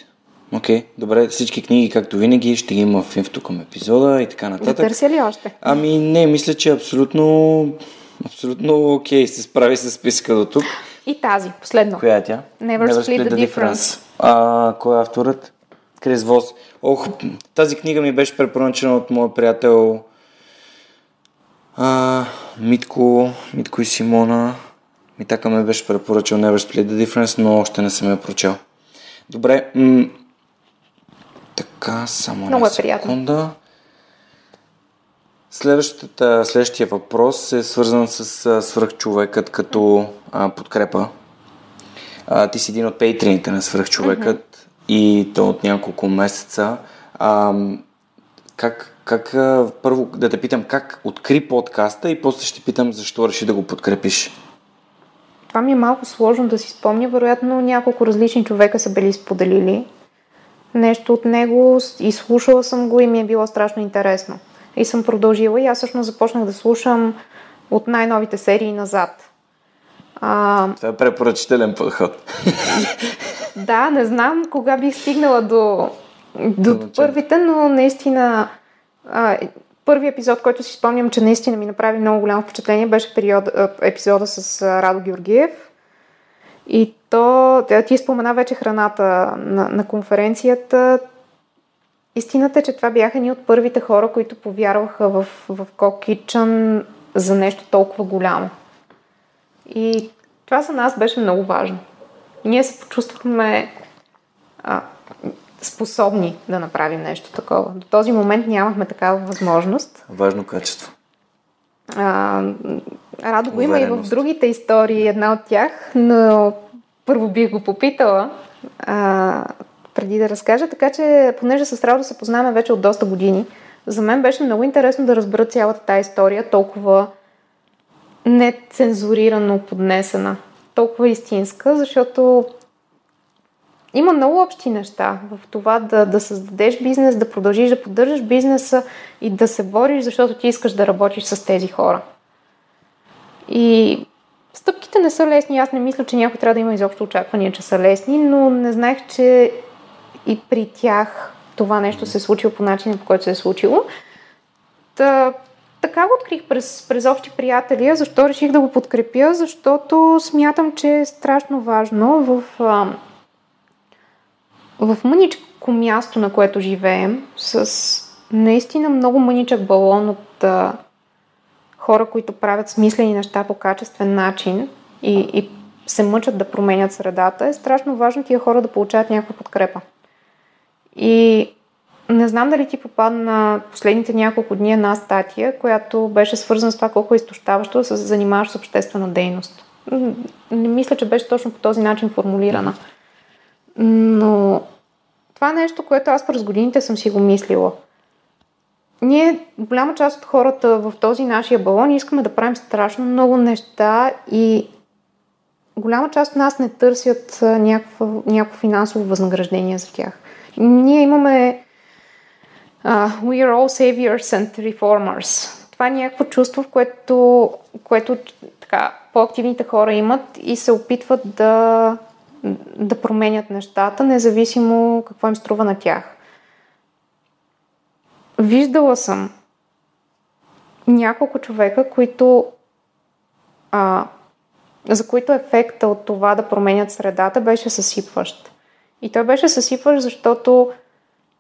Окей, okay. добре, всички книги, както винаги, ще ги има в инфото към епизода и така Да нататък. търся ли още? Ами не, мисля, че абсолютно, абсолютно окей се справи с списъка до тук. И тази, последно. Коя е тя? Never Split the Difference. А, кой е авторът? Крис Вос. Ох, тази книга ми беше препоръчена от моя приятел а, Митко, Митко и Симона. Ми така ме беше препоръчал Never Split the Difference, но още не съм я прочел. Добре, м- така, само Много една е приятно. секунда. Следващата, следващия въпрос е свързан с а, свръхчовекът като а, подкрепа. А, ти си един от пейтрините на свръхчовекът mm-hmm. и то от няколко месеца. А, как, как, първо да те питам как откри подкаста и после ще питам защо реши да го подкрепиш. Това ми е малко сложно да си спомня. Вероятно няколко различни човека са били споделили нещо от него и слушала съм го и ми е било страшно интересно. И съм продължила и аз всъщност започнах да слушам от най-новите серии назад. А, Това е препоръчителен подход. да, не знам кога бих стигнала до, до начало. първите, но наистина а, първи епизод, който си спомням, че наистина ми направи много голямо впечатление, беше период, епизода с Радо Георгиев. И то, ти спомена вече храната на, на конференцията. Истината е, че това бяха ни от първите хора, които повярваха в, в Kitchen за нещо толкова голямо. И това за нас беше много важно. Ние се почувствахме а, способни да направим нещо такова. До този момент нямахме такава възможност. Важно качество. А, Радо го има и в другите истории, една от тях, но първо бих го попитала а, преди да разкажа, така че понеже с Радо се познаваме вече от доста години, за мен беше много интересно да разбера цялата тази история, толкова нецензурирано поднесена, толкова истинска, защото има много общи неща в това да, да създадеш бизнес, да продължиш да поддържаш бизнеса и да се бориш, защото ти искаш да работиш с тези хора. И стъпките не са лесни. Аз не мисля, че някой трябва да има изобщо очаквания, че са лесни, но не знаех, че и при тях това нещо се е случило по начина, по който се е случило. Та, така го открих през, през общи приятели. Защо реших да го подкрепя? Защото смятам, че е страшно важно в, а, в мъничко място, на което живеем, с наистина много мъничък балон от а, хора, които правят смислени неща по качествен начин и, и се мъчат да променят средата, е страшно важно тия хора да получават някаква подкрепа. И не знам дали ти попадна последните няколко дни една статия, която беше свързана с това колко е изтощаващо да се занимаваш с обществена дейност. Не мисля, че беше точно по този начин формулирана. Но това е нещо, което аз през годините съм си го мислила. ние, голяма част от хората в този нашия балон, искаме да правим страшно много неща и голяма част от нас не търсят някакво, финансово възнаграждение за тях. Ние имаме uh, We are all saviors and reformers. Това е някакво чувство, в което, което така, по-активните хора имат и се опитват да, да променят нещата, независимо какво им струва на тях. Виждала съм няколко човека, които а, за които ефекта от това да променят средата беше съсипващ. И той беше съсипващ, защото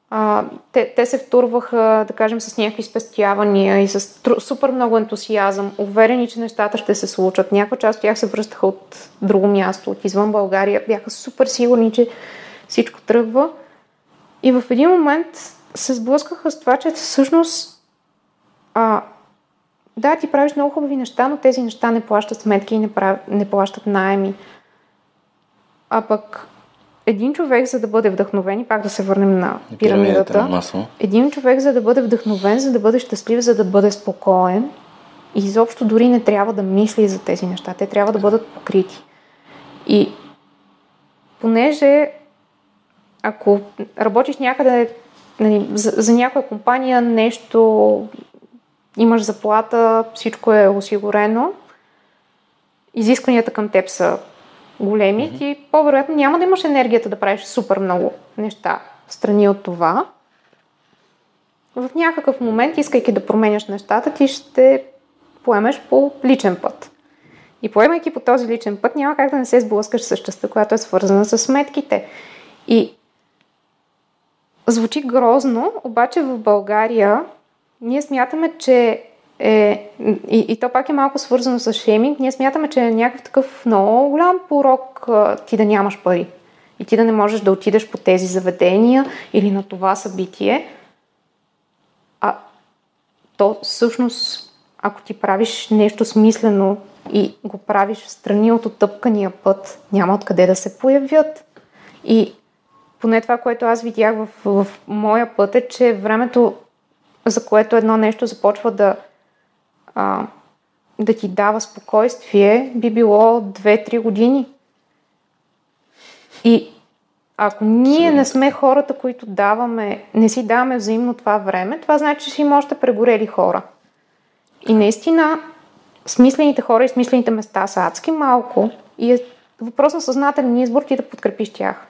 а, те, те се втурваха, да кажем, с някакви спестявания и с тру, супер много ентусиазъм, уверени, че нещата ще се случат. Някаква част от тях се връщаха от друго място, от извън България, бяха супер сигурни, че всичко тръгва. И в един момент се сблъскаха с това, че всъщност а, да, ти правиш много хубави неща, но тези неща не плащат сметки и не, прав... не плащат найеми. А пък един човек, за да бъде вдъхновен, и пак да се върнем на пирамидата, на един човек, за да бъде вдъхновен, за да бъде щастлив, за да бъде спокоен, и изобщо дори не трябва да мисли за тези неща. Те трябва да бъдат покрити. И понеже ако работиш някъде нали, за, за някоя компания нещо, имаш заплата, всичко е осигурено, изискванията към теб са големи, mm-hmm. ти по-вероятно няма да имаш енергията да правиш супер много неща в страни от това. В някакъв момент, искайки да променяш нещата, ти ще поемеш по личен път. И поемайки по този личен път, няма как да не се сблъскаш с частта, която е свързана с сметките. И звучи грозно, обаче в България ние смятаме, че е, и, и то пак е малко свързано с шейминг, ние смятаме, че е някакъв такъв много голям порок ти да нямаш пари и ти да не можеш да отидеш по тези заведения или на това събитие. А то всъщност, ако ти правиш нещо смислено и го правиш в страни от отъпкания път, няма откъде да се появят. И поне това, което аз видях в, в моя път е, че времето, за което едно нещо започва да а, да ти дава спокойствие, би било 2-3 години. И ако ние не сме хората, които даваме, не си даваме взаимно това време, това значи, че ще има още прегорели хора. И наистина, смислените хора и смислените места са адски малко и е въпрос на съзнателен избор ти да подкрепиш тях.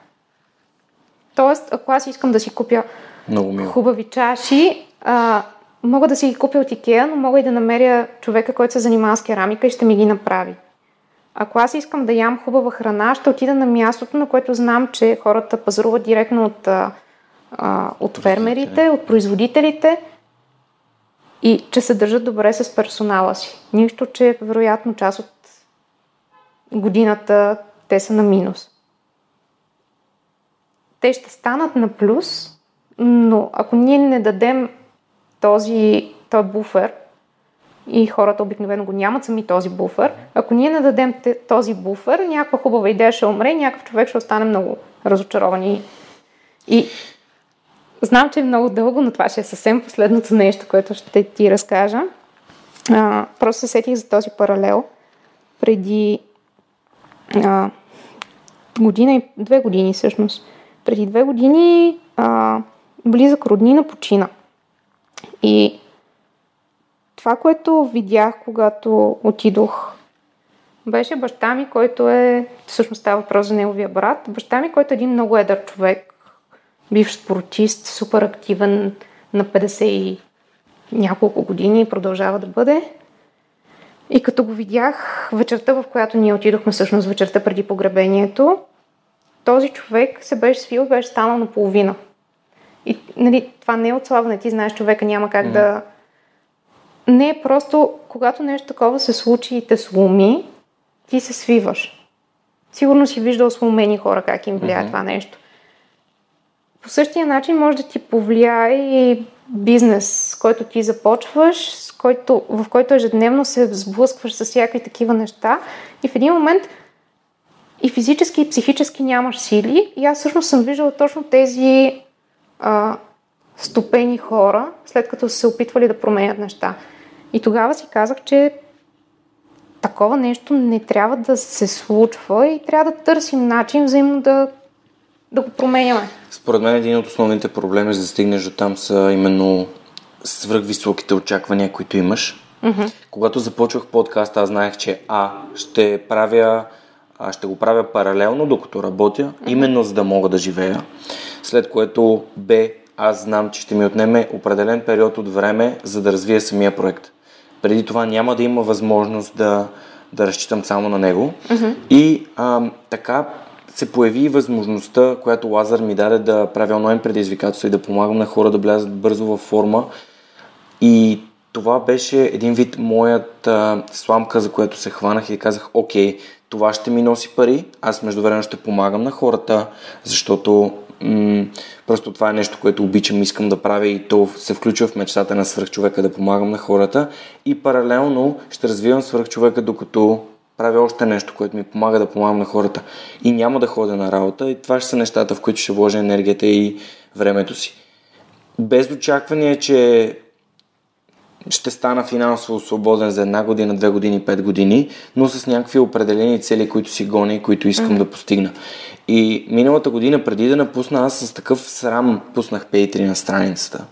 Тоест, ако аз искам да си купя Много хубави чаши, а, мога да си ги купя от Икеа, но мога и да намеря човека, който се занимава с керамика и ще ми ги направи. Ако аз искам да ям хубава храна, ще отида на мястото, на което знам, че хората пазаруват директно от, а, от фермерите, от производителите и че се държат добре с персонала си. Нищо, че вероятно част от годината те са на минус. Те ще станат на плюс, но ако ние не дадем този, този буфер и хората обикновено го нямат сами този буфер, ако ние не дадем този буфер, някаква хубава идея ще умре, някакъв човек ще остане много разочарован. И, и знам, че е много дълго, но това ще е съвсем последното нещо, което ще ти разкажа. А, просто се сетих за този паралел. Преди а, година и две години всъщност. Преди две години а, близък роднина почина. И това, което видях, когато отидох, беше баща ми, който е, всъщност става въпрос за неговия брат, баща ми, който е един много едър човек, бивш спортист, супер активен, на 50 и няколко години и продължава да бъде. И като го видях вечерта, в която ние отидохме, всъщност вечерта преди погребението, този човек се беше свил, беше станал наполовина. И нали, това не е отслабване, ти знаеш, човека няма как mm. да... Не е просто, когато нещо такова се случи и те сломи, ти се свиваш. Сигурно си виждал сломени хора как им влияе mm-hmm. това нещо. По същия начин може да ти повлияе и бизнес, с който ти започваш, с който, в който ежедневно се сблъскваш с всякакви такива неща и в един момент и физически и психически нямаш сили. И аз всъщност съм виждала точно тези а, стопени хора, след като са се опитвали да променят неща. И тогава си казах, че такова нещо не трябва да се случва и трябва да търсим начин взаимно да, да го променяме. Според мен един от основните проблеми за да стигнеш до там са именно свръхвисоките очаквания, които имаш. Mm-hmm. Когато започвах подкаст, аз знаех, че А, ще правя а, ще го правя паралелно, докато работя, mm-hmm. именно за да мога да живея. След което Б, аз знам, че ще ми отнеме определен период от време, за да развия самия проект. Преди това няма да има възможност да, да разчитам само на него. Mm-hmm. И а, така се появи възможността, която Лазар ми даде да правя онлайн предизвикателства и да помагам на хора да влязат бързо във форма. И това беше един вид моята сламка, за която се хванах и казах, окей, това ще ми носи пари, аз междувременно ще помагам на хората, защото м- просто това е нещо, което обичам, искам да правя и то се включва в мечтата на свръхчовека да помагам на хората и паралелно ще развивам свръхчовека, докато правя още нещо, което ми помага да помагам на хората и няма да ходя на работа и това ще са нещата, в които ще вложа енергията и времето си. Без очакване, че ще стана финансово свободен за една година, две години, пет години, но с някакви определени цели, които си гоня и които искам mm-hmm. да постигна. И миналата година, преди да напусна, аз с такъв срам пуснах Patreon на страницата.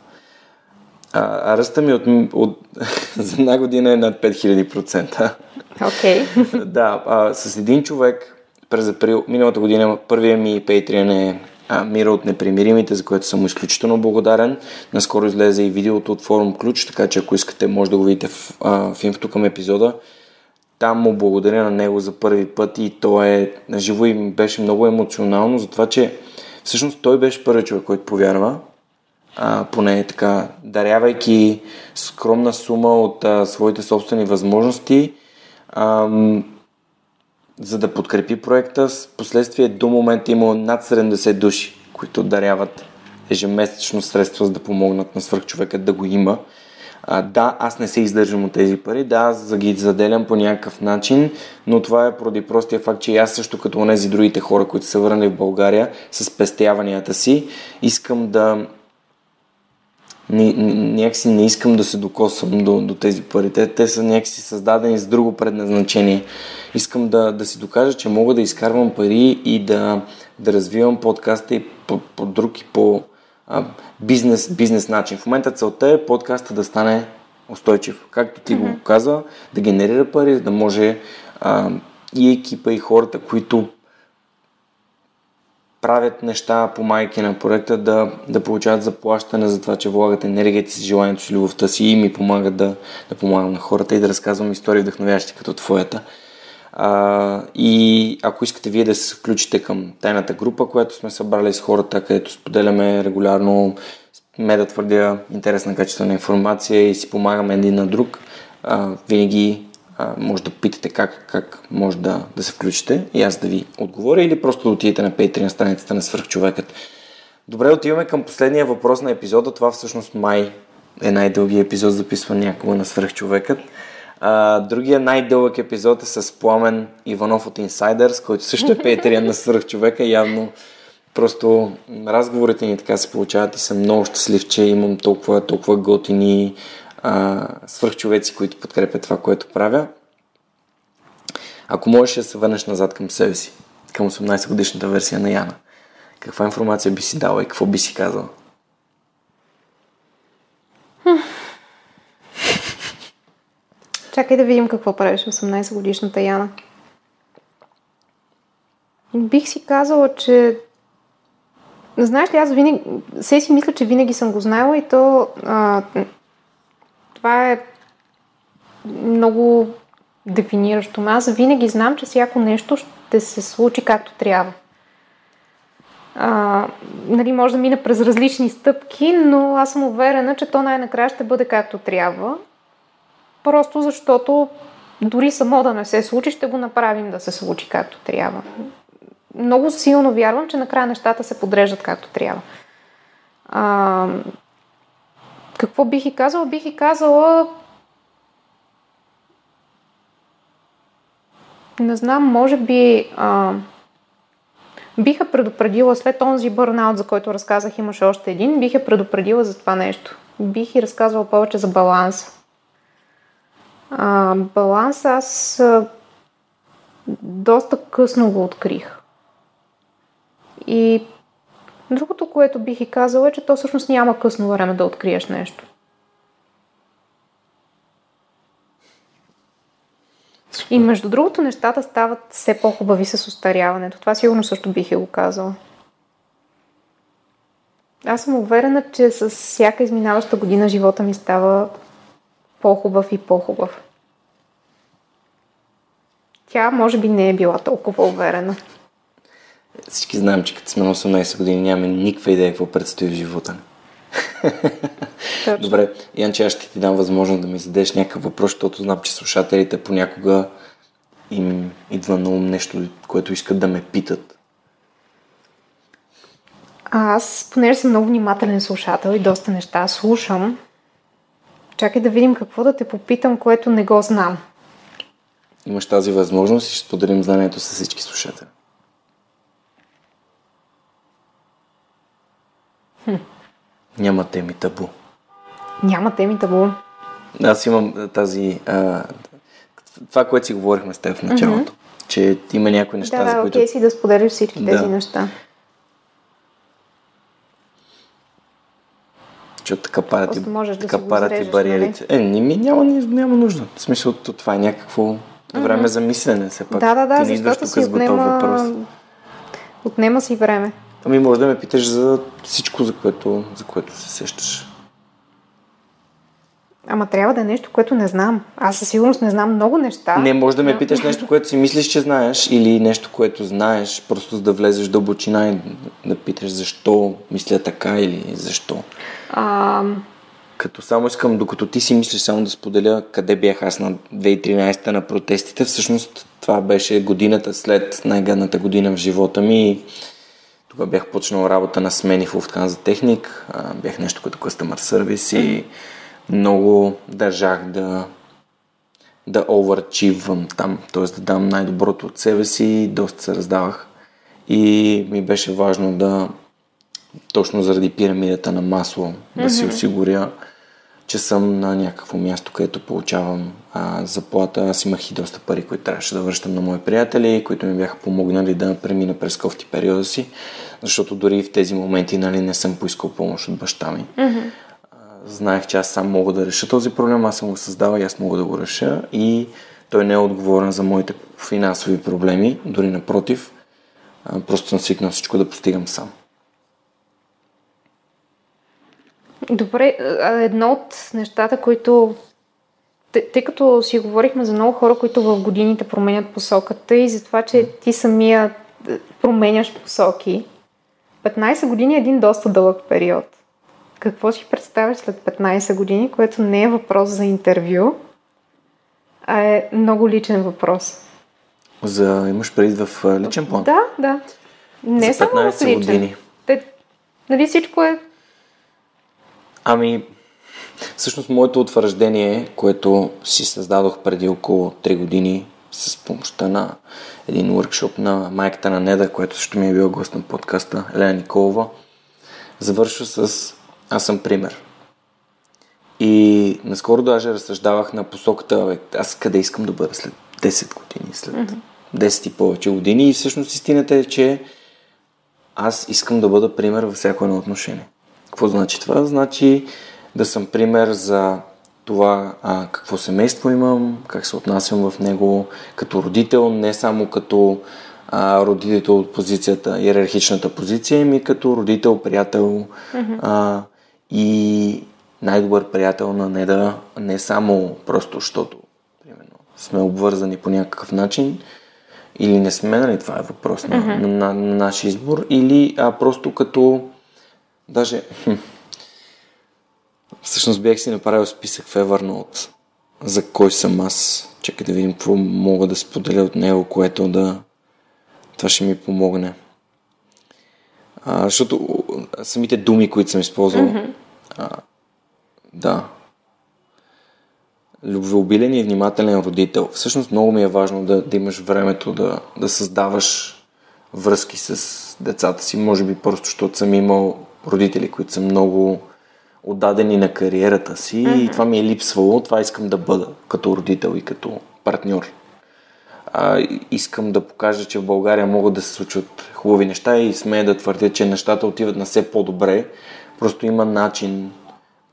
А, а ръста ми от, от, за една година е над 5000%. Окей. Okay. да, а, с един човек през април миналата година, първия ми Patreon е Мира от непримиримите, за което съм изключително благодарен. Наскоро излезе и видеото от форум Ключ, така че ако искате, може да го видите в, в инфото към епизода. Там му благодаря на него за първи път и то е на живо и беше много емоционално, за това, че всъщност той беше първи човек, който повярва, а, поне така, дарявайки скромна сума от а, своите собствени възможности, а, за да подкрепи проекта. С последствие до момента има над 70 души, които даряват ежемесечно средства, за да помогнат на свърхчовека да го има. А, да, аз не се издържам от тези пари, да, аз за ги заделям по някакъв начин, но това е поради простия факт, че аз също като тези другите хора, които са върнали в България с пестяванията си, искам да някакси не искам да се докосвам до, до тези пари. Те, те са някакси създадени с друго предназначение. Искам да, да си докажа, че мога да изкарвам пари и да, да развивам подкаста и по, по друг и по а, бизнес, бизнес начин. В момента целта е подкаста да стане устойчив. Както ти mm-hmm. го каза, да генерира пари, да може а, и екипа, и хората, които правят неща по майки на проекта, да, да получават заплащане за това, че влагат енергията си, желанието си, любовта си и ми помагат да, да помагам на хората и да разказвам истории вдъхновящи като твоята. А, и ако искате вие да се включите към тайната група, която сме събрали с хората, където споделяме регулярно, ме да твърдя интересна качествена информация и си помагаме един на друг, а, винаги може да питате как, как може да, да се включите и аз да ви отговоря или просто да отидете на Patreon страницата на Свърхчовекът. Добре, отиваме към последния въпрос на епизода. Това всъщност май е най-дългия епизод, записван някога на Свърхчовекът. А, другия най-дълъг епизод е с Пламен Иванов от Insiders, който също е Patreon на Свърхчовека. Явно просто разговорите ни така се получават и съм много щастлив, че имам толкова, толкова готини а, свърхчовеци, които подкрепят това, което правя. Ако можеш да се върнеш назад към себе си, към 18 годишната версия на Яна, каква информация би си дала и какво би си казала? Чакай да видим какво правиш 18 годишната Яна. Бих си казала, че Знаеш ли, аз винаги, се си мисля, че винаги съм го знаела и то а, това е много дефиниращо. Аз винаги знам, че всяко нещо ще се случи както трябва. А, нали, може да мине през различни стъпки, но аз съм уверена, че то най-накрая ще бъде както трябва. Просто защото дори само да не се случи, ще го направим да се случи както трябва. Много силно вярвам, че накрая нещата се подреждат както трябва. А, какво бих и казала? Бих и казала не знам, може би а, биха предупредила след онзи бърнаут, за който разказах, имаше още един, биха предупредила за това нещо. Бих и разказвала повече за баланс. А, баланс аз а, доста късно го открих. И другото, което бих и казала е, че то всъщност няма късно време да откриеш нещо. И между другото, нещата стават все по-хубави с устаряването. Това сигурно също бих и го казала. Аз съм уверена, че с всяка изминаваща година живота ми става по-хубав и по-хубав. Тя може би не е била толкова уверена. Всички знаем, че като сме на 18 години нямаме никаква идея какво предстои в живота. Точно. Добре, Янче, аз ще ти дам възможност да ми зададеш някакъв въпрос, защото знам, че слушателите понякога им идва на ум нещо, което искат да ме питат. А аз, понеже съм много внимателен слушател и доста неща слушам, чакай да видим какво да те попитам, което не го знам. Имаш тази възможност и ще споделим знанието с всички слушатели. Хм. Няма теми табу. Няма теми табу. Аз имам тази... А, това, което си говорихме с теб в началото. Mm-hmm. Че има някои неща, Да, за да, които... окей си да споделиш всички Да. тези неща. Защото така падат, и, Просто можеш да така го падат и изрежеш, бариерите. Е, не, ми, няма, няма нужда. В смисъл, то това е някакво време за мислене. Все пак. Да, да, да, Ти не защото тук си отнема... въпрос. Отнема си време. Ами може да ме питаш за всичко, за което, за което се сещаш. Ама трябва да е нещо, което не знам. Аз със сигурност не знам много неща. Не, може да ме питаш нещо, което си мислиш, че знаеш, или нещо, което знаеш, просто за да влезеш в дълбочина и да питаш защо мисля така или защо. А, Като само искам, докато ти си мислиш само да споделя къде бях аз на 2013 на протестите, всъщност това беше годината след най-гадната година в живота ми. Тогава бях почнал работа на смени в Lufthansa Техник, бях нещо като customer service и много държах да да овърчивам там, т.е. да дам най-доброто от себе си, доста се раздавах и ми беше важно да точно заради пирамидата на масло да си осигуря, че съм на някакво място, където получавам а, заплата. Аз имах и доста пари, които трябваше да връщам на мои приятели, които ми бяха помогнали да премина през кофти периода си, защото дори в тези моменти нали, не съм поискал помощ от баща ми. А, Знаех, че аз сам мога да реша този проблем, аз съм го създал и аз мога да го реша и той не е отговорен за моите финансови проблеми, дори напротив, а, просто съм свикнал всичко да постигам сам. Добре, едно от нещата, които... Тъй, като си говорихме за много хора, които в годините променят посоката и за това, че ти самия е, променяш посоки, 15 години е един доста дълъг период. Какво си представяш след 15 години, което не е въпрос за интервю, а е много личен въпрос. За имаш предвид в личен план? Да, да. Не За само в 15 личен. години. Те, нали всичко е... Ами, всъщност моето утвърждение, което си създадох преди около 3 години с помощта на един workshop на майката на Неда, което също ми е бил гост на подкаста, Елена Николова, завършва с Аз съм пример. И наскоро даже разсъждавах на посоката, бе, аз къде искам да бъда след 10 години, след 10 и повече години. И всъщност истината е, че аз искам да бъда пример във всяко едно отношение. Какво значи това? Значи да съм пример за това а, какво семейство имам, как се отнасям в него като родител, не само като а, родител от позицията, иерархичната позиция, ами като родител, приятел а, и най-добър приятел на Неда, не само просто, защото примерно, сме обвързани по някакъв начин, или не сме, нали, това е въпрос на, на, на, на наш избор, или а, просто като даже всъщност бях си направил списък в Evernote за кой съм аз. Чакай да видим какво мога да споделя от него, което да това ще ми помогне. А, защото самите думи, които съм използвал, mm-hmm. а, да, любвеобилен и внимателен родител. Всъщност много ми е важно да, да имаш времето да, да създаваш връзки с децата си. Може би просто, защото съм имал родители, които са много отдадени на кариерата си mm-hmm. и това ми е липсвало. Това искам да бъда като родител и като партньор. А, искам да покажа, че в България могат да се случват хубави неща и смея да твърдя, че нещата отиват на все по-добре. Просто има начин,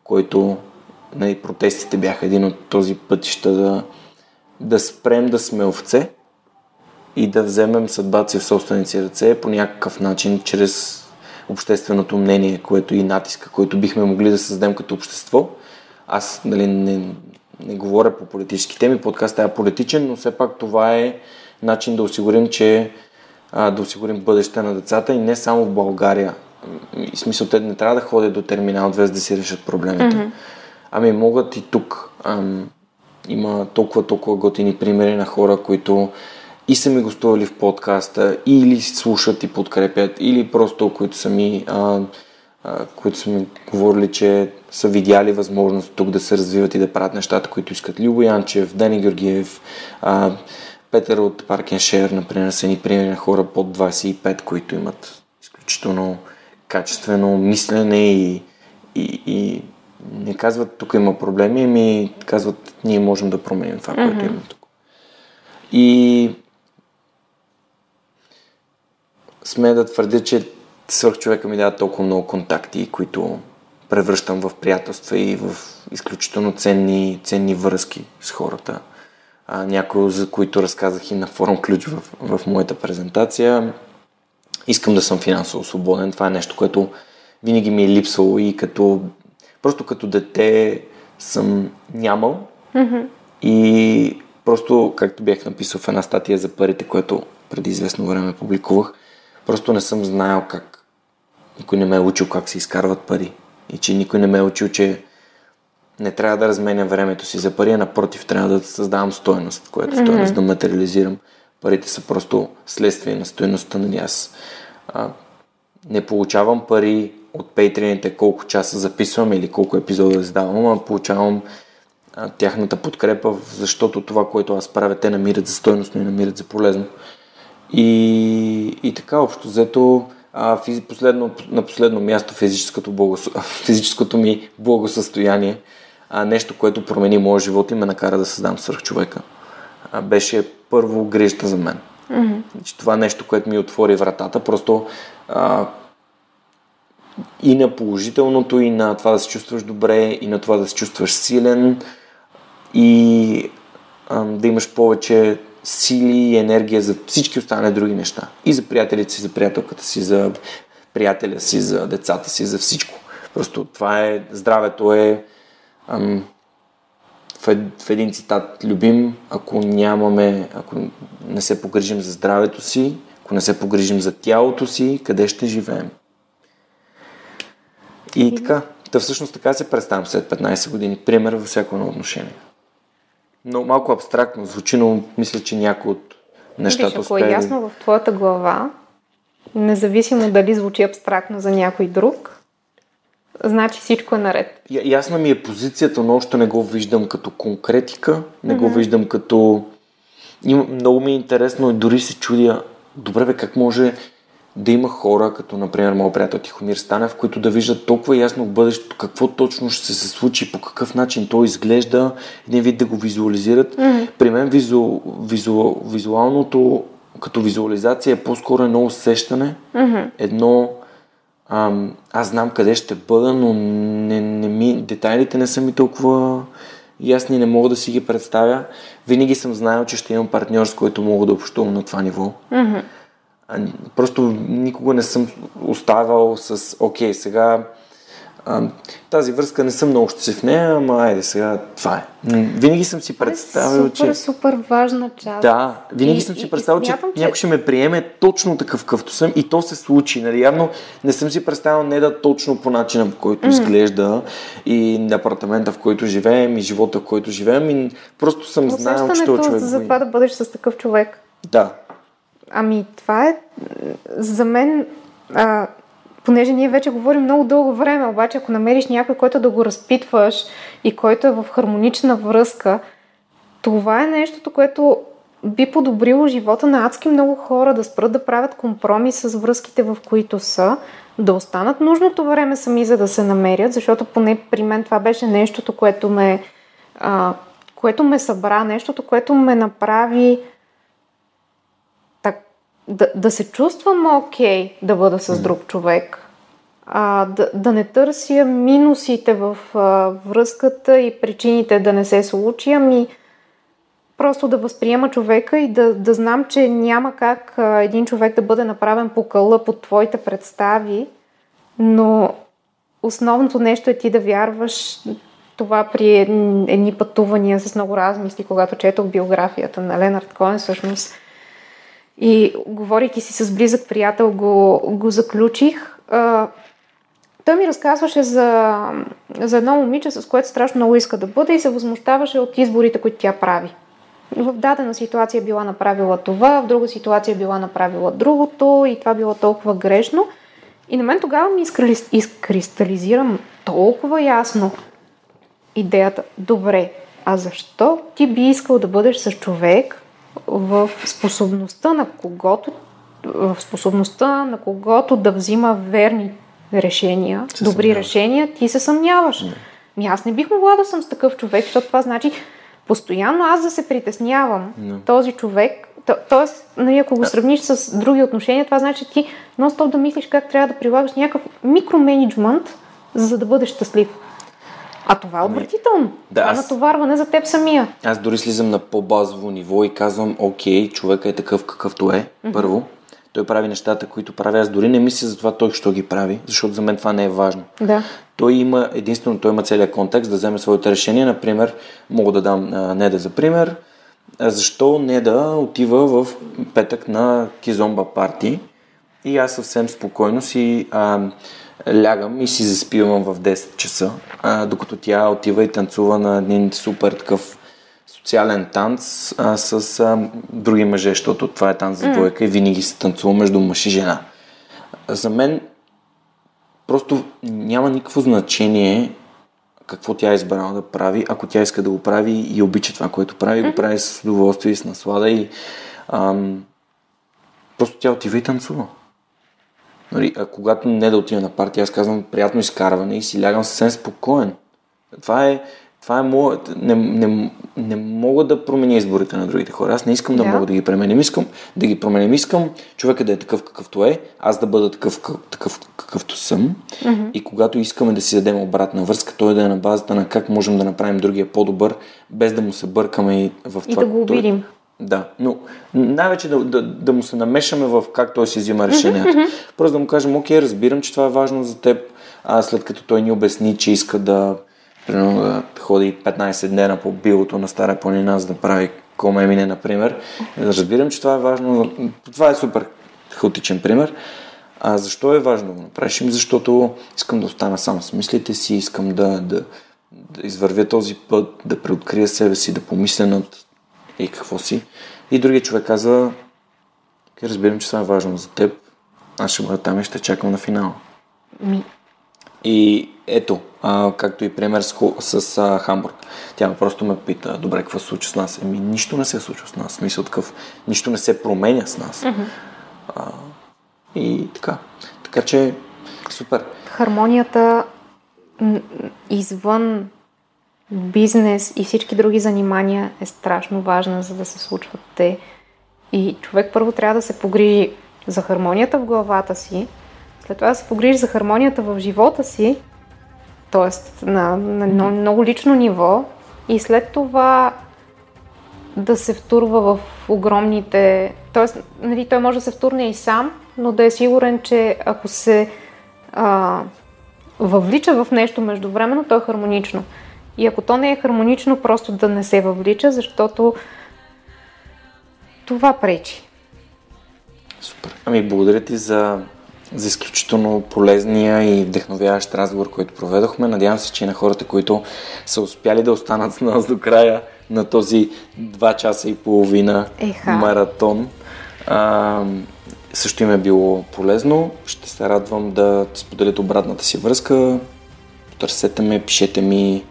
който нали, протестите бяха един от този пътища да, да спрем да сме овце и да вземем съдбата си в собственици ръце по някакъв начин, чрез общественото мнение, което и натиска, който бихме могли да създадем като общество. Аз нали, не, не говоря по политически теми, подкастът е политичен, но все пак това е начин да осигурим, че а, да осигурим бъдеще на децата и не само в България. В смисъл, те не трябва да ходят до терминал 2, за да си решат проблемите. Mm-hmm. Ами могат и тук. Ам, има толкова, толкова готини примери на хора, които и са ми гостували в подкаста, или слушат и подкрепят, или просто които са ми, а, а, които са ми говорили, че са видяли възможност тук да се развиват и да правят нещата, които искат. Любо Янчев, Дани Георгиев, а, Петър от Share, например, са ни примери на хора под 25, които имат изключително качествено мислене и, и, и не казват тук има проблеми, ами казват ние можем да променим това, mm-hmm. което има тук. И сме да твърдя, че свърх човека ми дава толкова много контакти, които превръщам в приятелства и в изключително ценни, ценни връзки с хората. А, някои, за които разказах и на форум ключ в, в моята презентация. Искам да съм финансово свободен. Това е нещо, което винаги ми е липсвало и като просто като дете съм нямал mm-hmm. и просто, както бях написал в една статия за парите, което преди известно време публикувах, Просто не съм знаел как. Никой не ме е учил как се изкарват пари. И че никой не ме е учил, че не трябва да разменя времето си за пари, а напротив, трябва да създавам стоеност, която стоеност mm-hmm. да материализирам. Парите са просто следствие на стоеността на аз. А, не получавам пари от пейтрените колко часа записвам или колко епизода издавам, а получавам а, тяхната подкрепа, защото това, което аз правя, те намират за стойностно и намират за полезно. И, и така, общо взето, а, физи, последно, на последно място физическото, благос... физическото ми благосъстояние, а, нещо, което промени моя живот и ме накара да създам свърхчовека, а, беше първо грижата за мен. Mm-hmm. Това нещо, което ми отвори вратата, просто а, и на положителното, и на това да се чувстваш добре, и на това да се чувстваш силен, и а, да имаш повече сили и енергия за всички останали други неща. И за приятелите си, за приятелката си, за приятеля си, за децата си, за всичко. Просто това е, здравето е ам, в, в един цитат любим, ако нямаме, ако не се погрижим за здравето си, ако не се погрижим за тялото си, къде ще живеем? И така, да всъщност така се представям след 15 години. Пример във всяко едно отношение. Но малко абстрактно звучи, но мисля, че някои от нещата Виж, ако е ясно в твоята глава, независимо дали звучи абстрактно за някой друг, значи всичко е наред. Я, ясна ми е позицията, но още не го виждам като конкретика, не mm-hmm. го виждам като... Много ми е интересно и дори се чудя, добре бе, как може да има хора, като например моят приятел Тихомир Станев, които да виждат толкова ясно в бъдещето какво точно ще се случи, по какъв начин то изглежда, един вид да го визуализират. Mm-hmm. При мен визу, визу, визуалното като визуализация е по-скоро едно усещане, mm-hmm. едно ам, аз знам къде ще бъда, но не, не ми, детайлите не са ми толкова ясни, не мога да си ги представя. Винаги съм знаел, че ще имам партньор, с който мога да общувам на това ниво. Mm-hmm. Просто никога не съм оставал с окей, сега а, тази връзка не съм много щастлив в нея, ама айде сега това е. Винаги съм си представил, че... Супер, супер важна част. Да, винаги и, съм си представил, че, че някой ще ме приеме точно такъв какъвто съм и то се случи. Нали? Явно не съм си представил не да точно по начина, по който mm. изглежда и апартамента, в който живеем и живота, в който живеем и просто съм знаел, че този човек... за това да бъдеш с такъв човек. Да, Ами, това е за мен, а, понеже ние вече говорим много дълго време, обаче ако намериш някой, който да го разпитваш и който е в хармонична връзка, това е нещото, което би подобрило живота на адски много хора да спрат да правят компромис с връзките, в които са, да останат нужното време сами, за да се намерят, защото поне при мен това беше нещото, което ме, а, което ме събра, нещото, което ме направи да, да се чувствам окей okay, да бъда с друг човек, а, да, да не търся минусите в а, връзката и причините да не се случи, ами просто да възприема човека и да, да знам, че няма как а, един човек да бъде направен по къла под твоите представи, но основното нещо е ти да вярваш това при едни пътувания с много размисли, когато четох биографията на Ленард Коен, всъщност. И говорейки си с близък приятел, го, го заключих. А, той ми разказваше за, за едно момиче, с което страшно много иска да бъде и се възмущаваше от изборите, които тя прави в дадена ситуация била направила това, в друга ситуация била направила другото и това било толкова грешно. И на мен тогава ми изкристализирам толкова ясно идеята. Добре, а защо ти би искал да бъдеш с човек в способността на когото в способността на когото да взима верни решения, се добри съмняваш. решения, ти се съмняваш. Не. Ми аз не бих могла да съм с такъв човек, защото това значи постоянно аз да се притеснявам no. този човек, то, тоест, нали, ако го сравниш с други отношения, това значи ти нон-стоп да мислиш как трябва да прилагаш някакъв микроменеджмент, за да бъдеш щастлив. А това е ами, отвратително. Да, това е натоварване за теб самия. Аз дори слизам на по-базово ниво и казвам, окей, човека е такъв какъвто е, mm-hmm. първо. Той прави нещата, които прави. Аз дори не мисля за това той що ги прави, защото за мен това не е важно. Да. Той има, единствено той има целият контекст да вземе своите решения. Например, мога да дам а, Неда за пример. А, защо Неда отива в петък на Кизомба парти и аз съвсем спокойно си а, лягам и си заспивам в 10 часа, а, докато тя отива и танцува на един супер такъв социален танц а, с а, други мъже, защото това е танц за двойка mm. и винаги се танцува между мъж и жена. За мен просто няма никакво значение какво тя е избрала да прави, ако тя иска да го прави и обича това, което прави, mm. го прави с удоволствие и с наслада и ам, просто тя отива и танцува. Нали, а когато не да отида на партия, аз казвам приятно изкарване и си лягам съвсем спокоен. Това е, това е мое, не, не, не мога да променя изборите на другите хора. Аз не искам да, да мога да ги променям. Искам да ги променям. Искам човека да е такъв какъвто е, аз да бъда такъв, такъв какъвто съм. Mm-hmm. И когато искаме да си дадем обратна връзка, той да е на базата на как можем да направим другия по-добър, без да му се бъркаме и в това. И да го обидим. Да, но най-вече да, да, да му се намешаме в как той си взима решенията. Mm-hmm. Просто да му кажем, окей, разбирам, че това е важно за теб, а след като той ни обясни, че иска да примерно да ходи 15 дена по билото на Стара планина, за да прави коме мине, например. Разбирам, че това е важно. Това е супер хаотичен пример. А защо е важно да го направиш? Защото искам да остана сам с мислите си, искам да, да, да извървя този път, да преоткрия себе си, да помисля над и какво си. И другия човек каза, разбирам, че това е важно за теб, аз ще бъда там и ще чакам на финала. Ми, и ето, а, както и пример с, с а, Хамбург. Тя просто ме пита, добре, какво се случва с нас? Еми, нищо не се случва с нас. Мисля такъв, нищо не се променя с нас. Mm-hmm. А, и така. Така че, супер. Хармонията извън бизнес и всички други занимания е страшно важна, за да се случват те. И човек първо трябва да се погрижи за хармонията в главата си, след това да се погрижи за хармонията в живота си, т.е. на, на, на много лично ниво, и след това да се втурва в огромните... Т.е. Нали, той може да се втурне и сам, но да е сигурен, че ако се а, въвлича в нещо междувременно, то е хармонично. И ако то не е хармонично, просто да не се въвлича, защото това пречи. Супер. Ами, благодаря ти за за изключително полезния и вдъхновяващ разговор, който проведохме. Надявам се, че и на хората, които са успяли да останат с нас до края на този 2 часа и половина Еха. маратон, а, също им е било полезно. Ще се радвам да споделят обратната си връзка. Търсете ме, пишете ми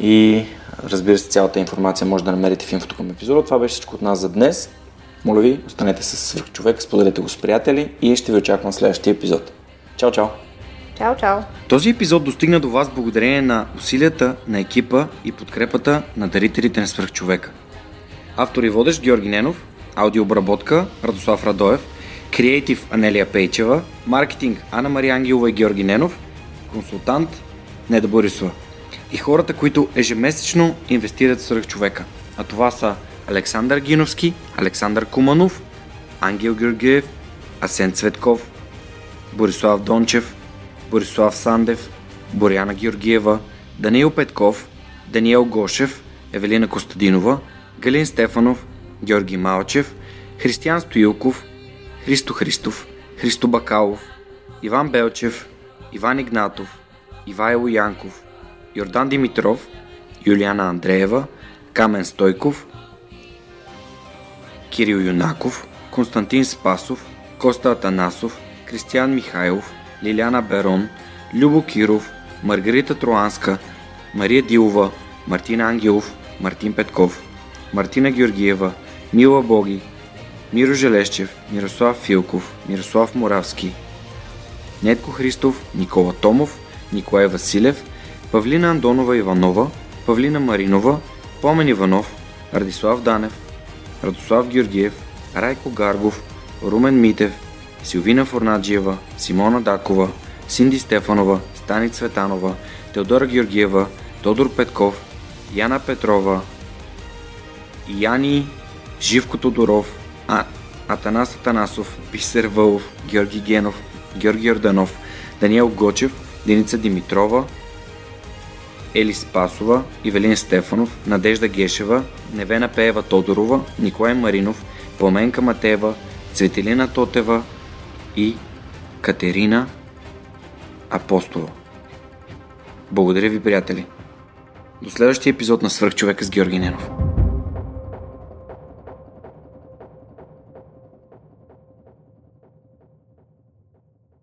И разбира се, цялата информация може да намерите в инфото към епизода. Това беше всичко от нас за днес. Моля ви, останете с човек, споделете го с приятели и ще ви очаквам в следващия епизод. Чао, чао! Чао, чао! Този епизод достигна до вас благодарение на усилията на екипа и подкрепата на дарителите на свръхчовека. Автор и водещ Георги Ненов, аудиообработка Радослав Радоев, креатив Анелия Пейчева, маркетинг Анна Мария Ангелова и Георги Ненов, консултант Неда Борисова. И хората, които ежемесечно инвестират в свръхчовека. А това са Александър Гиновски, Александър Куманов, Ангел Георгиев, Асен Цветков, Борислав Дончев, Борислав Сандев, Боряна Георгиева, Даниил Петков, Даниел Гошев, Евелина Костадинова, Галин Стефанов, Георги Малчев, Християн Стоилков, Христо Христов, Христо Бакалов, Иван Белчев, Иван Игнатов, Ивайло Янков, Йордан Димитров, Юлиана Андреева, Камен Стойков, Кирил Юнаков, Константин Спасов, Коста Атанасов, Кристиян Михайлов, Лиляна Берон, Любо Киров, Маргарита Троанска, Мария Дилова, Мартин Ангелов, Мартин Петков, Мартина Георгиева, Мила Боги, Миро Желещев, Мирослав Филков, Мирослав Моравски, Нетко Христов, Никола Томов, Николай Василев, Павлина Андонова Иванова, Павлина Маринова, Помен Иванов, Радислав Данев, Радослав Георгиев, Райко Гаргов, Румен Митев, Силвина Форнаджиева, Симона Дакова, Синди Стефанова, Стани Цветанова, Теодора Георгиева, Тодор Петков, Яна Петрова, Яни Живко Тодоров, а, Атанас Атанасов, Бисер Вълов, Георги Генов, Георги Орданов, Даниел Гочев, Деница Димитрова, Ели Спасова, Ивелин Стефанов, Надежда Гешева, Невена Пеева Тодорова, Николай Маринов, Пламенка Матева, Цветелина Тотева и Катерина Апостола. Благодаря ви, приятели! До следващия епизод на Свърхчовека с Георги Ненов.